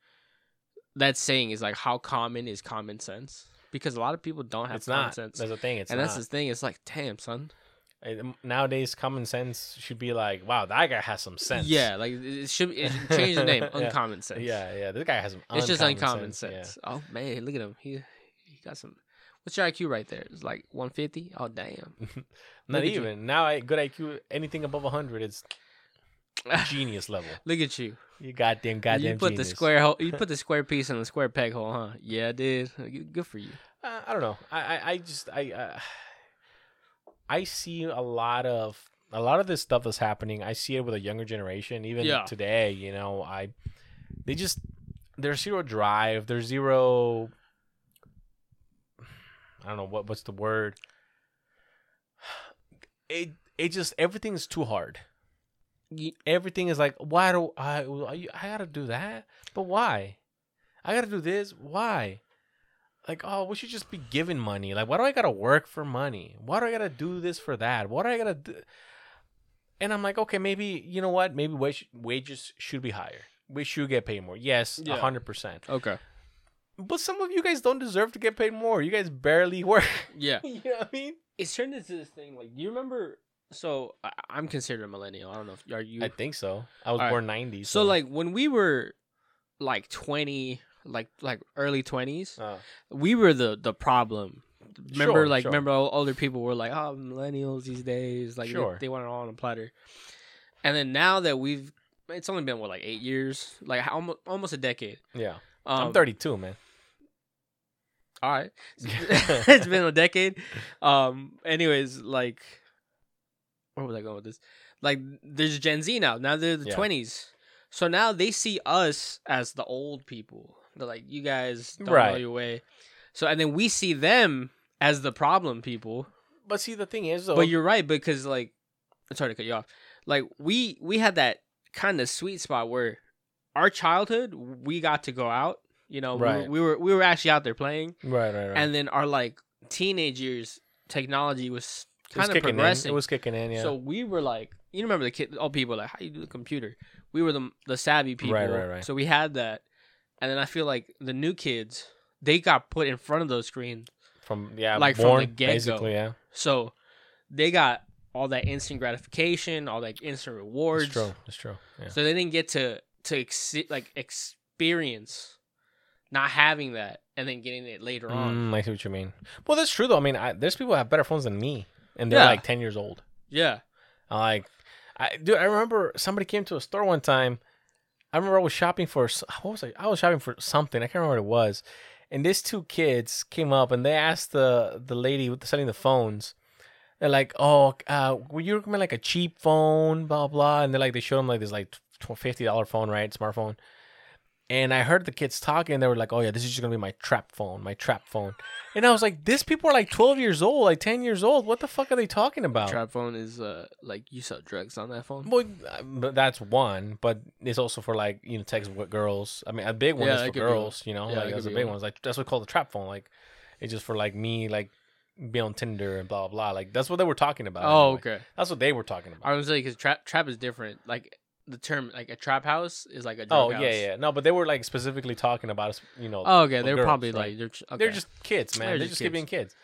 that saying is like how common is common sense because a lot of people don't have it's common not. sense. That's the thing. It's and not. that's the thing. It's like, damn, son. Uh, Nowadays, common sense should be like, wow, that guy has some sense. Yeah, like it should, it should change the name. Yeah. Uncommon sense. Yeah, yeah. This guy has some. it's just uncommon sense. sense. Oh man, look at him. He he got some. What's your IQ right there? It's like 150. Oh damn. Not at you. even now. I good IQ. Anything above hundred is genius level. Look at you. You goddamn goddamn. you put genius. the square hole. You put the square piece in the square peg hole, huh? Yeah, I did. Good for you. Uh, I don't know. I I, I just I uh, I see a lot of a lot of this stuff that's happening. I see it with a younger generation, even Yeah. today. You know, I they just there's zero drive. There's zero. I don't know what what's the word. It it just everything's too hard. Everything is like, why do I? I gotta do that, but why? I gotta do this. Why? Like, oh, we should just be giving money. Like, why do I gotta work for money? Why do I gotta do this for that? What do I gotta do? And I'm like, okay, maybe you know what? Maybe wage, wages should be higher. We should get paid more. Yes, a Yeah. hundred percent. Okay. But some of you guys don't deserve to get paid more. You guys barely work. Yeah. you know what I mean? It's turned into this thing. Like, do you remember? So I, I'm considered a millennial. I don't know if are you. I think so. I was All right. born '90s. so like when we were like 20, like like early 20s, uh, we were the the problem. Remember, Sure, like, sure. remember, all older people were like, "Oh, millennials these days, like, they- Sure. they, want it all on a platter." And then now that we've, it's only been what like eight years, like almost almost a decade. yeah, Um, I'm 32, man. All right, it's been a decade. Um. Anyways, like, where was I going with this? Like, there's Gen Z now. Now they're the Yeah. twenties, so now they see us as the old people. They're like, "You guys don't know your way." So, and then we see them as the problem people. But see, the thing is, though, But you're right because like I'm sorry to cut you off. Like we we had that kind of sweet spot where our childhood we got to go out You know, Right. we, were, we were we were actually out there playing, Right, right, right. and then our like teenage years, technology was it was kind of progressing. in. It was kicking in, yeah. So we were like, you remember the kid, all people like, how you do the computer? We were the the savvy people, Right, right, right. So we had that, and then I feel like the new kids, they got put in front of those screens, from yeah, like, from the get-go. basically, yeah. so they got all that instant gratification, all that instant rewards. It's true. It's true. Yeah. So they didn't get to to ex- like experience not having that and then getting it later on. Mm, I see what you mean. Well, that's true though. I mean, I, there's people who have better phones than me, and they're Yeah. like ten years old. Yeah. I'm like, I dude, I remember somebody came to a store one time. I remember I was shopping for what was I? I was shopping for something. I can't remember what it was. And these two kids came up and they asked the the lady with- selling the phones. They're like, "Oh, uh, would you recommend like a cheap phone?" Blah blah. And they're like, they showed them like this like fifty dollar phone, right? Smartphone. And I heard the kids talking. They were like, "Oh yeah, this is just gonna be my trap phone, my trap phone." And I was like, "These people are like twelve years old, like ten years old. What the fuck are they talking about?" Trap phone is uh like you sell drugs on that phone. Well, uh, but that's one, but it's also for like you know text with girls. I mean, a big one Yeah, is for could be one. girls. You know, Yeah, like that's a big one. one. Like that's what we call the trap phone. Like it's just for like me, like be on Tinder and blah blah blah. Like that's what they were talking about. Oh, anyway. okay. That's what they were talking about. I was like, because trap trap is different. Like the term, like a trap house is like a oh drug yeah, house. yeah. No, but they were like specifically talking about you know. Oh, okay. They're girls, probably right? like they're okay. they're just kids, man. They're They're, just just being kids.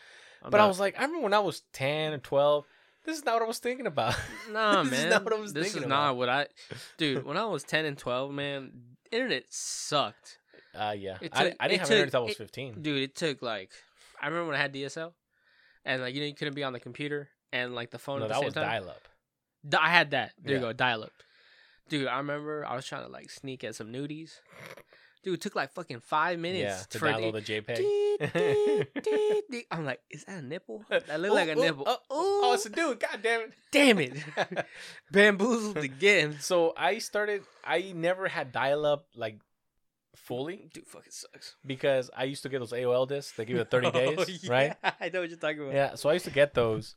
I'm But I was like, I remember when I was ten or twelve. This is not what I was thinking about. Nah, This man. is not what I was this thinking is about. not what I, dude. When I was ten and twelve, man, internet sucked, Uh, yeah. It I, took- I it didn't have took- internet until I was it- fifteen. dude. It took like, I remember when I had DSL, and like you know you couldn't be on the computer and like the phone No, at the that same was time. dial up. I had that. There you go, dial up. Dude, I remember I was trying to like sneak at some nudies. Dude, it took like fucking five minutes Yeah, to download the, the JPEG. I'm like, is that a nipple? That looked like a Ooh, nipple. Oh, oh, oh, it's a dude. God damn it. Damn it. Bamboozled again. so I started. I never had dial up like fully Dude, fucking sucks. because I used to get those AOL discs. They give you the thirty oh, days, yeah, right? I know what you're talking about. Yeah. So I used to get those,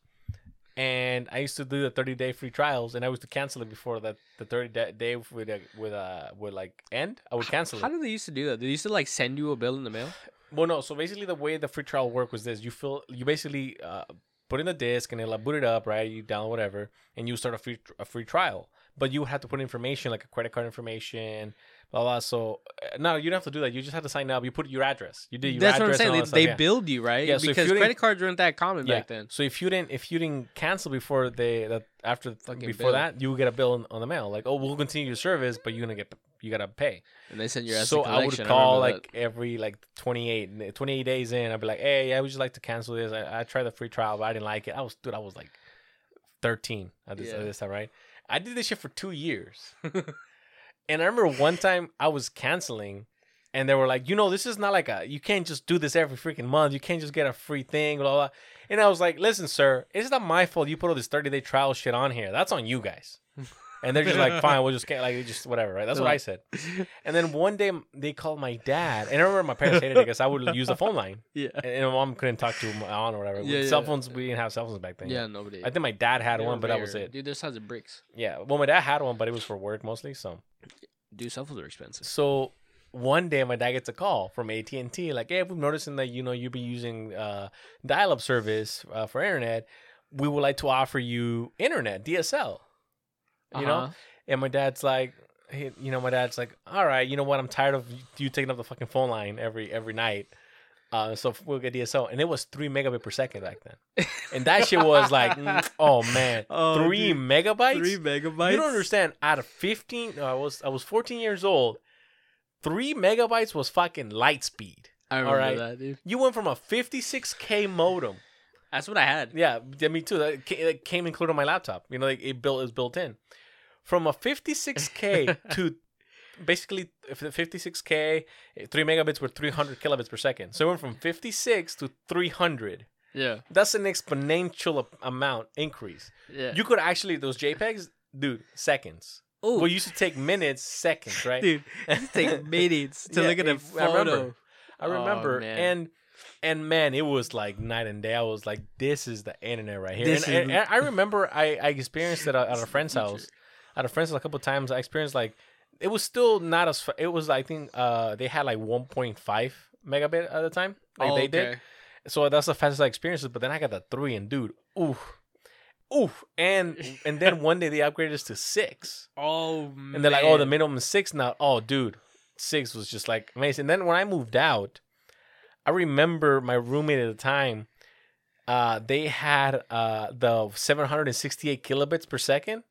and I used to do the thirty day free trials, and I used to cancel it before that the 30 day would uh, would uh would like end. I would cancel How it. How did they used to do that? They used to like send you a bill in the mail. Well, no. So basically, the way the free trial worked was this: you fill, you basically uh, put in the disk, and it'll boot it up, right? You download whatever, and you start a free a free trial. But you have to put information like a credit card information, blah blah. So uh, no, you don't have to do that. You just have to sign up. You put your address. You do your That's what I'm address saying. They, they yeah. billed you, right? Yeah, so if because you didn't- credit cards weren't that common back then. So if you didn't if you didn't cancel before they that after Fucking before bill. that, you would get a bill on, on the mail like, oh, we'll continue your service, but you're gonna get you gotta pay. And they send your ass so to I would collection. call remember like every like 28, 28 days in. I'd be like, hey, I would just like to cancel this. I, I tried the free trial, but I didn't like it. I was dude, I was like thirteen at this, Yeah. at this time, right? I did this shit for two years, and I remember one time I was canceling. And they were like, you know, this is not like a, you can't just do this every freaking month. You can't just get a free thing, blah, blah. And I was like, listen, sir, it's not my fault you put all this 30 day trial shit on here. That's on you guys. And they're just like, fine, we'll just get, like, just whatever, right? That's what I said. And then one day they called my dad. And I remember my parents hated it because I would use the phone line. yeah. And, and my mom couldn't talk to my aunt or whatever. Yeah, cell yeah. phones, we didn't have cell phones back then. Yeah, nobody. I think my dad had one, but that was it. Dude, this has of bricks. Yeah. Well, my dad had one, but it was for work mostly. So. Dude, cell phones are expensive. So one day my dad gets a call from AT and T, like, "Hey, we've noticing that you know you've been using uh, dial-up service uh, for internet. We would like to offer you internet DSL." You know, Uh-huh. and my dad's like, he, you know, my dad's like, "All right, you know what? I'm tired of you taking up the fucking phone line every every night." Uh, so we'll get DSL, and it was three megabit per second back then, and that shit was like, mm, oh man, Oh, three dude. megabytes. megabytes. You don't understand. Out of fifteen, no, I was I was fourteen years old. Three megabytes was fucking light speed. I remember Alright. that, dude. You went from a 56k modem. That's what I had. Yeah, yeah, me too. That it came included on my laptop. You know, like it built is built in. From a 56k to basically if the 56k, eh, three megabits were 300 kilobits per second. So it went from 56 to 300. Yeah. That's an exponential amount increase. Yeah. You could actually those JPEGs, dude, seconds. Ooh. Well, used to take minutes, seconds, right? dude, it take minutes to Yeah, look at a it- I remember. photo. I Oh, remember, man. and and man, it was like night and day. I was like, "This is the internet right here." This And, and- is- and I remember I, I experienced it at, at a friend's house. At a friend's house a couple times, I experienced like it was still not as. It was I think uh they had like 1.5 megabit at the time. Like Oh, they did. okay. So that's the fastest I experienced. But then I got the three, and dude, oof, oof, and and then one day they upgraded us to six, Oh, and they're like, oh, the minimum is six now. Oh, dude, six was just like amazing. And then when I moved out, I remember my roommate at the time. Uh, they had uh the 768 kilobits per second,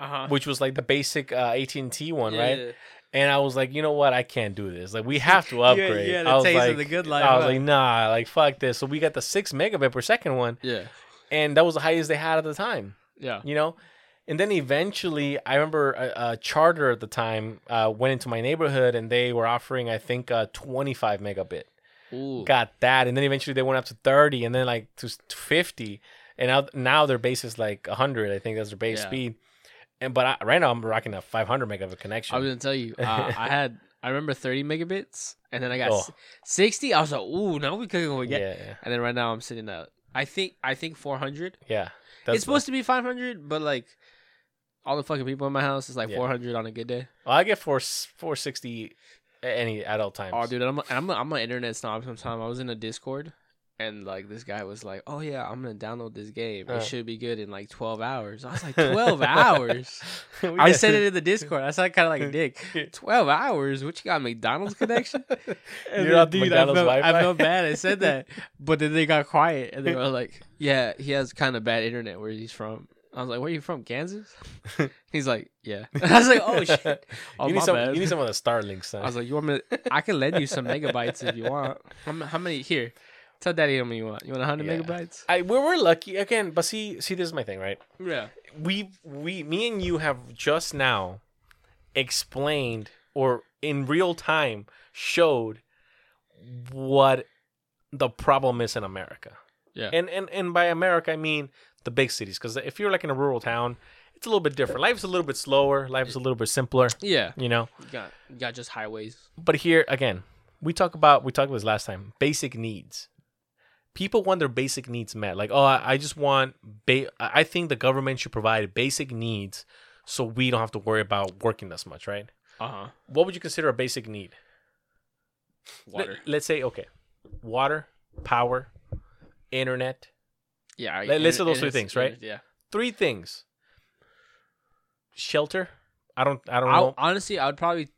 Uh-huh. which was like the basic uh, AT and T one, right? And I was like, you know what? I can't do this. Like, we have to upgrade. yeah, the I was taste of like, the good life, I was huh? like, nah, like fuck this. So we got the six megabit per second one, Yeah. and that was the highest they had at the time. Yeah. You know, and then eventually, I remember a, a charter at the time uh, went into my neighborhood, and they were offering, I think, uh, 25 megabit. Ooh. Got that, and then eventually they went up to 30, and then like to, to 50, and now now their base is like 100. I think that's their base Yeah. speed. And but I, right now I'm rocking a 500 megabit connection. I was gonna tell you, uh, I had I remember 30 megabits, and then I got Oh. 60. I was like, ooh, now we cooking we yeah, get. yeah, And then right now I'm sitting at I think I think 400. yeah. it's supposed to be 500, but like all the fucking people in my house is like Yeah. 400 on a good day. Well, I get four 460 any at all times. Oh, dude, I'm a, I'm a, I'm an internet snob. Sometimes I was in a Discord, and like this guy was like, "Oh yeah, I'm gonna download this game. Uh. It should be good in like 12 hours." I was like, "12 hours." I said it in the Discord. I sounded kind of like a dick. 12 hours? What you got, McDonald's connection? And You're on McDonald's I felt, I Wi-Fi? felt bad. I said that, but then they got quiet, and they were like, "Yeah, he has kind of bad internet where he's from." I was like, "Where are you from? Kansas?" He's like, "Yeah." I was like, "Oh shit." Oh, you need some. bad. You need some of the Starlinks. Son. I was like, "You want me? To, I can lend you some megabytes if you want. How, how many? Here, tell Daddy how many you want. You want hundred Yeah. megabytes? I we we're lucky again, but see, see, this is my thing, right? Yeah. We we me and you have just now explained or in real time showed what the problem is in America. Yeah. And and and by America I mean the big cities because if you're like in a rural town, it's a little bit different. Life is a little bit slower. Life is a little bit simpler. Yeah. You know. You got you got just highways. But here again, we talk about we talked about this last time. Basic needs. People want their basic needs met. Like, oh, I, I just want. Ba- I think the government should provide basic needs, so we don't have to worry about working as much, right? Uh huh. What would you consider a basic need? Let- Water. let's say okay, water, power, internet. Yeah. Let- let's it- those three is- things, right? is, Yeah. Three things. Shelter. I don't. I don't I'll, know. honestly, I would probably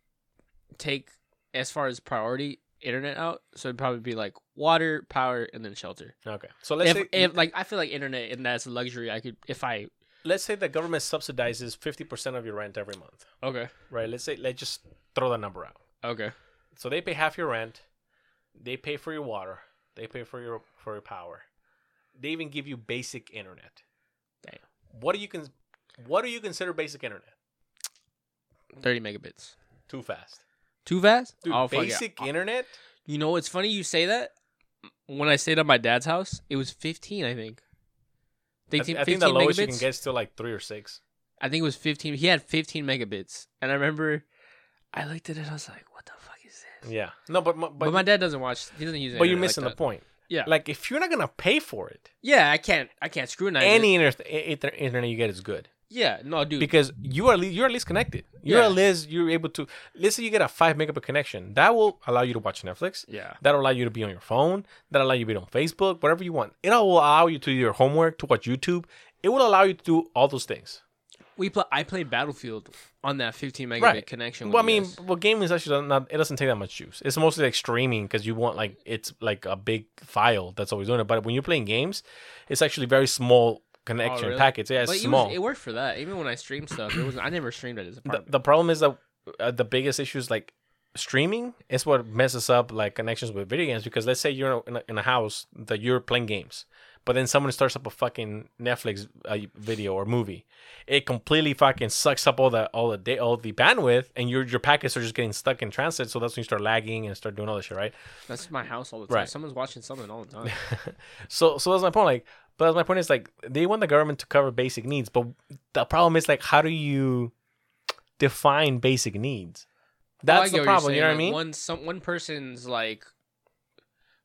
take as far as priority internet out. So it'd probably be like water, power, and then shelter. Okay, so let's If, say if like I feel like internet and that's a luxury, I could if I let's say the government subsidizes fifty percent of your rent every month. okay right? Let's say let's just throw the number out. okay So they pay half your rent, they pay for your water, they pay for your for your power. They even give you basic internet. Damn. What do you con- what do you consider basic internet? thirty megabits. Too fast. Too fast? Dude, Oh, fuck yeah. basic internet? You know what's funny? You say that. When I stayed at my dad's house, it was fifteen. I think. I, 15, I think the 15 lowest you can get is still like three or six. I think it was fifteen. He had fifteen megabits, and I remember, I looked at it. And I was like, "What the fuck is this?" Yeah. No, but but, But, my dad doesn't watch. He doesn't use. It. But you're internet like missing the that. point. Yeah. Like if you're not gonna pay for it, Yeah, I can't. I can't scrutinize it. any inter- inter- internet you get is good. Yeah, no, dude. because you are you're at least connected. You're Yeah. at least you're able to. Let's say you get a five megabit connection. That will allow you to watch Netflix. yeah, That'll allow you to be on your phone. That'll allow you to be on Facebook. Whatever you want. It'll allow you to do your homework, to watch YouTube. It will allow you to do all those things. we play. I played Battlefield on that 15 megabit Right. connection. Well, I mean, guys. well, gaming is actually not. It doesn't take that much juice. It's mostly like streaming because you want like it's like a big file that's always doing it. But when you're playing games, it's actually very small connection Oh, really? packets. Yeah, it's but it, small. was, it worked for that. Even when I streamed stuff, it was. I never streamed at his the, apartment. the problem is that uh, the biggest issue is like streaming is what messes up like connections with video games because let's say you're in a, in a house that you're playing games but then someone starts up a fucking netflix uh, video or movie it completely fucking sucks up all the all the day all the bandwidth and your your packets are just getting stuck in transit so that's when you start lagging and start doing all this shit right That's my house all the time. Right. Someone's watching something all the time. so so that's my point like but my point is like they want the government to cover basic needs but the problem is like how do you define basic needs Oh, that's get the problem you know what i like, mean One some one person's like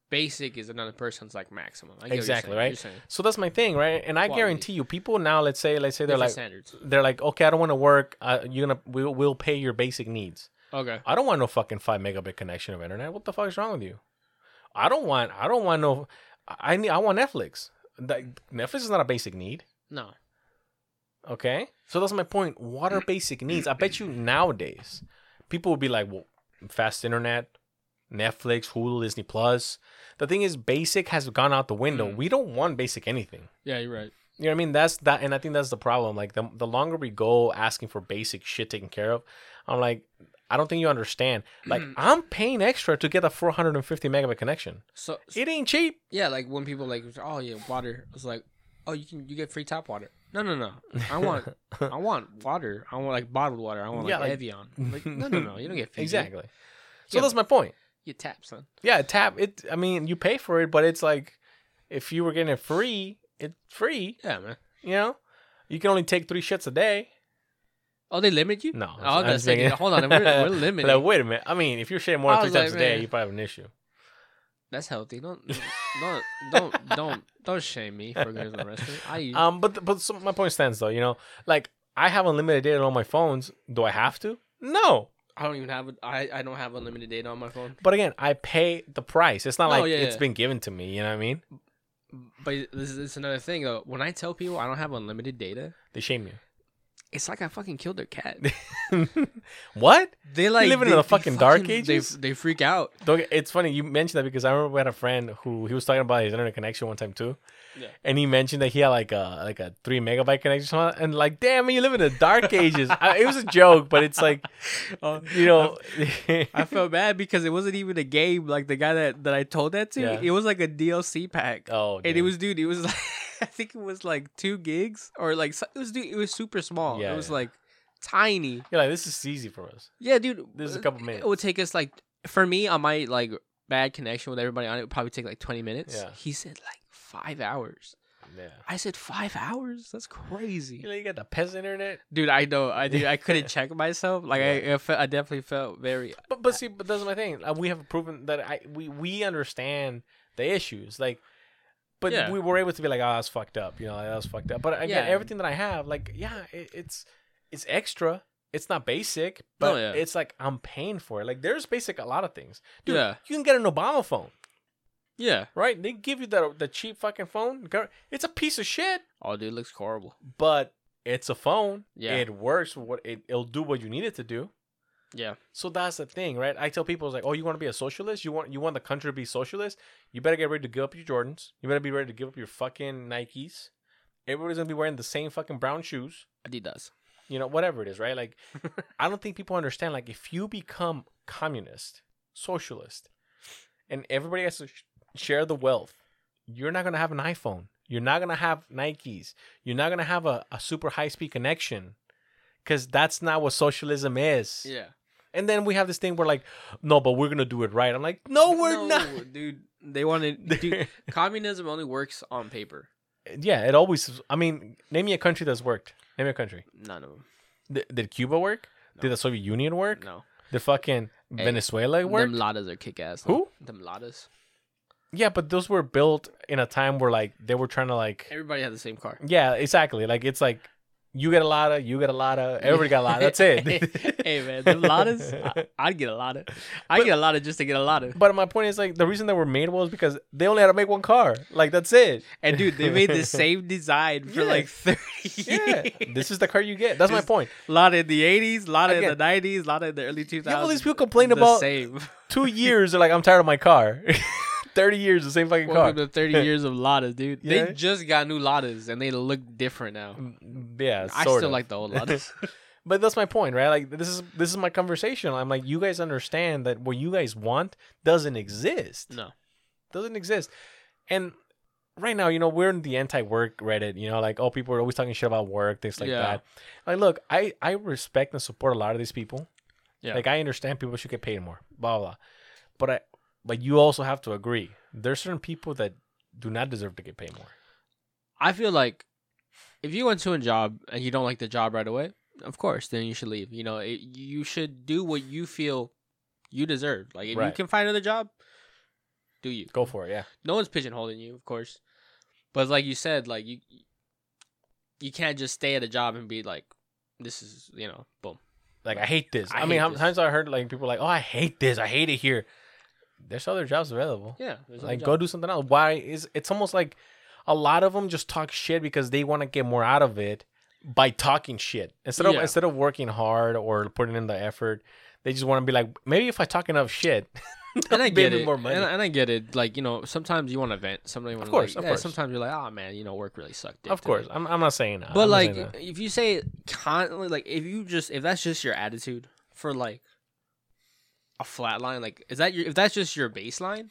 basic is another person's like maximum. I get what you're Exactly, right? So that's my thing, right? And I Quality. guarantee you, people now, let's say, let's say they're different like, standards. they're like, okay, I don't want to work. Uh, you're gonna, we'll, we'll pay your basic needs. Okay. I don't want no fucking five megabit connection of internet. What the fuck is wrong with you? I don't want. I don't want no. I need. I want Netflix. That, Netflix is not a basic need. No. Okay, so that's my point. What are basic needs? I bet you nowadays, people would be like, well, fast internet, Netflix, Hulu, Disney Plus. The thing is, basic has gone out the window. Mm. We don't want basic anything. Yeah, you're right. You know what I mean? That's that, and I think that's the problem. Like the the longer we go asking for basic shit taken care of, I'm like, I don't think you understand. Like mm. I'm paying extra to get a 450 megabit connection. So It ain't cheap. yeah, like when people like, oh yeah, water. It's like, oh, you can you get free tap water. No, no, no. I want I want water. I want like bottled water. I want Yeah, like, like- Evian. Like, no, no, no. You don't get Fiji. exactly. So Yeah. that's my point. You tap, son. Yeah, tap it. I mean, you pay for it, but it's like if you were getting it free, it's free. Yeah, man. You know, you can only take three shits a day. Oh, they limit you? No, Oh, I was gonna say, thinking- hold on, we're, we're limited. Like, wait a minute. I mean, if you're shitting more than three was times a day, man. you probably have an issue. That's healthy. Don't don't don't don't don't shame me for going to the restaurant. I use Um, but but so my point stands though. You know, like I have unlimited data on my phones. Do I have to? No. I don't even have it. I I don't have unlimited data on my phone. But again, I pay the price. It's not Oh, like yeah, it's yeah. been given to me. You know what I mean? But this is, this is another thing though. When I tell people I don't have unlimited data, They shame it's like I fucking killed their cat. what? They like living in they- the they fucking dark they- ages? They, freak out. Don't It's funny you mentioned that because I remember we had a friend who he was talking about his internet connection one time too. Yeah. And he mentioned that he had like a like a three megabyte connection, and like, damn, man, you live in the dark ages. I, it was a joke, but it's like, Oh, you know, I felt bad because it wasn't even a game. Like the guy that, that I told that to, Yeah. it was like a DLC pack. oh, and it was dude, it was like I think it was like two gigs or like it was dude, it was super small. Yeah, it was yeah. like tiny. You're like, this is easy for us. Yeah, dude. This is a uh, couple minutes. It would take us like for me on my like bad connection with everybody on it, it would probably take like twenty minutes. Yeah. He said like five hours. Yeah. I said five hours. That's crazy, You know, you got the peasant internet. dude. I know. I did. I couldn't check myself. Like I, I, felt, I definitely felt very. But but see, but that's my thing. Uh, we have proven that I we we understand the issues. Like, but Yeah. we were able to be like, oh, that's fucked up. You know, that was fucked up. But again, Yeah. everything that I have, like, yeah, it, it's it's extra. It's not basic, but Oh, yeah. it's like I'm paying for it. Like, there's basic a lot of things. Dude, Yeah. you can get an Obama phone, Yeah. right? They give you the the cheap fucking phone. It's a piece of shit, Oh, dude, it looks horrible. but it's a phone. Yeah. it works. What it, it'll do what you need it to do. Yeah. So that's the thing, right? I tell people it's like, oh, you want to be a socialist? You want you want the country to be socialist? You better get ready to give up your Jordans. You better be ready to give up your fucking Nikes. Everybody's gonna be wearing the same fucking brown shoes. Adidas. You know, whatever it is, right? Like, I don't think people understand. Like, if you become communist, socialist, and everybody has to sh- share the wealth, you're not gonna have an iPhone. You're not gonna have Nikes. You're not gonna have a, a super high speed connection, because that's not what socialism is. Yeah. And then we have this thing where like, no, but we're gonna do it right. I'm like, no, we're not. dude. They wanted. Dude, communism only works on paper. yeah, it always. I mean, name me a country that's worked. Name me a country. None of them. Did, did Cuba work? Did the Soviet Union work? No. Did fucking Hey, Venezuela work? Them ladas are kick ass. Who? Them ladas. Yeah, but those were built in a time where like they were trying to like. Everybody had the same car. Yeah, exactly. Like it's like you get a lot of, you get a lot of, everybody got a lot. That's it. hey man, them ladas. I, I'd get a lada. I get a lada just to get a lada. But my point is like the reason they were made was because they only had to make one car. Like that's it. And dude, they made the same design for Yeah. like thirty Yeah, this is the car you get. That's my point. lot in the eighties, lot in the nineties, lot in the early two You have all these people complain the about same. two years. They're like, I'm tired of my car. Thirty years, the same fucking car. To thirty years of ladas, dude. Yeah. They just got new ladas and they look different now. Mm, mm, yeah, I still of. like the old ladas. But that's my point, right? Like this is this is my conversation. I'm like, you guys understand that what you guys want doesn't exist. no. Doesn't exist. And right now, you know, we're in the anti-work Reddit. You know, like oh, people are always talking shit about work, things like Yeah. that. Like, look, I I respect and support a lot of these people. Yeah. Like I understand people should get paid more, blah blah. blah. But I, but you also have to agree. There's certain people that do not deserve to get paid more. I feel like if you went to a job and you don't like the job right away, of course, then you should leave. You know, it, you should do what you feel you deserve. Like if you can find another job, Do you? Go for it. Yeah. No one's pigeonholing you, of course. But like you said, like you you can't just stay at a job and be like, this is you know, boom. Like I hate this. I I, mean, hate how this. times I heard like people like, "Oh, I hate this. I hate it here." There's other jobs available. Yeah. like go do something else. Why is it's almost like a lot of them just talk shit because they want to get more out of it by talking shit instead of Yeah. instead of working hard or putting in the effort. They just want to be like, maybe if I talk enough shit, and I get it. more money. And, I- and I get it. Like you know, sometimes you want to vent. Sometimes you want to course, like, of yeah, course. Sometimes you're like, oh man, you know, work really sucked. of course, I'm, I'm not saying that. But I'm like, saying that. if you say constantly, like if you just if that's just your attitude for like a flat line, like is that your if that's just your baseline,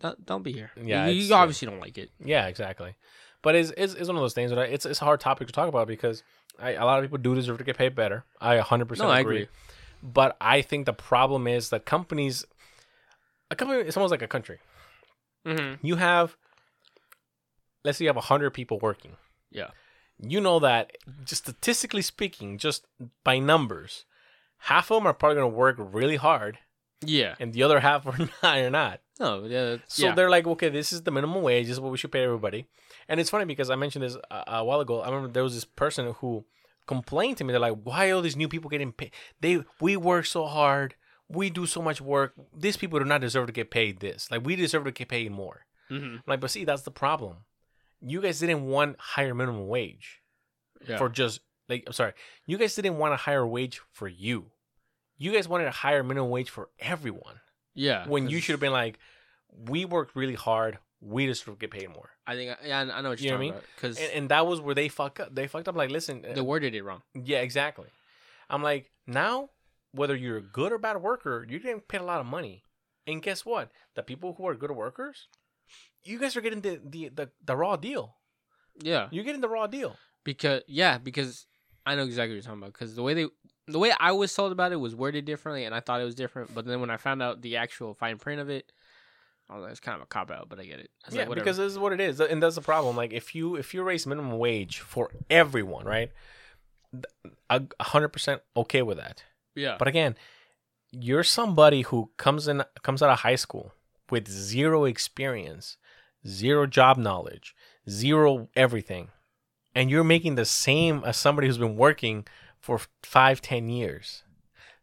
don't, don't be here. Yeah, you, you obviously don't like it. Yeah, exactly. But it's, it's, it's one of those things that I, it's it's a hard topic to talk about because I, a lot of people do deserve to get paid better. I 100% No, I agree. agree. But I think the problem is that companies, a company it's almost like a country. Mm-hmm. You have, let's say you have 100 people working. Yeah. You know that, just statistically speaking, just by numbers, half of them are probably going to work really hard Yeah. and the other half are not. Are not. No. Yeah. So yeah. they're like, okay, this is the minimum wage. This is what we should pay everybody. And it's funny because I mentioned this a, a while ago. I remember there was this person who complained to me. They're like, why are all these new people getting paid? They we work so hard. We do so much work. These people do not deserve to get paid this. Like we deserve to get paid more. Mhm. I'm like, but see, that's the problem. You guys didn't want higher minimum wage Yeah. for just like I'm sorry. You guys didn't want a higher wage for you. You guys wanted a higher minimum wage for everyone. yeah. When you should have been like, we worked really hard. We just get paid more. I think. Yeah. I know what You you're know what I about. Because and, and that was where they fuck up. They fucked up. Like, listen, uh, they worded it wrong. yeah, exactly. I'm like, now, whether you're a good or bad worker, you're getting paid a lot of money. And guess what? The people who are good workers, you guys are getting the the the, the raw deal. Yeah. You're getting the raw deal. Because yeah, because I know exactly what you're talking about. Because the way they, the way I was told about it was worded differently, and I thought it was different. But then when I found out the actual fine print of it, I was like, it's kind of a cop out, but I get it. I yeah, like, because this is what it is, and that's the problem. Like, if you if you raise minimum wage for everyone, right? A hundred percent okay with that. yeah, But again, you're somebody who comes in comes out of high school with zero experience, zero job knowledge, zero everything, and you're making the same as somebody who's been working for five, ten years.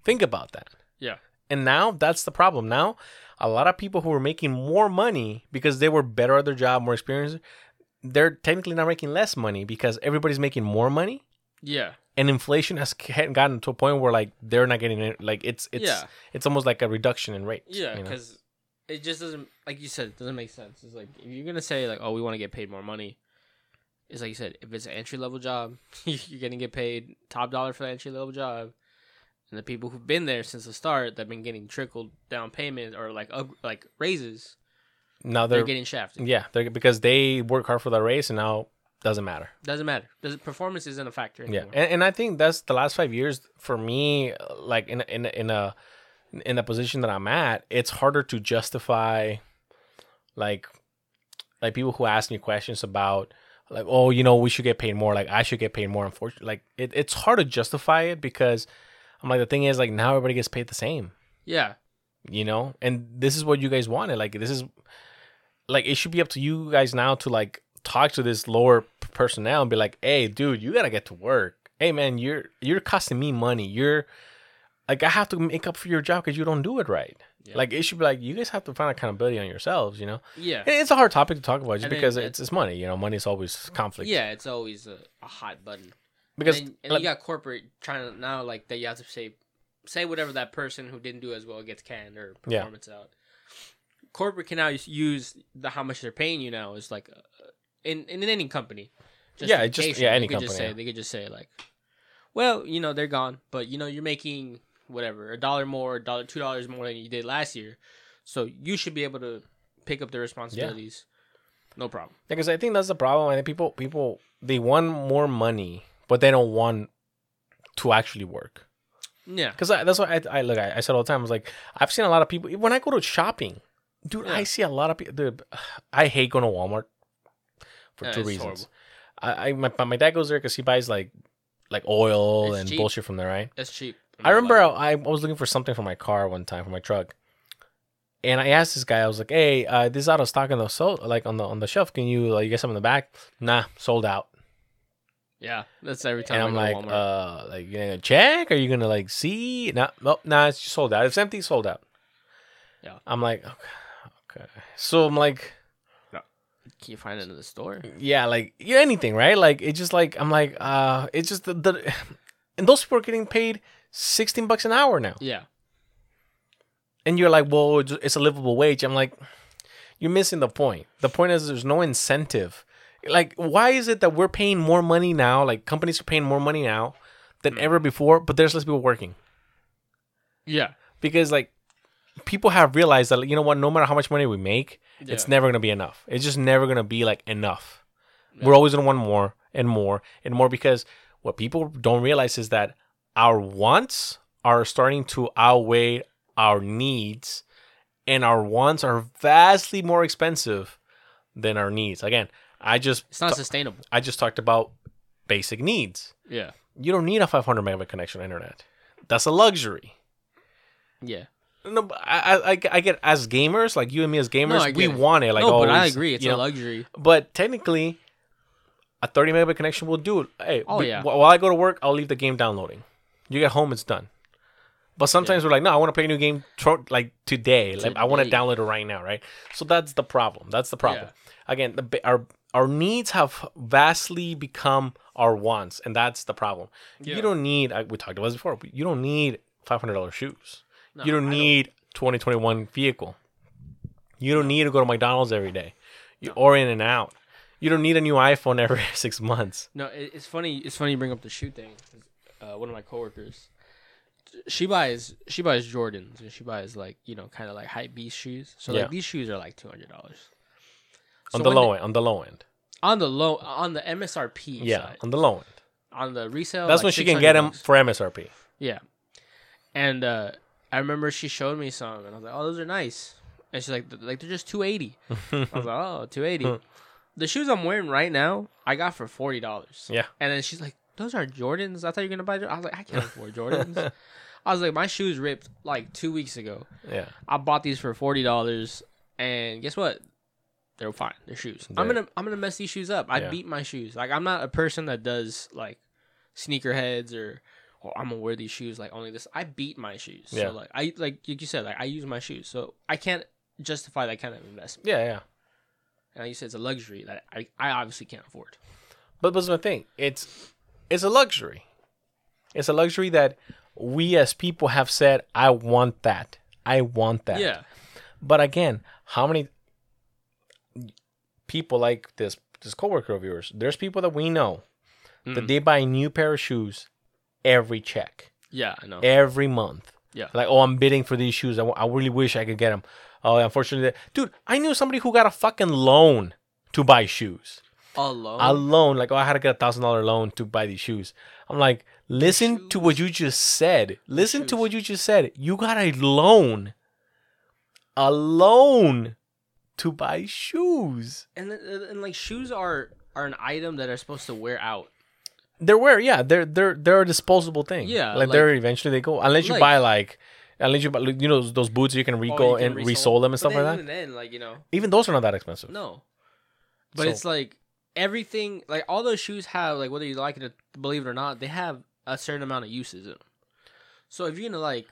Think about that. yeah, And now that's the problem. Now, a lot of people who were making more money because they were better at their job, more experienced, they're technically not making less money because everybody's making more money yeah, and inflation has gotten to a point where like they're not getting it like it's it's Yeah. it's almost like a reduction in rate. yeah. you know? Because it just doesn't, like you said, it doesn't make sense. It's like if you're gonna say like, oh, we want to get paid more money. It's like you said, if it's an entry level job, you're gonna get paid top dollar for the entry level job. And the people who've been there since the start, that've been getting trickled down payments or like up, like raises, now they're, they're, getting shafted. yeah they're because they work hard for the race and now doesn't matter Doesn't matter. Does performance isn't a factor yeah anymore. and, and i think that's the last five years for me like in a- in a- in a in the position that i'm at it's harder to justify like like people who ask me questions about like oh you know we should get paid more. Like i should get paid more unfortunately like it, it's hard to justify it because i'm like the thing is like now everybody gets paid the same. Yeah, you know? And this is what you guys wanted. Like this is like it should be up to you guys now to like talk to this lower personnel and be like hey dude you gotta get to work. Hey man you're you're costing me money. You're like i have to make up for your job because you don't do it right Yeah. like it should be like you guys have to find accountability on yourselves you know yeah, And it's a hard topic to talk about just And because it's, it's money you know money is always conflict yeah. It's always a, a hot button. because and, then, and like- you got corporate trying to now like that you have to say say whatever that person who didn't do as well gets canned or Yeah. performance out. Corporate can now use- use the how much they're paying you now is like uh, in in any company. Yeah, in just- yeah, they any could just company, say yeah. they could just say like, well, you know they're gone, but you know you're making whatever a dollar more, a dollar two dollars more than you did last year, so you should be able to pick up the responsibilities. No problem. because I think that's the problem. I think people people they want more money, but they don't want to actually work. Yeah. Because that's what I, I look. I, I said all the time. I was like, I've seen a lot of people when I go to shopping, dude. I see a lot of people. Dude, I hate going to Walmart for Yeah, two reasons. I, I my, my dad goes there because he buys like like oil It's and cheap. bullshit from there, right? That's cheap. I remember I, I was looking for something for my car one time for my truck. And I asked this guy, I was like, "Hey, uh, this is out of stock on the so like on the on the shelf. Can you like you get some in the back?" Nah, sold out. Yeah, that's every time. And I I'm go like, to Walmart. uh, like you gonna check? Are you gonna like see? No, no, nah, it's just sold out. It's empty, sold out. Yeah. I'm like, okay, okay. So I'm like, can you find it in the store? yeah, like yeah, anything, right? Like it's just like I'm like, uh, it's just the, the and those people are getting paid sixteen bucks an hour now, Yeah, and you're like, well, it's- it's a livable wage. I'm like, you're missing the point. The point is, there's no incentive. Like, why is it that we're paying more money now? Like companies are paying more money now than mm. ever before, but there's less people working. yeah, because like people have realized that you know what no matter how much money we make it's never going to be enough it's just never going to be like enough we're always going to want more and more and more because what people don't realize is that our wants are starting to outweigh our needs and our wants are vastly more expensive than our needs again i just it's not sustainable. i just talked about basic needs Yeah, you don't need a 500 megabit connection internet that's a luxury yeah. no, I, I, I get as gamers, like you and me as gamers, I we it. want it. Like, no, but I agree. It's a know. luxury. But technically, a 30 megabit connection will do it. Hey, Oh, be- yeah. While I go to work, I'll leave the game downloading. You get home, it's done. But sometimes we're like, no, I want to play a new game tro- like today. Like, I want to download it right now, right? So that's the problem. That's the problem. Again, the, our our needs have vastly become our wants, and that's the problem. Yeah. You don't need. We talked about this before. You don't need five hundred dollars shoes. No, you don't I need 2021 vehicle. You don't need to go to McDonald's every day, you, or In-N-Out. You don't need a new iPhone every six months. No, it's funny. It's funny you bring up the shoe thing. Uh, one of my coworkers, she buys she buys Jordans and she buys like you know kind of like hype beast shoes. So Yeah. like these shoes are like two hundred dollars On the low end, on the low end, On the low, on the MSRP yeah, side, on the low end. on the resale. That's like when she can 600 get them bucks. for MSRP. Yeah, and uh, I remember she showed me some, and I was like, "Oh, those are nice." And she's like, "Like they're just 280 I was like, "Oh, 280 The shoes I'm wearing right now, I got for forty dollars. Yeah. And then she's like, "Those are Jordans." I thought you were gonna buy. Jor-" I was like, "I can't afford Jordans." I was like, "My shoes ripped like two weeks ago. Yeah, I bought these for forty dollars, and guess what? They're fine. They're shoes. I'm gonna I'm gonna mess these shoes up. I Yeah. beat my shoes. Like I'm not a person that does like sneakerheads or or I'm gonna wear these shoes like only this. I beat my shoes. Yeah. So like I like like you said like I use my shoes. So I can't justify that kind of investment. yeah, yeah. And like you said it's a luxury that I, I obviously can't afford. But but that's the thing. It's it's a luxury. It's a luxury that we as people have said, I want that. I want that. Yeah. But again, how many people like this this coworker of yours? There's people that we know that Mm. they buy a new pair of shoes every check, Yeah, I know. every month. Yeah. Like, oh, I'm bidding for these shoes. I, w- I really wish I could get them. Oh, unfortunately, dude, I knew somebody who got a fucking loan to buy shoes. Alone. A loan, like, oh, I had to get a thousand dollar loan to buy these shoes. I'm like, listen to what you just said. Listen to what you just said. You got a loan, a loan to buy shoes. and, and like shoes are are an item that are supposed to wear out. They're where, yeah, they're they're they're a disposable thing. Yeah, like, they're eventually they go unless you like- buy like. Unless you buy, you know, those boots you can Oh, can and resole- resole them and But stuff then, like that. And then, like you know, Even those are not that expensive. no. But So- it's like everything, like all those shoes have like whether you like it or believe it or not, they have a certain amount of uses in them. So if you're gonna like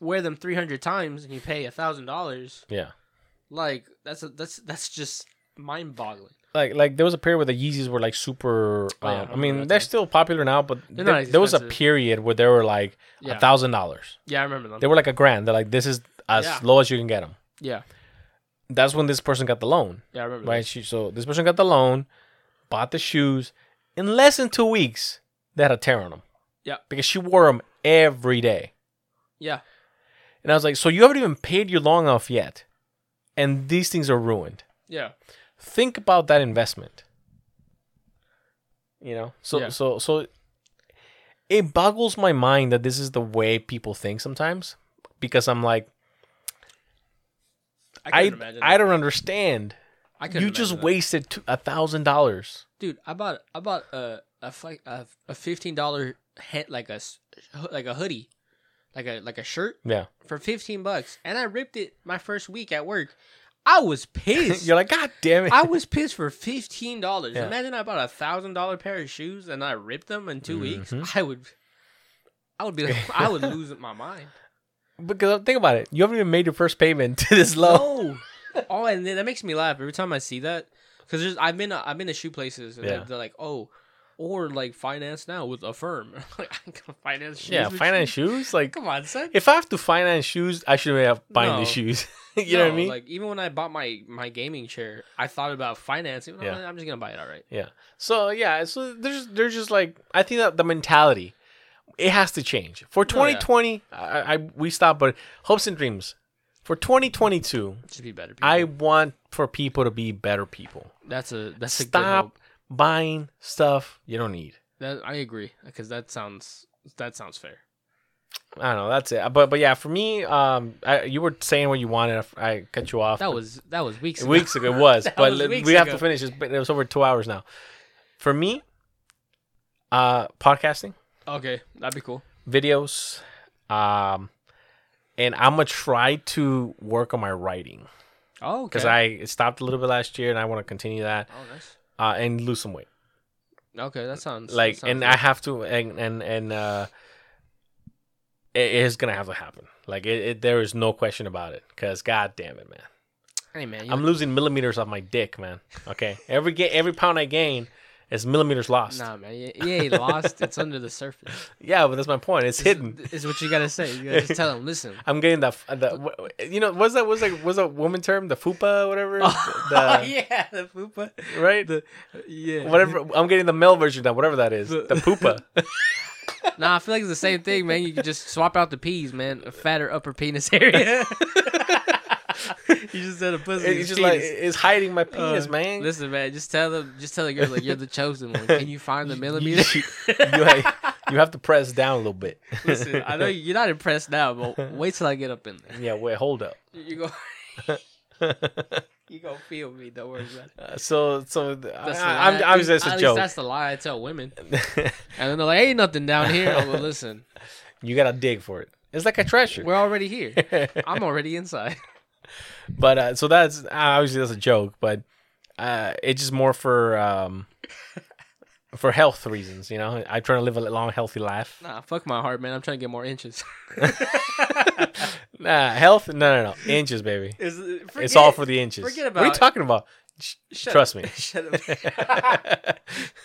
wear them 300 times and you pay a thousand dollars, Yeah. like that's a, that's that's just mind boggling. like like there was a period where the Yeezys were like super. Oh, yeah, I um, I mean, they're time. still popular now, but there, there was a period where they were like a thousand dollars. Yeah, I remember them. They were like a grand. They're like, this is as Yeah. low as you can get them. yeah, That's when this person got the loan, yeah, I remember. right? She, so this person got the loan, bought the shoes. In less than two weeks, they had a tear on them. Yeah. because she wore them every day. Yeah, And I was like, so you haven't even paid your loan off yet, and these things are ruined. yeah, think about that investment you know so Yeah. so so it boggles my mind that this is the way people think sometimes because i'm like I i i, don't understand I couldn't you just that. wasted a thousand dollars dude. I bought I bought a a a, a fifteen dollar head like a like a hoodie, like a like a shirt Yeah. for 15 bucks and I ripped it my first week at work. I was pissed. You're like, God damn it. I was pissed for fifteen dollars. Yeah. Imagine I bought a thousand dollar pair of shoes and I ripped them in 2 weeks. Mhm. I would, I would be, like, I would lose my mind. Because think about it. You haven't even made your first payment to this low. No. oh, and that makes me laugh every time I see that because there's I've been I've been to shoe places and Yeah. they're, they're like, oh, or like finance now with Affirm. like I can finance shoes. Yeah, finance you? shoes. Like, Come on, son. if I have to finance shoes, I should have buying No. the shoes. you know what I mean? Like even when I bought my my gaming chair, I thought about financing. Yeah. I'm just gonna buy it All right. Yeah. So yeah, so there's there's just like I think that the mentality it has to change. For Oh, yeah. 2020, I, I we stop, but hopes and dreams. For 2022, Just be better. People. I want for people to be better people. that's a that's a Stop hope. buying stuff you don't need. That, I agree because that sounds that sounds fair. I don't know. That's it. But but yeah, for me, um, I, you were saying what you wanted. I cut you off. That was that was weeks ago. weeks ago. It was, but was we have ago. to finish. But it was over two hours now. For me, uh, podcasting. Okay, that'd be cool. videos um and i'm gonna try to work on my writing Oh, okay. because i stopped a little bit last year and i want to continue that Oh, nice. uh and lose some weight Okay, that sounds like that sounds and good. i have to and and and uh it is gonna have to happen like it, it there is no question about it because god damn it man Hey man, i'm losing millimeters off my dick man okay every ga- every pound i gain is millimeters lost Nah, man, Yeah, ain't lost. It's under the surface. yeah but that's my point it's hidden Is what you gotta say. You gotta just tell them. Listen. I'm getting the the you know what's that was like was a woman term the fupa whatever Oh, the, yeah, the fupa. right The yeah. whatever I'm getting the male version now whatever that is The- the poopa Nah, I feel like it's the same thing, man. You can just swap out the peas, man. A fatter upper penis area. you just said a pussy. it's is just like penis. it's hiding my penis Uh, man Listen, man. Just tell them. Just tell the girl like you're the chosen one. Can you find the millimeter? you, ha- you have to press down a little bit Listen, I know you're not impressed now, but wait till I get up in there. yeah wait hold up You go. You gonna feel me? Don't worry about it. Uh, so so th- I, That's the I, I'm I'm just at a least joke That's the lie I tell women, and then they're like, "Ain't nothing down here." Oh, well, listen, you gotta dig for it it's like a treasure we're already here. I'm already inside. But uh, so that's obviously that's a joke but uh it's just more for um for health reasons you know i'm trying to live a long healthy life Nah, fuck my heart, man. I'm trying to get more inches. nah health no no no inches baby Is- it's all for the inches forget about. what are you talking about Sh- Shut trust up. me Shut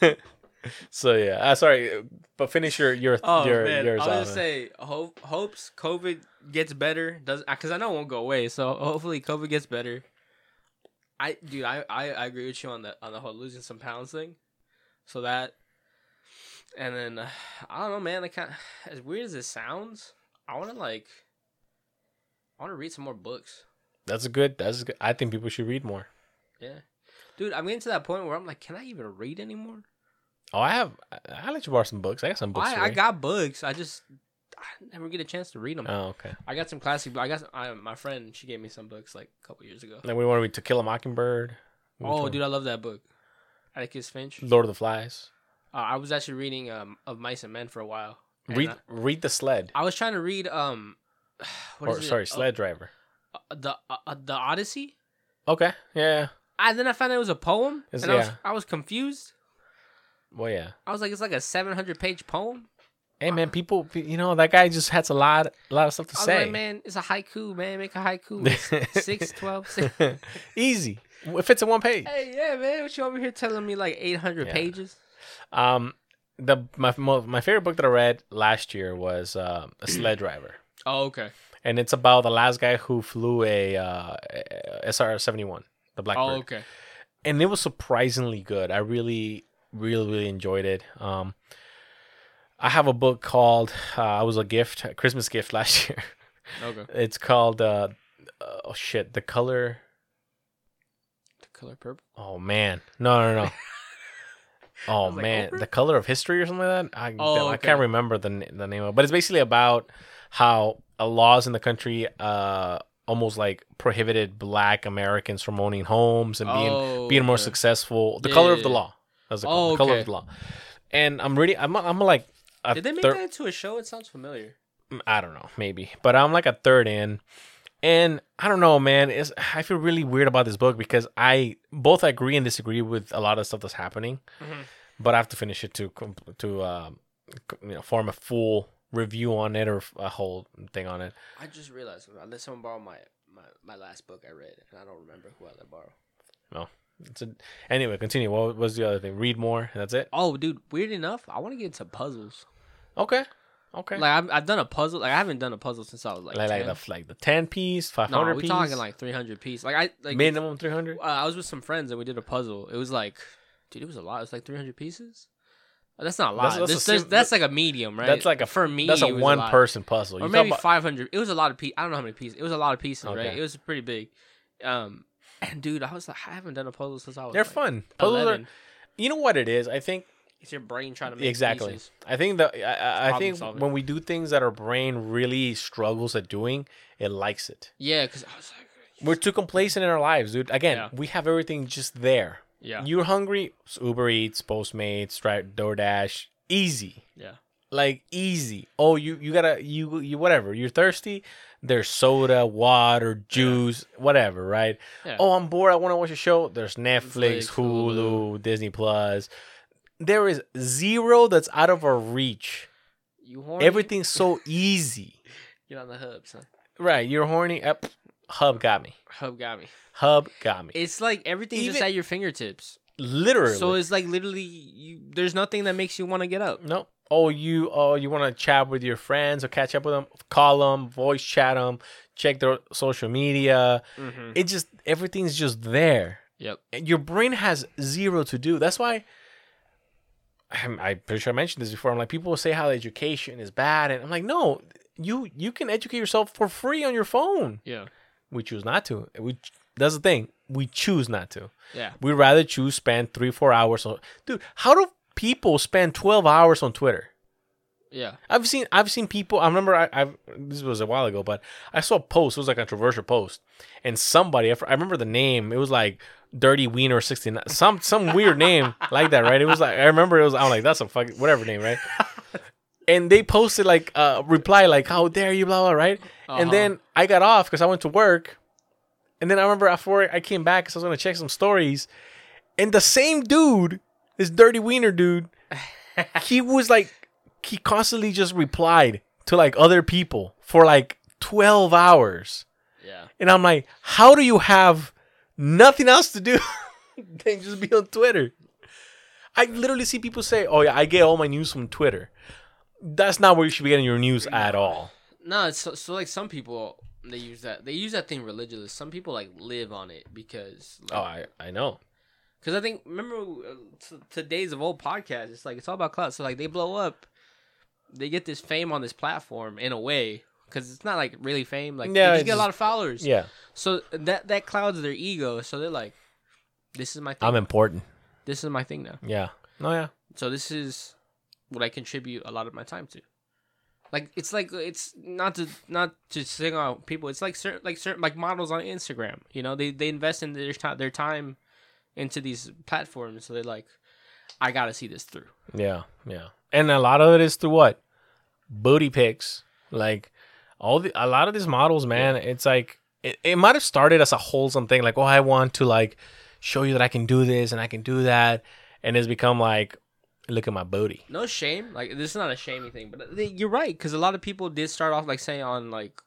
up. so yeah uh, sorry but finish your your Oh your man, yours I was man. say, hope hopes COVID gets better. Does because I know it won't go away. So hopefully COVID gets better. I dude, I, I I agree with you on the on the whole losing some pounds thing. So that, and then uh, I don't know, man. Like kind as weird as it sounds, I want to like, I want to read some more books. that's a good that's a good i think people should read more Yeah, dude, I'm getting to that point where I'm like, can I even read anymore? Oh i have i let you borrow some books i got some books I, I got books. I just I never get a chance to read them. oh okay I got some classic. I got I, my friend. She gave me some books like a couple years ago. And then we want to read to kill a mockingbird Which oh, one? dude, I love that book. Atticus Finch. Uh, lord of the flies I was actually reading um of Mice and Men for a while. Read I, read the sled I was trying to read um. What or is it? sorry Uh, sled driver uh, the uh, uh, the Odyssey. okay yeah And then I found it was a poem, It's- and I was yeah. I was confused. Well yeah I was like, it's like a seven hundred page poem. Hey man, people, you know that guy just has a lot, a lot of stuff to I was say. like, man, it's a haiku, man. Make a haiku. It's six, twelve, six. Easy. It fits in one page. Hey, yeah, man. What you over here telling me like eight hundred Yeah. pages? Um, the my mo- my favorite book that I read last year was uh, a sled driver, Oh, okay. and it's about the last guy who flew a uh, SR seventy one, the Blackbird, Oh, okay. and it was surprisingly good. I really, really, really enjoyed it. Um, I have a book called uh, "I Was a Gift," a Christmas gift last year. Okay. It's called uh, oh shit, the color. The color purple. Oh man, no, no, no. Oh was like, man, the color of history or something like that. I Oh, I can't remember the the name of, it. but it's basically about how uh, laws in the country uh almost like prohibited Black Americans from owning homes and being Oh, being more okay. successful. The Yeah, color yeah, of the yeah. Law. That's the, Oh, color okay. of the law. And I'm really, I'm I'm like. a Did they make thir- that into a show? It sounds familiar. I don't know, maybe, but I'm like a third in, and I don't know, man. It's I feel really weird about this book because I both agree and disagree with a lot of stuff that's happening, Mhm. but I have to finish it to to um, you know form a full review on it or a whole thing on it. I just realized I let someone borrow my, my my last book I read, and I don't remember who I let borrow. It's a, anyway, continue. What was the other thing? Read more. That's it. Oh, dude, weird enough, I want to get into puzzles. Okay. Okay. Like I've, I've done a puzzle. Like I haven't done a puzzle since I was like like, like the like the ten piece, five hundred. no, hundred we're piece, talking like three hundred piece. Like I like minimum three hundred. Uh, I was with some friends and we did a puzzle. It was like, dude, it was a lot. It was like 300 pieces. Uh, That's not a lot. That's- That's, a that's, sim- that's like a medium, right? That's like a for me. That's a one lot. person puzzle. or You talk maybe about- 500. It was a lot of pieces. I don't know how many pieces. It was a lot of pieces, right? It was pretty big. Um, and dude, I was like, I haven't done a puzzle since I was. They're like, fun. Puzzles 11. are. You know what it is? I think It's your brain trying to make exactly. pieces. I think the I, I, I think solving. when we do things that our brain really struggles at doing, it likes it. Yeah, because I was like, We're too complacent in our lives, dude. Again, Yeah. we have everything just there. yeah, You're hungry, Uber Eats, Postmates, Stripe, DoorDash, easy. yeah, like easy. Oh, you you gotta you you whatever. You're thirsty. There's soda, water, juice, whatever, right? yeah. Oh, I'm bored. I want to watch a show. There's Netflix, Netflix, Hulu, Disney Plus. There is zero that's out of our reach. you horny? Everything's so easy. Get on the hub, son. Right? You're horny. Up. Hub got me. Hub got me. Hub got me. It's like everything's just at your fingertips. Literally. So it's like literally, you, there's nothing that makes you want to get up. no. Oh, you oh you want to chat with your friends or catch up with them? Call them, voice chat them, check their social media. Mm-hmm. it just everything's just there Yep. And your brain has zero to do that's why I'm, I'm pretty sure i mentioned this before i'm like people will say how education is bad and i'm like no you you can educate yourself for free on your phone Yeah. we choose not to we that's the thing we choose not to Yeah. we'd rather choose spend three four hours on dude how do people spend 12 hours on twitter Yeah. I've seen I've seen people. I remember I I've, this was a while ago, but I saw a post. It was like a controversial post, and somebody I remember the name. It was like Dirty Wiener sixty nine. Some some weird name like that, right? It was like I remember it was. I'm like that's a fucking whatever name, right? and they posted like a reply like how dare you blah blah right, and Uh-huh. then I got off because I went to work, and then I remember after I came back because I was gonna check some stories, and the same dude, this Dirty Wiener dude, he was like he constantly just replied to like other people for like 12 hours. Yeah. and i'm like how do you have nothing else to do than just be on twitter? I literally see people say oh yeah i get all my news from twitter. That's not where you should be getting your news at all. No, it's so, so like some people they use that they use that thing religiously. Some people like live on it because oh i, I know Because I think remember uh, t- to days of old podcasts, it's like it's all about clout. So like they blow up, they get this fame on this platform in a way because it's not like really fame. Like they just get a lot of followers. yeah So that that clouds their ego. So they're like, this is my thing. i'm important this is my thing now. yeah Oh yeah So this is what I contribute a lot of my time to. Like it's like it's not to not to sing out people. It's like certain like certain like models on Instagram. You know, they they invest in their time their time into these platforms. So they're like, I gotta see this through. Yeah, yeah. And a lot of it is through what? Booty pics. Like all the a lot of these models, man, it's like it, it might have started as a wholesome thing, like, oh, I want to like show you that I can do this and I can do that. And it's become like, look at my booty. No shame. Like this is not a shamey thing, but they, you're right because a lot of people did start off like saying on like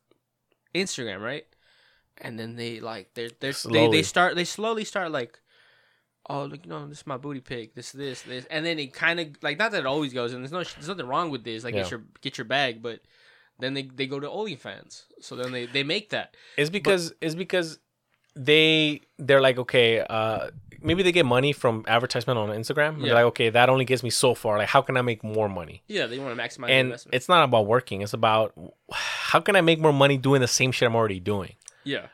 Instagram, right? And then they like they're they're they, they start they slowly start like, oh look, you know, this is my booty pic, this this this, and then it kind of like not that it always goes, and there's no there's nothing wrong with this, like Yeah. get your get your bag, but then they they go to OnlyFans, so then they they make that. It's because it's because they they're like, okay, uh maybe they get money from advertisement on Instagram. Yeah. They're like, okay, that only gets me so far. Like how can I make more money? Yeah, they want to maximize and investment. it's not about working, it's about how can I make more money doing the same shit I'm already doing. yeah,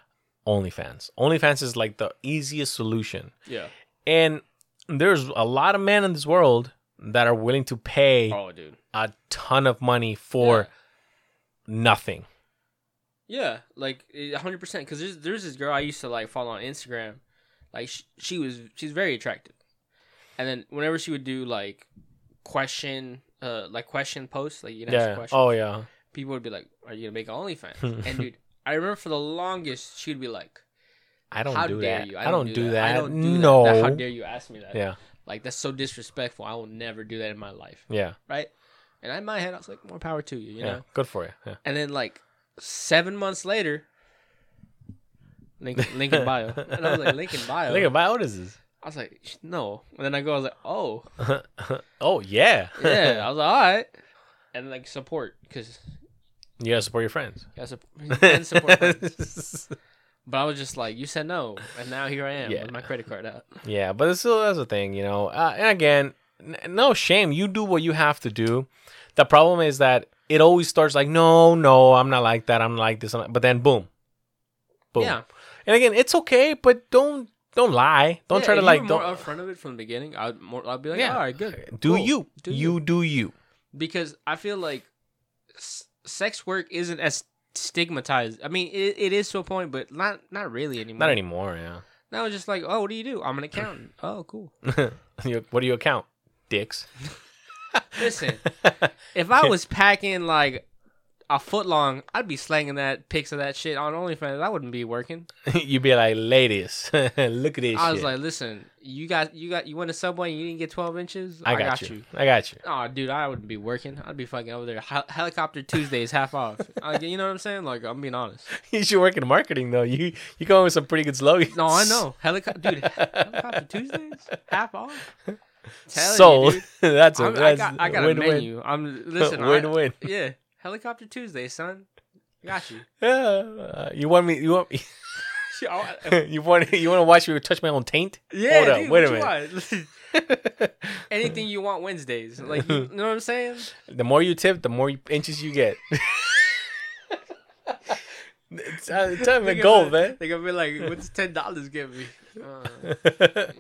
OnlyFans. OnlyFans is like the easiest solution. yeah. And there's a lot of men in this world that are willing to pay Oh, a ton of money for nothing. Yeah, like hundred percent. Because there's there's this girl I used to like follow on Instagram, like she, she was she's very attractive, and then whenever she would do like question uh like question posts like you know ask Yeah. questions, Oh yeah. people would be like, "Are you gonna make OnlyFans?" and dude, I remember for the longest, she'd be like, I don't "How do dare that. you? I, don't do that. I don't do no. that. How dare you ask me that? Yeah. Like that's so disrespectful. I will never do that in my life, Yeah. right? And in my head, I was like, "More power to you," you yeah. know. Good for you. Yeah. And then like seven months later, link in bio, and I was like, "Link in bio." At my what is this? I was like, "No," and then I go, I was like, "Oh, oh yeah. yeah." I was like, "All right," and like support because you gotta support your friends. yeah, support, and support friends. But I was just like, "You said no," and now here I am Yeah. with my credit card out. Yeah, but it's still that's the thing, you know. Uh, and again, n- no shame. You do what you have to do. The problem is that it always starts like, no, no, I'm not like that. I'm like this. I'm like-" But then, boom, boom. Yeah, And again, it's okay, but don't don't lie. Don't Yeah, try to if you like were don't more upfront of it from the beginning. I'd more. I'd be like, Yeah. "All right, good." do cool, you. do you do you. because I feel like s- sex work isn't as stigmatized. I mean, it, it is to a point, but not not really anymore. Not anymore. Yeah. Now it's just like, oh, what do you do? I'm an accountant. oh, cool. What do you account? Dicks. Listen, if I was packing like a foot long, I'd be slanging that pics of that shit on OnlyFans. I wouldn't be working. You'd be like, ladies, look at this. I was like, listen, you got you got you went to Subway and you didn't get 12 inches. I got, you. I got you. Oh, dude, I wouldn't be working. I'd be fucking over there. Hel- helicopter Tuesdays half off. Like, you know what I'm saying? Like, I'm being honest. You should work in marketing though. You you come up with some pretty good slogans. No, I know. Helicopter, dude. Helicopter Tuesdays half off. Telling Sold. You, that's a I'm, I got, I got a win-win. menu. I'm listen. win I, win. yeah, helicopter Tuesday, son. Got you. Yeah. Uh, you want me? You want me? you want you want to watch me touch my own taint? Yeah. Hold up, wait a want? Anything you want Wednesdays. Like, you, you know what I'm saying? the more you tip, the more inches you get. it's uh, it's time to goal, man. They gonna be like, "What's ten dollars give me?" Uh,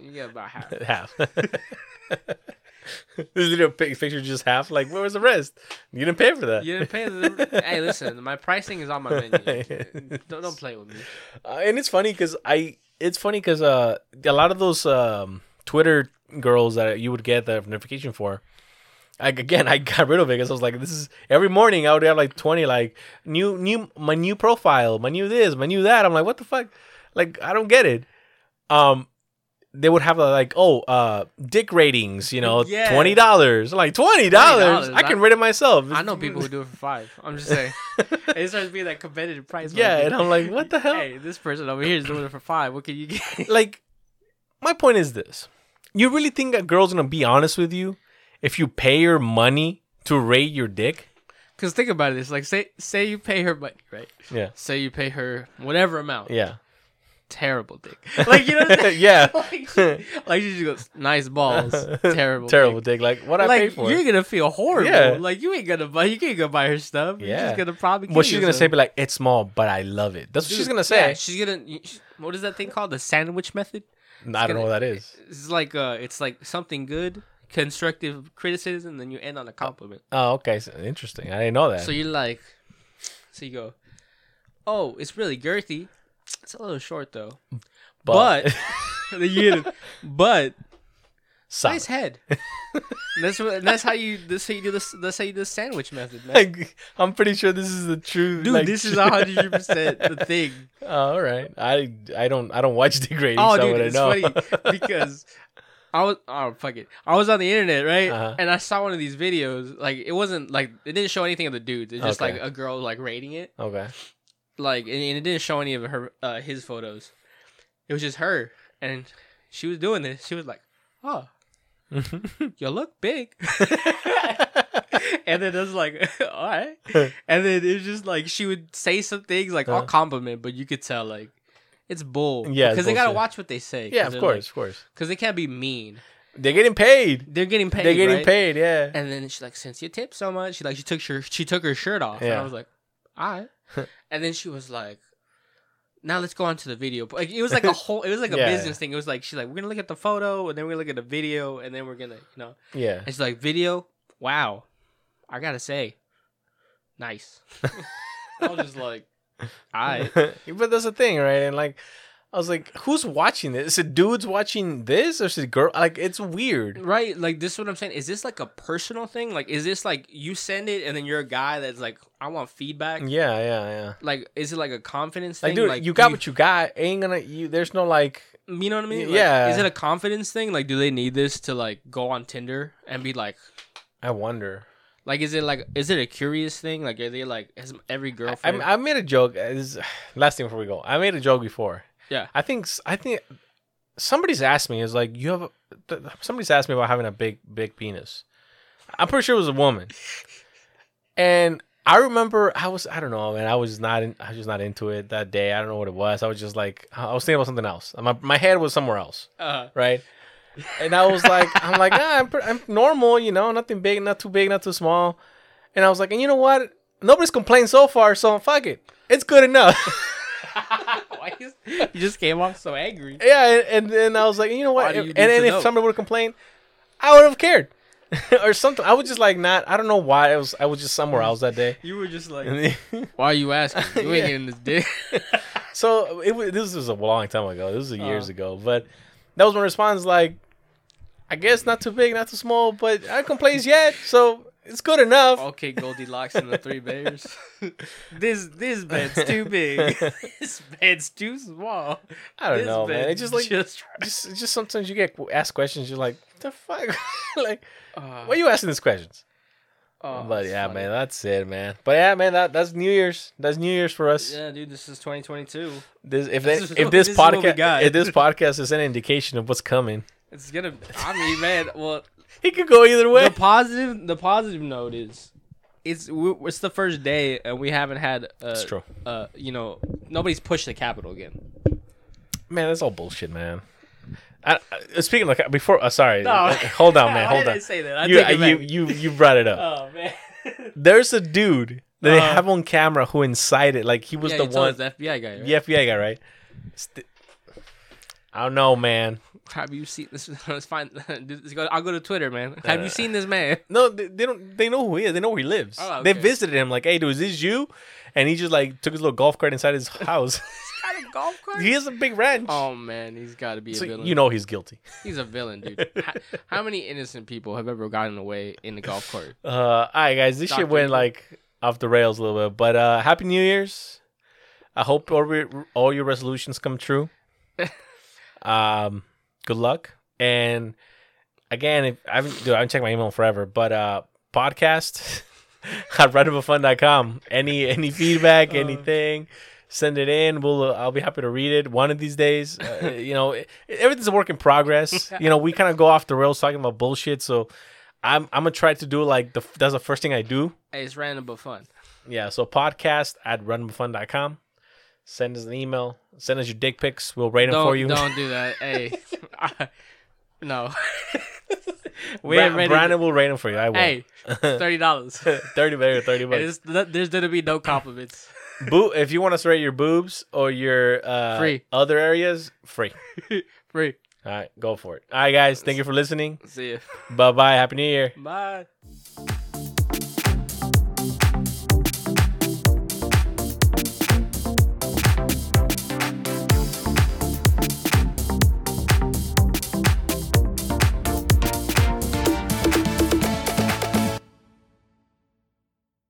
you get about half. half. this little picture just half. Like, where was the rest? You didn't pay for that. You didn't pay the. hey, listen, my pricing is on my menu. don't don't play with me. Uh, and it's funny because I, it's funny because uh, a lot of those um, Twitter girls that you would get the notification for, like again, I got rid of it because I was like, this is every morning I would have like twenty like new new my new profile, my new this, my new that. I'm like, what the fuck? Like I don't get it. Um, they would have uh, like oh uh dick ratings, you know, Yeah. twenty dollars. Like twenty dollars, I can I- rate it myself. I know people who do it for five. I'm just saying. it starts being that competitive price. Yeah, market. and I'm like, what the hell? Hey, this person over here is doing it for five. What can you get? like my point is this you really think a girl's gonna be honest with you if you pay her money to rate your dick Because think about this. Like, say say you pay her money, right? yeah Say you pay her whatever amount. yeah Terrible dick. Like you know. What I'm saying? yeah like, she, like she just goes, nice balls. Terrible. terrible dick." dick like what i like paid for you're gonna feel horrible. Yeah. Like you ain't gonna buy. You can't go buy her stuff. Yeah. You're just gonna probably. what she's gonna say yourself. be like it's small but i love it that's what she's gonna say Yeah, she's gonna. What is that thing called? The sandwich method. i don't know what that is It's like uh, it's like something good, constructive criticism, then you end on a compliment. oh okay so interesting i didn't know that So you're like, so you go, oh, it's really girthy. It's a little short though. But, you but Solid. nice head. that's what. That's how you. That's how you do this. That's how you do the sandwich method, man. Like, i'm pretty sure this is the true Dude, like, this is hundred percent the thing. oh, all right i i don't i don't watch dick ratings Oh, so dude, I it's know. funny because I was oh fuck it. I was on the internet right, Uh-huh. and I saw one of these videos. Like it wasn't like it didn't show anything of the dudes. It's just Okay. like a girl like rating it. okay Like and, and it didn't show any of her uh, his photos. It was just her, and she was doing this. She was like, "Oh, you look big," and then it was like, "All right," and then it was just like she would say some things like all Uh-huh. compliment, but you could tell like. It's bull. Yeah, because they gotta watch what they say. yeah of course of course Because they can't be mean. they're getting paid They're getting paid. they're getting right? paid yeah And then she's like, "Since you tip so much," she like she took her she took her shirt off, and Yeah. I was like, "All right." and then she was like, "Now let's go on to the video." But, Like it was like a whole, it was like a Yeah. business thing. It was like she's like, "We're gonna look at the photo, and then we're gonna look at the video, and then we're gonna, you know." yeah And she's like, "Video, wow, I gotta say, nice." I was just like, "All right." but that's the thing, right? And like, I was like, who's watching this? Is it dudes watching this or is it girl? Like, it's weird. Right, like this is what I'm saying. Is this like a personal thing? Like, is this like you send it and then you're a guy that's like, I want feedback. Yeah, yeah, yeah. Like, is it like a confidence Like, thing? dude, you got what you got. Ain't gonna. You there's no like. you know what I mean? Like, yeah. Is it a confidence thing? Like, do they need this to like go on Tinder and be like, I wonder. like, is it like, is it a curious thing? Like, are they like, has every I, girlfriend? I made a joke. uh, This last thing before we go, I made a joke before. Yeah. I think I think somebody's asked me is like you have a, somebody's asked me about having a big big penis. I'm pretty sure it was a woman, and I remember I was I don't know man I was not in, I was just not into it that day. I don't know what it was. I was just like I was thinking about something else. My my head was somewhere else, uh, right? And I was like I'm like ah, I'm I'm normal, you know, nothing big, not too big, not too small. And I was like, and you know what? Nobody's complained so far, so fuck it. It's good enough. Why is- you just came off so angry. Yeah, and, and then I was like, you know what? do And, you and need if know? somebody would have complained, I would have cared, or something. I was just like, not. I don't know why. I was. I was just somewhere else that day. You were just like, And why are you asking? You ain't Yeah. getting this dick. so it was. This was a long time ago. This was years Uh. ago. But that was my response. Like, I guess not too big, not too small, but I complains yet, so it's good enough. okay, Goldilocks and the Three Bears. this this bed's too big. this bed's too small. I don't This know, man. It's just like just. just, just sometimes you get asked questions. You're like, the fuck, like, Uh, why are you asking these questions? oh, but yeah, funny. man, that's it, man. But yeah, man, that that's New Year's. That's New Year's for us. Yeah, dude, this is 2022. This if This they- is if this, this is what we podcast if this podcast is an indication of what's coming, It's gonna. I mean, man. Well, it could go either way. the positive. The positive note is, it's it's the first day and we haven't had. Uh, It's true, Uh, you know, nobody's pushed the Capitol again. man. That's all bullshit, man. I, I, speaking of before, uh, sorry, uh, hold on, man, Why hold did on. I say that? I You, take it you back. you you brought it up. Oh man. There's a dude that they Uh-huh. have on camera who incited, like he was yeah, the you told one, us the FBI guy. Right? the FBI guy, right? St- I don't know, man. Have you seen this? Let's find. Let's go- I'll go to Twitter, man. Have Uh, you seen this man? No, they, they don't. They know who he is. They know where he lives. Oh, They visited him. Like, hey, dude, is this you? And he just like took his little golf cart inside his house. Got a golf cart. he has a big ranch. Oh man, he's got to be a villain. you know he's guilty. he's a villain, dude. how, how many innocent people have ever gotten away in the golf cart? Uh, all right, guys, this shit went like off the rails a little bit, but uh, happy New Year's. I hope all, re- all your resolutions come true. um, good luck, and again, if I haven't, dude, I haven't checked my email forever, but uh, podcast at randombutfun.com. Any any feedback, Uh. anything. Send it in. We'll. Uh, I'll be happy to read it one of these days. Uh, you know, it, everything's a work in progress. You know, we kind of go off the rails talking about bullshit. So, I'm I'm gonna try to do like the that's the first thing I do. Hey, it's random but fun. Yeah, so podcast at randombutfun.com. Send us an email. Send us your dick pics. We'll rate them Don't for you. don't do that. Hey, no. we Bra- ready. Brandon will rate them for you. I will. hey, thirty dollars. 30 better, 30 bucks. There's gonna be no compliments. Boo- if you want us to rate your boobs or your uh, Free. other areas, free. Free. All right, go for it. All right, guys. Thank you for listening. See ya. Bye bye. Happy New Year. Bye.